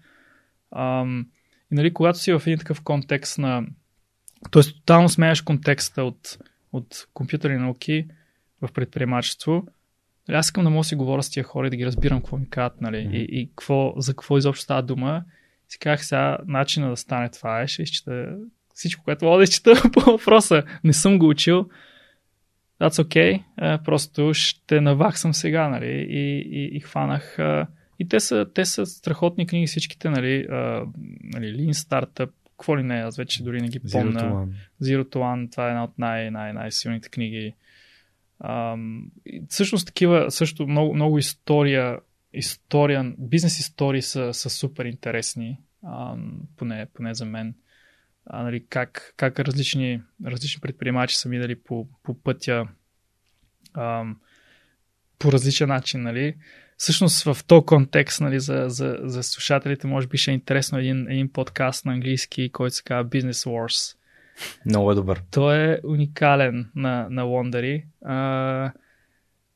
Ам, и нали, когато си в един такъв контекст на... Тоест, тотално сменяш контекста от, от компютърни науки в предприемачество, нали, аз искам да мога да си говоря с тия хора и да ги разбирам какво ми казват, нали, Мгм. и, и какво, за какво изобщо става дума. И си казах сега, начина да стане това е, ще изчета всичко, което мога да изчета по въпроса. Не съм го учил. That's okay. А, просто ще наваксам сега, нали, и, и, и хванах. А, и те са, те са страхотни книги всичките, нали, а, нали Lean Startup, какво ли не, аз вече дори не ги Zero помня. to One. Zero to One, това е една от най- най- най-силните книги. Ам, всъщност такива, също много, много история, история, бизнес истории са, са супер интересни, ам, поне, поне за мен. А, нали, как, как различни, различни предприемачи са минали по, по пътя ам, по различен начин, нали. Всъщност в този контекст, нали, за, за, за слушателите, може би ще е интересно един, един подкаст на английски, който се казва Business Wars. Много е добър. Той е уникален на, на Wondery. А,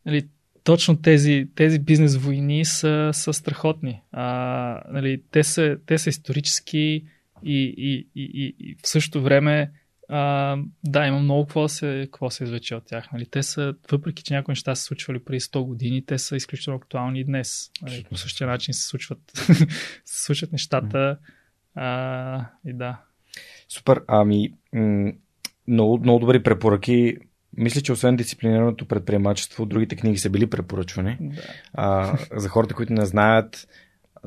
нали, точно тези, тези бизнес войни са, са страхотни. А, нали, те, са, те са исторически и, и, и, и, в същото време а, да, има много какво да се, какво се извлече от тях. Нали. Те са, въпреки че някои неща се случвали преди 100 години, те са изключително актуални и днес. Нали, по същия начин се случват, се случват нещата. А, и да. Супер. Ами, м- много, много добри препоръки. Мисля, че освен дисциплинираното предприемачество, другите книги са били препоръчвани. да. А, за хората, които не знаят,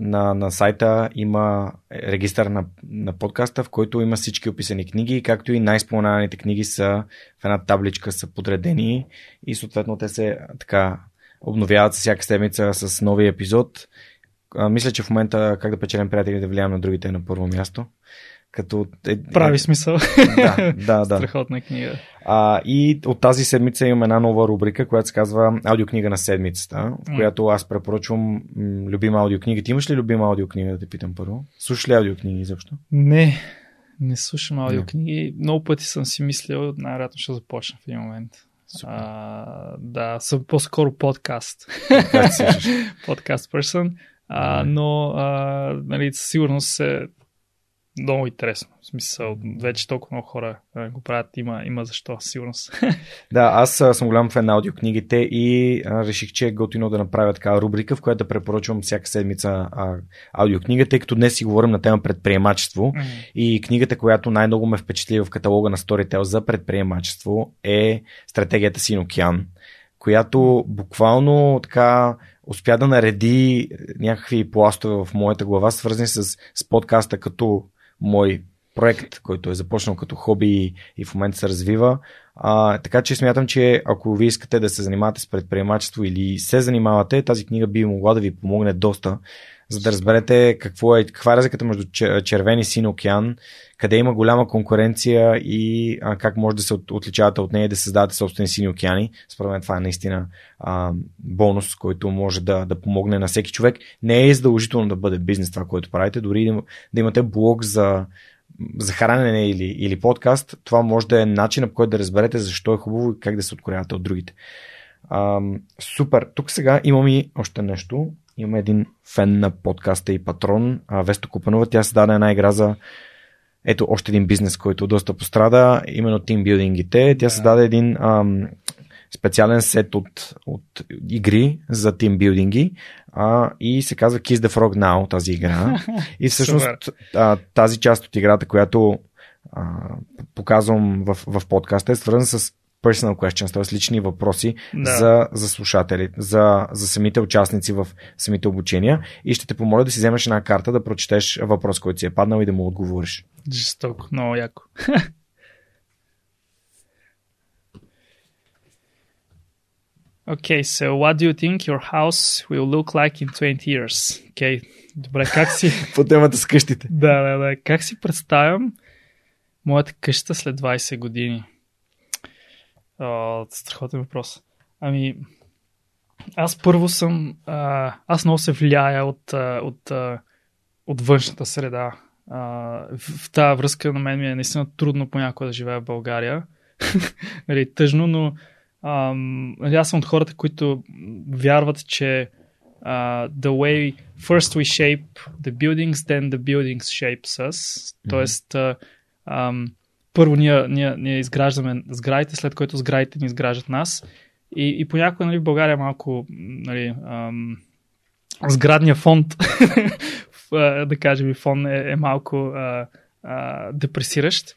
на, на сайта има регистър на, на подкаста, в който има всички описани книги, както и най-споменаните книги са в една табличка са подредени и съответно те се така обновяват всяка седмица с нови епизод. А, мисля, че в момента как да печелим приятели да влияем на другите на първо място. Като е, Прави смисъл. Да, да, да. Страхотна книга. А, и от тази седмица имам една нова рубрика, която се казва Аудиокнига на седмицата, в която аз препоръчвам м, любима аудиокнига. Ти имаш ли любима аудиокнига, да те питам първо? Слушаш ли аудиокниги изобщо? Не, не слушам аудиокниги. Много пъти съм си мислил, най-вероятно ще започна в един момент. Супер. А, да, съм по-скоро подкаст. Се подкаст person. А, но а, нали, със сигурност е много интересно. В смисъл, вече толкова много хора а, го правят. Има, има защо, сигурност. Да, аз съм голям фен на аудиокнигите и а, реших, че е готино да направя такава рубрика, в която да препоръчвам всяка седмица а, аудиокнига, тъй като днес си говорим на тема предприемачество. И книгата, която най-много ме впечатли в каталога на Storytel за предприемачество е Стратегията Син океан, която буквално така успя да нареди някакви пластове в моята глава, свързани с, с подкаста като мой проект, който е започнал като хоби и, в момента се развива. А, така че смятам, че ако ви искате да се занимавате с предприемачество или се занимавате, тази книга би могла да ви помогне доста, за да разберете какво е, каква е разликата между чер- червен и син океан, къде има голяма конкуренция и а, как може да се от, отличавате от нея и да създадете собствени сини океани. Според мен това е наистина а, бонус, който може да, да помогне на всеки човек. Не е задължително да бъде бизнес това, което правите, дори да, да имате блог за за хранене или, или подкаст, това може да е начинът по който да разберете защо е хубаво и как да се откорявате от другите. А, супер. Тук сега имам и още нещо. Имаме един фен на подкаста и патрон, а, Весто Купанова. Тя се даде една игра за ето още един бизнес, който доста пострада, именно тимбилдингите. Тя създаде един ам, специален сет от, от игри за тимбилдинги а, и се казва Kiss the Frog Now тази игра. И всъщност а, тази част от играта, която а, показвам в, в подкаста е свързана с personal questions, т.е. лични въпроси Да. за, за слушатели, за, за самите участници в самите обучения и ще те помоля да си вземеш една карта да прочетеш въпрос, който си е паднал и да му отговориш. Жестоко, много яко. Okay, so what do you think your house will look like in 20 years? Okay, добре, как си... По темата с къщите. да, да, да. Как си представям моята къща след 20 години? О, страхотен въпрос. Ами, аз първо съм... А, аз много се влияя от, а, от, а, от външната среда. А, в, в тази връзка на мен ми е наистина трудно понякога да живея в България. нали, тъжно, но ам, нали, аз съм от хората, които вярват, че uh, the way first we shape the buildings, then the buildings shapes us. Тоест, а, ам, първо ние, ние, ние изграждаме сградите, след което сградите ни изграждат нас. И, и понякога нали, в България малко нали, ам, сградния фонд, да кажем, и фон е, е малко а, а, депресиращ.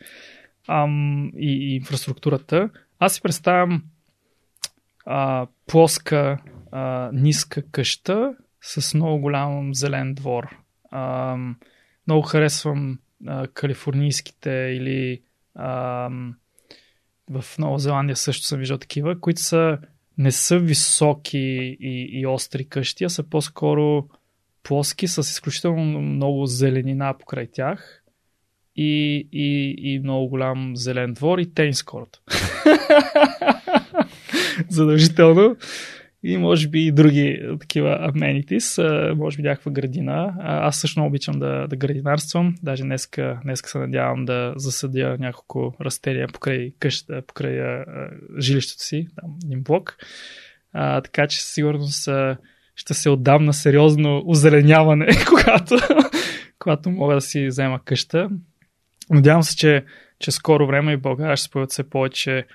Ам, и, и инфраструктурата. Аз си представям а, плоска, а, ниска къща с много голям зелен двор. А, много харесвам а, калифорнийските или в Нова Зеландия също съм виждал такива, които са не са високи и, и остри къщи, а са по-скоро плоски с изключително много зеленина покрай тях и, и, и много голям зелен двор и тенис корт. Задължително. И може би и други такива amenities, може би някаква градина. Аз също обичам да, да градинарствам. Даже днеска, днеска се надявам да засъдя няколко растения покрай къщата, покрай а, жилището си, там един блок. А, така че сигурно са, ще се отдам на сериозно озеленяване, когато, когато мога да си взема къща. Надявам се, че, че скоро време и България ще се появят все повече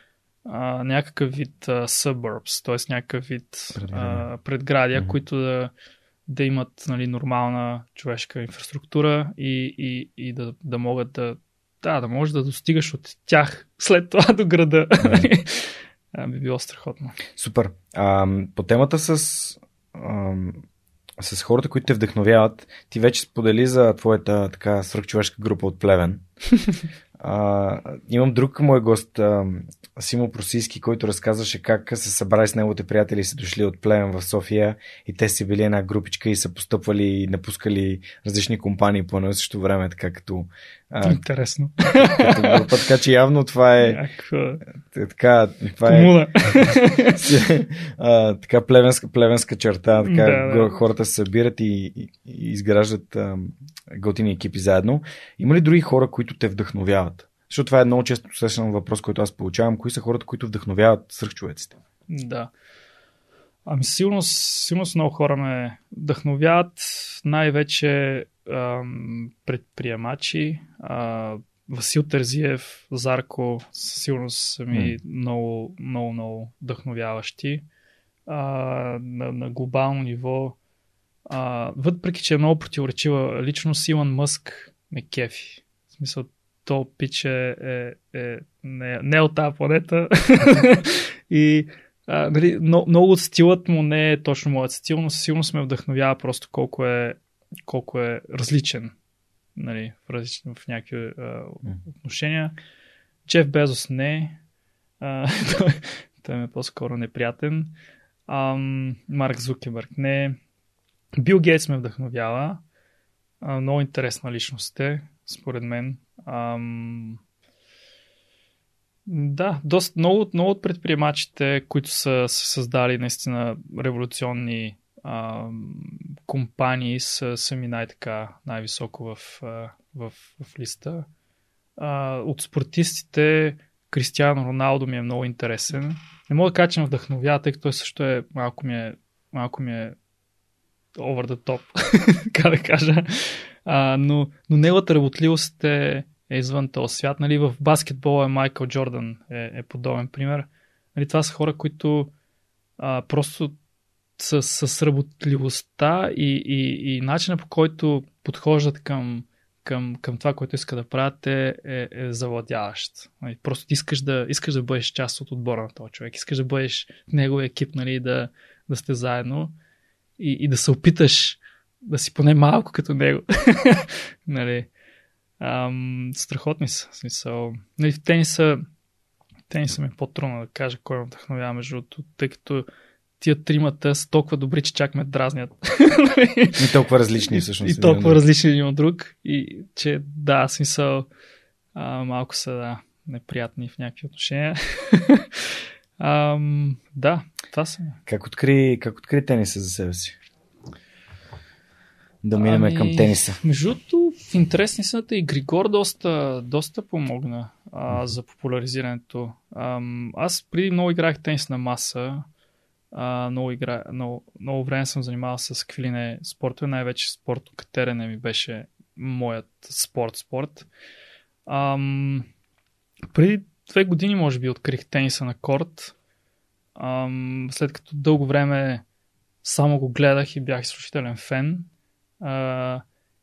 а, някакъв вид а, suburbs, т.е. някакъв вид предградия, а, предградия mm-hmm. които да, да имат нали, нормална човешка инфраструктура и, и, и да, да могат да да, да можеш да достигаш от тях след това до града. Mm-hmm. би било страхотно. Супер. А, по темата с, а, с хората, които те вдъхновяват, ти вече сподели за твоята така свръхчовешка група от Плевен. А, имам друг мой гост, а, Симо Просийски, който разказваше как се събрали с неговите приятели и са дошли от племен в София и те си били една групичка и са постъпвали и напускали различни компании по едно същото време, така като... А, Интересно. Като група, така че явно това е... Някаква... Така, това е... а, така плевенска, плевенска черта, така да, да. хората се събират и, и, и изграждат а, готини екипи заедно. Има ли други хора, които те вдъхновяват? Защото това е много често срещан въпрос, който аз получавам. Кои са хората, които вдъхновяват свръхчовеците? Да. Ами сигурно, сигурно много хора ме вдъхновяват. Най-вече ам, предприемачи. А, Васил Терзиев, Зарко, сигурно са ми mm. много, много, много вдъхновяващи. А, на, на глобално ниво. А, въпреки, че е много противоречива личност, Илон Мъск ме кефи. В смисъл, то пич е, е, не, не е от тази планета. и а, нали, но, много от стилът му не е точно моят стил, но със сигурност ме вдъхновява просто колко е, колко е различен нали, в, различни, в някакви а, отношения. Джеф Безос не. А, той, той ми е по-скоро неприятен. А, Марк Зукебърг не. Бил Гейтс ме вдъхновява. А, много интересна личност е, според мен. Ам... Да, доста, много, много от предприемачите, които са, са създали наистина революционни а, компании, са, ми най-така, най-високо в, в, в листа. А, от спортистите Кристиано Роналдо ми е много интересен. Не мога да кажа, че ме вдъхновява, тъй като той също е малко ми е, малко ми е over the top, така да кажа. А, но, но неговата работливост е, е извън този свят. Нали, в баскетбола е Майкъл Джордан е, е подобен пример. Нали, това са хора, които а, просто с, с работливостта и, и, и начина по който подхождат към, към, към това, което иска да правят е, е, е завладяващ. Нали, просто ти искаш да, искаш да бъдеш част от отбора на този човек. Искаш да бъдеш неговия екип, нали, да, да сте заедно и, и да се опиташ да си поне малко като него. нали. Ам, страхотни са. Смисъл. Нали, в тениса, тениса ми е по-трудно да кажа кой ме вдъхновява, между другото, тъй като тия тримата са толкова добри, че чак ме дразнят. и толкова различни всъщност. И толкова различни един от друг. И че да, смисъл а, малко са да, неприятни в някакви отношения. Ам, да, това са. Как откри, как откри тениса за себе си? Да минем ами, към тениса. Между другото, в интересни сната и Григор доста, доста помогна а, за популяризирането. А, аз преди много играх тенис на маса. А, много, игра, много, много време съм занимавал с квилине спортове, най-вече спорт катерене ми беше моят спорт-спорт. Ам, преди две години, може би, открих тениса на корт. Ам, след като дълго време само го гледах и бях изключителен фен. А,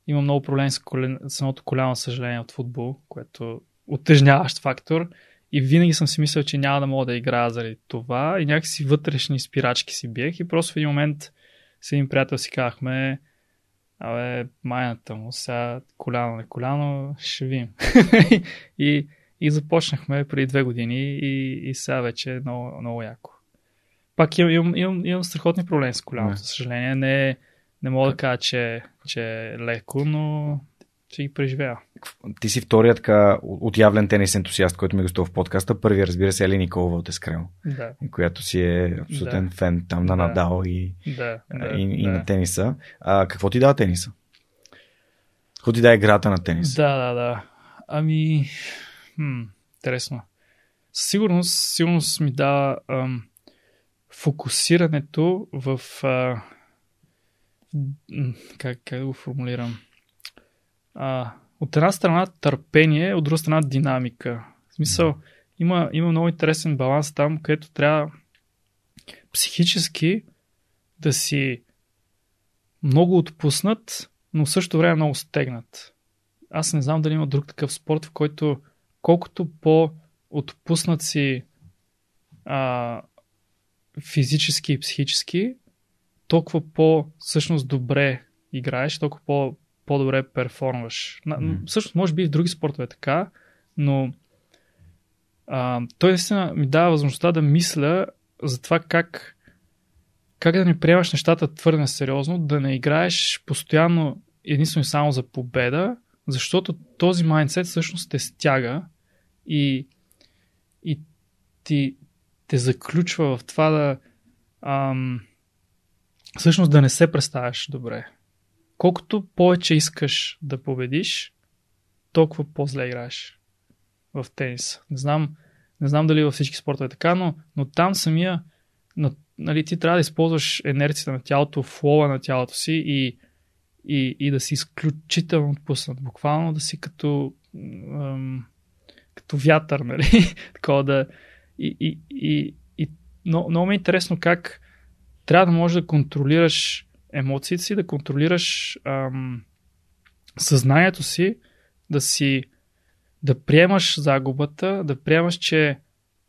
има много проблеми с, колен... с едното коляно, съжаление, от футбол, което отежняващ фактор. И винаги съм си мислил, че няма да мога да играя заради това. И някакси вътрешни спирачки си биех. И просто в един момент с един приятел си казахме, Абе, майната му, сега коляно на коляно, ще видим. и, и започнахме преди две години и, и сега вече е много, много яко. Пак имам, имам, имам, страхотни проблеми с коляното, за съжаление. Не, не мога да кажа, че, че е леко, но ще ги преживея. Ти си вторият така отявлен тенис ентусиаст, който ми гостува в подкаста. Първият, разбира се, Ели Николова от Ескрел, Да, която си е абсолютен Да. фен там на Да. Надал и, да, да. и, и да. на тениса. А, какво ти дава тениса? Какво ти дава играта на тенис? Да, да, да. Ами, хм, интересно. Със сигурност, сигурност ми дава ам, фокусирането в... А, как, как да го формулирам? А, от една страна търпение, от друга страна динамика. В смисъл, има, има много интересен баланс там, където трябва психически да си много отпуснат, но в същото време много стегнат. Аз не знам дали има друг такъв спорт, в който колкото по-отпуснат си а, физически и психически, толкова по всъщност добре играеш, толкова по, по-добре перформваш. На, Мгм. Всъщност, може би и в други спортове е така, но а, той наистина ми дава възможността да мисля за това как как да не приемаш нещата твърде сериозно, да не играеш постоянно единствено и само за победа, защото този майндсет всъщност те стяга и, и ти те заключва в това да ам, всъщност да не се представяш добре. Колкото повече искаш да победиш, толкова по-зле играеш в тенис. Не знам, не знам дали във всички спортове е така, но, но там самия на, нали, ти трябва да използваш енерцията на тялото, флоа на тялото си и, и, и да си изключително отпуснат. Буквално да си като, ам, като вятър, нали? Такова да. И, и, и, и но, много ми е интересно как трябва да можеш да контролираш емоциите си, да контролираш ам, съзнанието си, да си да приемаш загубата, да приемаш, че,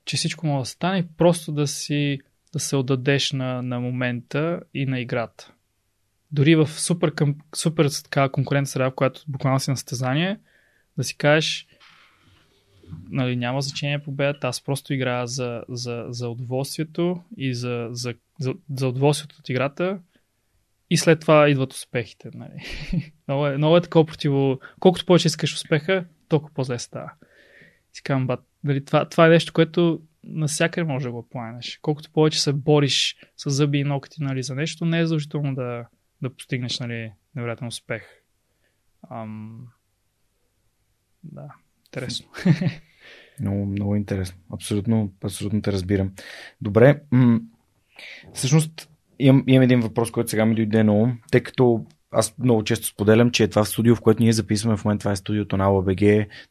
че всичко може да стане просто да си да се отдадеш на, на момента и на играта. Дори в супер, към, супер така конкурентна среда, в която буквално си на състезание, да си кажеш нали, няма значение победата, аз просто играя за, за, за удоволствието и за, за, за, за удоволствието от играта и след това идват успехите. Нали. много, е, много е такова противо... Колкото повече искаш успеха, толкова по-зле става. Си бат, нали, това, това е нещо, което насякъде може да го планеш. Колкото повече се бориш с зъби и ногти нали, за нещо, не е задължително да, да постигнеш нали, невероятен успех. Ам... Да, интересно. Много, много интересно. Абсолютно, абсолютно те разбирам. Добре. М- всъщност, имам, имам един въпрос, който сега ми дойде на ум, тъй като аз много често споделям, че е това студио, в което ние записваме в момента, това е студиото на АЛБГ,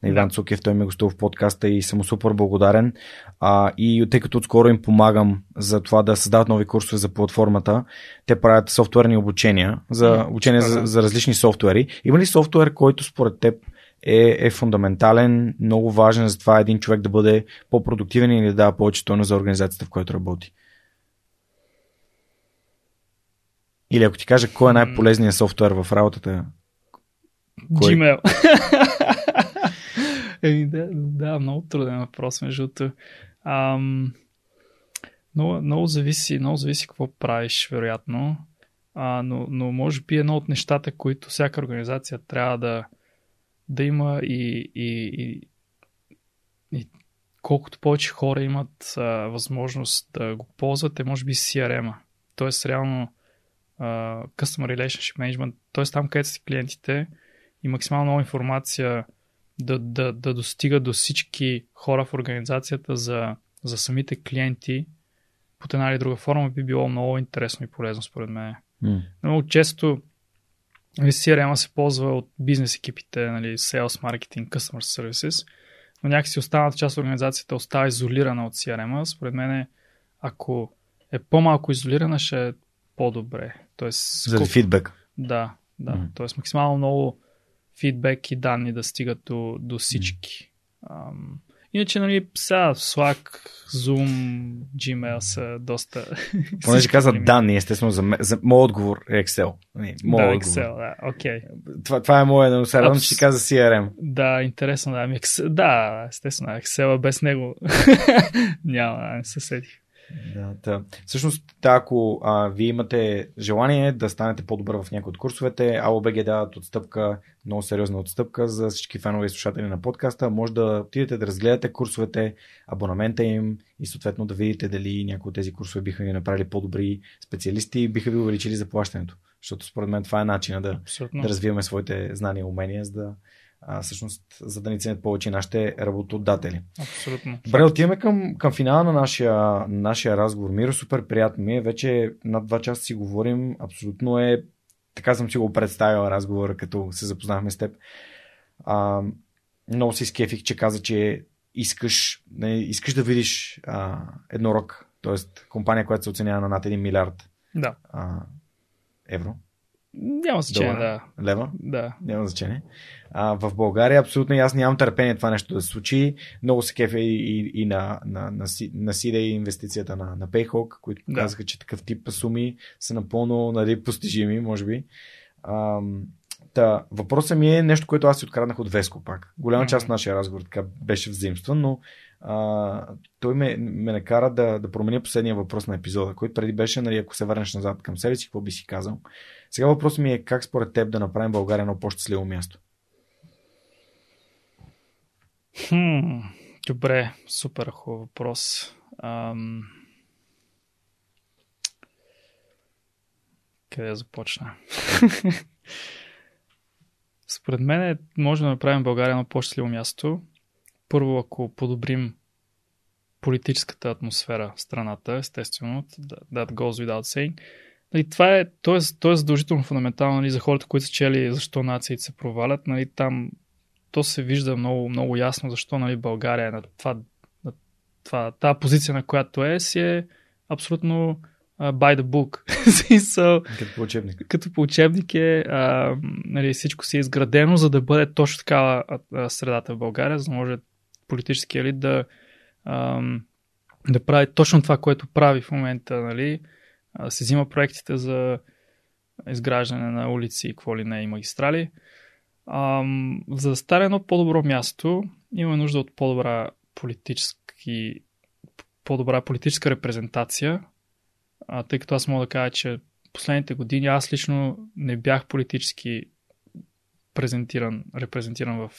на Иван Цукев, той ме гостува в подкаста и съм супер благодарен. А, и тъй като отскоро им помагам за това да създават нови курсове за платформата, те правят софтуерни обучения, за обучение за, за различни софтуери. Има ли софтуер, който според теб е, е фундаментален, много важен за това един човек да бъде по-продуктивен и да дава повече стойност за организацията, в която работи? Или ако ти кажа кой е най-полезният софтуер в работата, Кой? Gmail. Еми, да, да, много труден въпрос, между другото. Ам, много, много, зависи, много зависи какво правиш, вероятно. А, но, но може би едно от нещата, които всяка организация трябва да, да има и, и, и, и колкото повече хора имат а, възможност да го ползват, е може би CRM-а. Тоест, реално а, Customer Relationship Management, т.е. там, където си клиентите и максимално много информация да, да, да достига до всички хора в организацията за, за самите клиенти под една или друга форма би било много интересно и полезно според мен. м- Много често нали, CRM се ползва от бизнес екипите, нали, Sales, Marketing, Customer Services, но някакси останалата част от организацията остава изолирана от CRM. Според мен, ако е по-малко изолирана, ще е по-добре. Тоест, заради колко- фидбек. да, да. Мгм. Mm. Тоест максимално много фидбек и данни да стигат до, до всички. Ам, Иначе, нали, сега Slack, Zoom, Gmail са доста... Понеже каза данни, естествено, за, за моят отговор е Excel. Нали, моят да, отговор. Excel, да, окей. Okay. Това, това е моят, но се радвам, че ти каза CRM. Да, интересно, да. Ами, да, естествено, Excel без него няма, не се седих. Да, да. Всъщност, да, ако а, вие имате желание да станете по-добър в някои от курсовете, AOBG дават отстъпка, много сериозна отстъпка за всички фенове и слушатели на подкаста. Може да отидете да разгледате курсовете, абонамента им и съответно да видите дали някои от тези курсове биха ви направили по-добри специалисти и биха ви увеличили заплащането. Защото според мен това е начина да, да развиваме своите знания и умения, за да а, всъщност, за да ни ценят повече нашите работодатели. Абсолютно. Добре, отиваме към, към финала на нашия, нашия разговор. Миро, супер приятно ми е. Вече над два часа си говорим. Абсолютно е. Така съм си го представил разговора, като се запознахме с теб. А, много си скефих, че каза, че искаш, не, искаш да видиш а, еднорог, т.е. компания, която се оценява на над 1 милиард да. а, евро. Няма значение, да. Лева? Да. Няма значение. А, в България абсолютно и аз нямам търпение това нещо да се случи. Много се кефе и, и, и на, на, на, на Сида и инвестицията на, на Payhawk, които да. казаха, че такъв тип суми са напълно нали, постижими, може би. А, та, въпросът ми е нещо, което аз си откраднах от Веско пак. Голяма mm-hmm. част от нашия разговор така беше взаимстван, но а, той ме, ме накара да, да променя последния въпрос на епизода, който преди беше, нали, ако се върнеш назад към себе си, какво би си казал. Сега въпросът ми е как според теб да направим България едно по-щастливо място? Хм, добре, супер хубав въпрос. Ам... Къде започна? Според мен е, може да направим България едно по-щастливо място. Първо, ако подобрим политическата атмосфера в страната, естествено, that goes without saying. Нали, това е, то е, то е задължително фундаментално нали, за хората, които са чели защо нациите се провалят. Нали, там то се вижда много, много ясно защо нали, България е на това, на това, тази позиция, на която е, си е абсолютно uh, by the book. so, като по учебник. Като по учебник е, uh, нали, всичко си е изградено, за да бъде точно такава средата в България, за да може политически елит да, uh, да прави точно това, което прави в момента, нали, се взима проектите за изграждане на улици, какво ли не и магистрали. Ам, за да стане едно по-добро място, имаме нужда от по-добра политически по-добра политическа репрезентация, а, тъй като аз мога да кажа, че последните години аз лично не бях политически презентиран, репрезентиран в,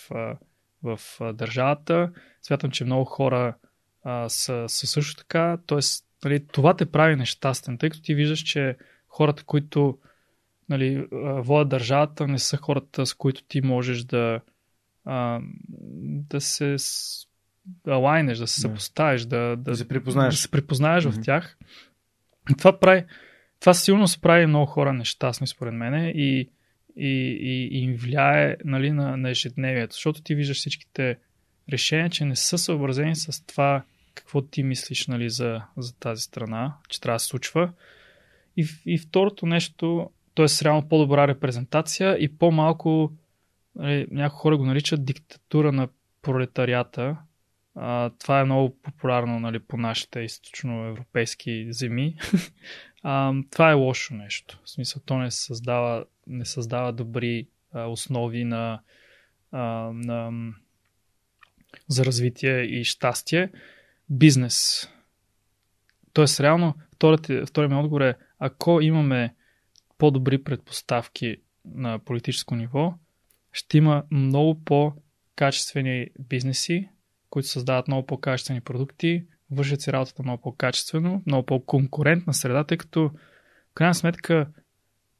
в, държавата. Смятам, че много хора а, са, са също така. Тоест, нали, това те прави нещастен, тъй като ти виждаш, че хората, които нали, водят държавата, не са хората, с които ти можеш да, а, да се да лайнеш, да се съпоставиш, да, да, да се припознаеш, да се припознаеш mm-hmm. в тях. Това прави, това силно прави много хора нещастни, според мен, и, и, и, и им влияе нали, на, на ежедневието, защото ти виждаш всичките решения, че не са съобразени с това, какво ти мислиш нали, за, за тази страна, че трябва да се случва. И, и второто нещо, т.е. реално по-добра репрезентация и по-малко, нали, някои хора го наричат диктатура на пролетарията. А, това е много популярно нали, по нашите източноевропейски земи. а, това е лошо нещо. В смисъл, то не създава, не създава добри а, основи на, а, на, за развитие и щастие. Бизнес. Тоест, реално, вторият, ми отговор е, ако имаме по-добри предпоставки на политическо ниво, ще има много по-качествени бизнеси, които създават много по-качествени продукти, вършат си работата много по-качествено, много по-конкурентна среда, тъй като в крайна сметка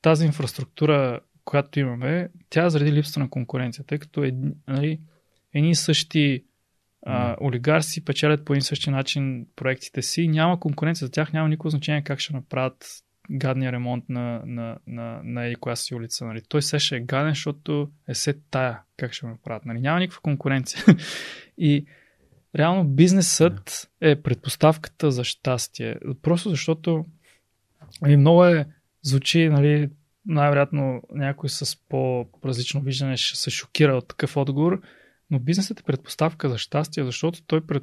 тази инфраструктура, която имаме, тя заради липсата на конкуренция, тъй като е, нали, едни същи а, олигарси печелят по един същи начин проектите си, няма конкуренция за тях, няма никакво значение как ще направят гадния ремонт на, на, на, на еди коя си улица. Нали. Той се ще е гаден, защото е се тая как ще ме правят. Нали. Няма никаква конкуренция. и реално бизнесът е предпоставката за щастие. Просто защото нали, много е, звучи, нали, най-вероятно някой с по-различно виждане ще се шокира от такъв отговор, но бизнесът е предпоставка за щастие, защото той, пред,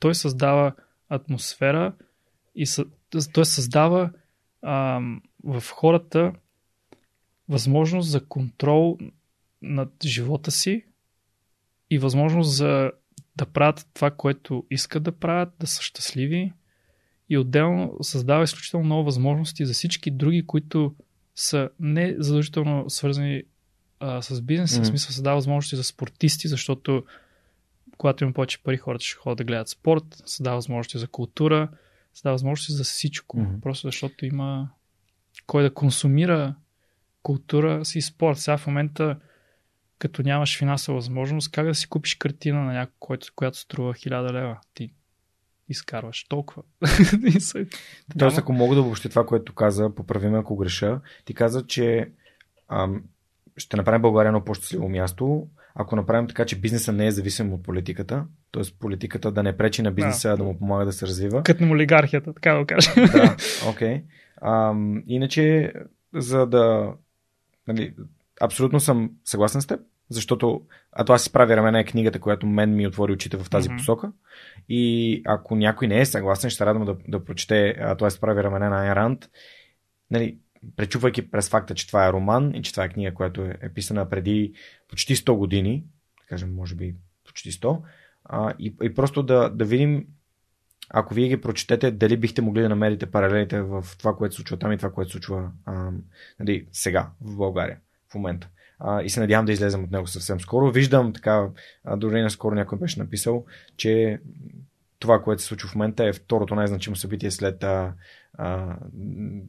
той създава атмосфера и съ, той създава ам, в хората възможност за контрол над живота си и възможност за да правят това, което искат да правят, да са щастливи. И отделно създава изключително много възможности за всички други, които са не задължително свързани а, с бизнес, mm-hmm. в смисъл създава възможности за спортисти, защото когато има повече пари, хората ще ходят да гледат спорт, създава възможности за култура, създава възможности за всичко. Mm-hmm. Просто защото има кой да консумира култура си спорт. Сега в момента, като нямаш финансова възможност, как да си купиш картина на някой, която струва 1000 лева? Ти изкарваш толкова. Тоест, ако мога да обобщя това, което каза, поправиме ако греша, ти каза, че ам, ще направим България едно по-щастливо място, ако направим така, че бизнеса не е зависим от политиката, т.е. политиката да не пречи на бизнеса, да, да му помага да се развива. Като на олигархията, така да го кажа. Да, окей. Okay. иначе, за да... Нали, абсолютно съм съгласен с теб, защото а това си прави рамене е книгата, която мен ми отвори очите в тази mm-hmm. посока. И ако някой не е съгласен, ще радвам да, да прочете а, това си прави рамене на Айранд. Нали, пречупвайки през факта, че това е роман и че това е книга, която е, е писана преди почти 100 години, да кажем, може би почти 100, а, и, и просто да, да видим, ако вие ги прочетете, дали бихте могли да намерите паралелите в това, което се случва там и това, което се случва а, нали, сега в България, в момента. А, и се надявам да излезем от него съвсем скоро. Виждам така, а, дори наскоро някой беше написал, че това, което се случва в момента е второто най-значимо събитие след а, а,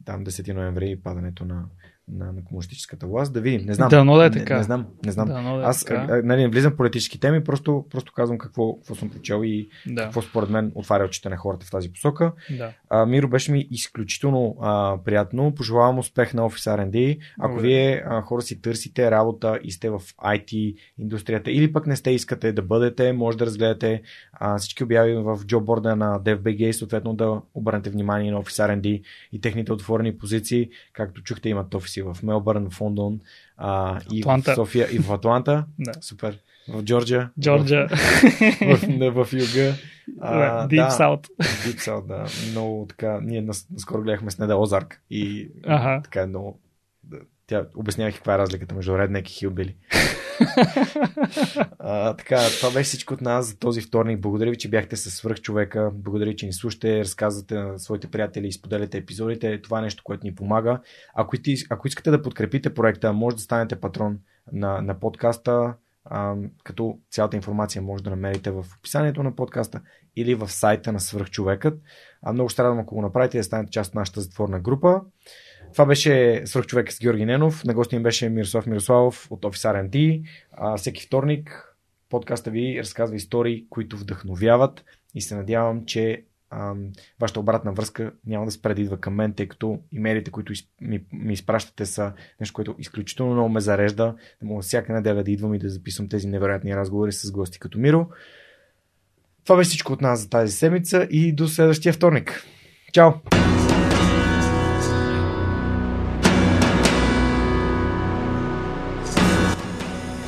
там 10 ноември и падането на, на, на комунистическата власт. Да видим. Не знам. Да, но да е така. Не, не знам. Не знам. Да, но да е Аз така. нали, не влизам в политически теми, просто, просто казвам какво, какво съм прочел и да. какво според мен отваря очите на хората в тази посока. Да. А, Миро беше ми изключително а, приятно. Пожелавам успех на Office R&D. Ако Добре. вие а, хора си търсите работа и сте в IT индустрията или пък не сте искате да бъдете, може да разгледате а, всички обяви в джобборда на DFBG и съответно да обърнете внимание на Office R&D и техните отворени позиции. Както чухте, имат офиси в Мелбърн, в Лондон а, и в София и в Атланта. да. Супер. В Джорджия. Джорджия. В, в, в юга. А, Deep да, South. Deep South, да. Много така. Ние наскоро гледахме с Неда Озарк и ага. така е много. Тя обяснявах каква е разликата между Реднек и Хилбили. а, така, това беше всичко от нас за този вторник. Благодаря ви, че бяхте със свръх човека. Благодаря, че ни слушате, разказвате на своите приятели и споделяте епизодите. Това е нещо, което ни помага. Ако, ако искате да подкрепите проекта, може да станете патрон на, на подкаста. А, като цялата информация може да намерите в описанието на подкаста или в сайта на Свърхчовекът. А много ще радвам, ако го направите, да станете част от нашата затворна група. Това беше Свърхчовек с Георги Ненов. На гости им беше Мирослав Мирославов от Office R&D. А, всеки вторник подкаста ви разказва истории, които вдъхновяват и се надявам, че вашата обратна връзка няма да спре да идва към мен, тъй като имейлите, които ми, ми изпращате са нещо, което изключително много ме зарежда. Да мога всяка неделя да идвам и да записвам тези невероятни разговори с гости като Миро. Това беше всичко от нас за тази седмица и до следващия вторник. Чао!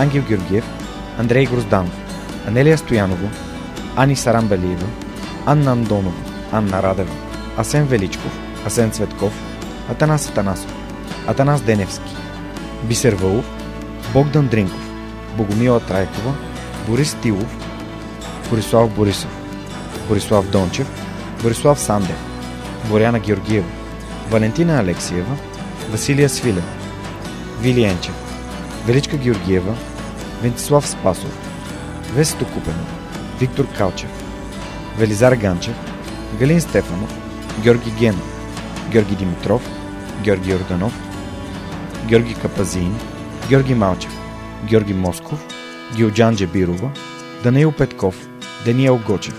Ангел Георгиев, Андрей Грозданов, Анелия Стоянова, Ани Сарамбелиева, Анна Андонова, Анна Радева, Асен Величков, Асен Цветков, Атанас Атанасов, Атанас Деневски, Бисер Вълов, Богдан Дринков, Богомила Трайкова, Борис Тилов, Борислав Борисов, Борислав Дончев, Борислав Сандев, Боряна Георгиева, Валентина Алексиева, Василия Свилев, Вилиенчев, Величка Георгиева, Вентислав Спасов, Весето Купенов, Виктор Калчев, Велизар Ганчев, Галин Стефанов, Георги Генов, Георги Димитров, Георги Орданов, Георги Капазин, Георги Малчев, Георги Москов, Гилджан Джебирова, Даниил Петков, Даниел Гочев,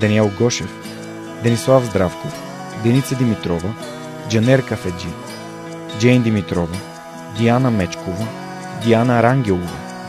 Даниел Гошев, Денислав Здравков, Деница Димитрова, Джанер Кафеджи, Джейн Димитрова, Диана Мечкова, Диана Рангелова,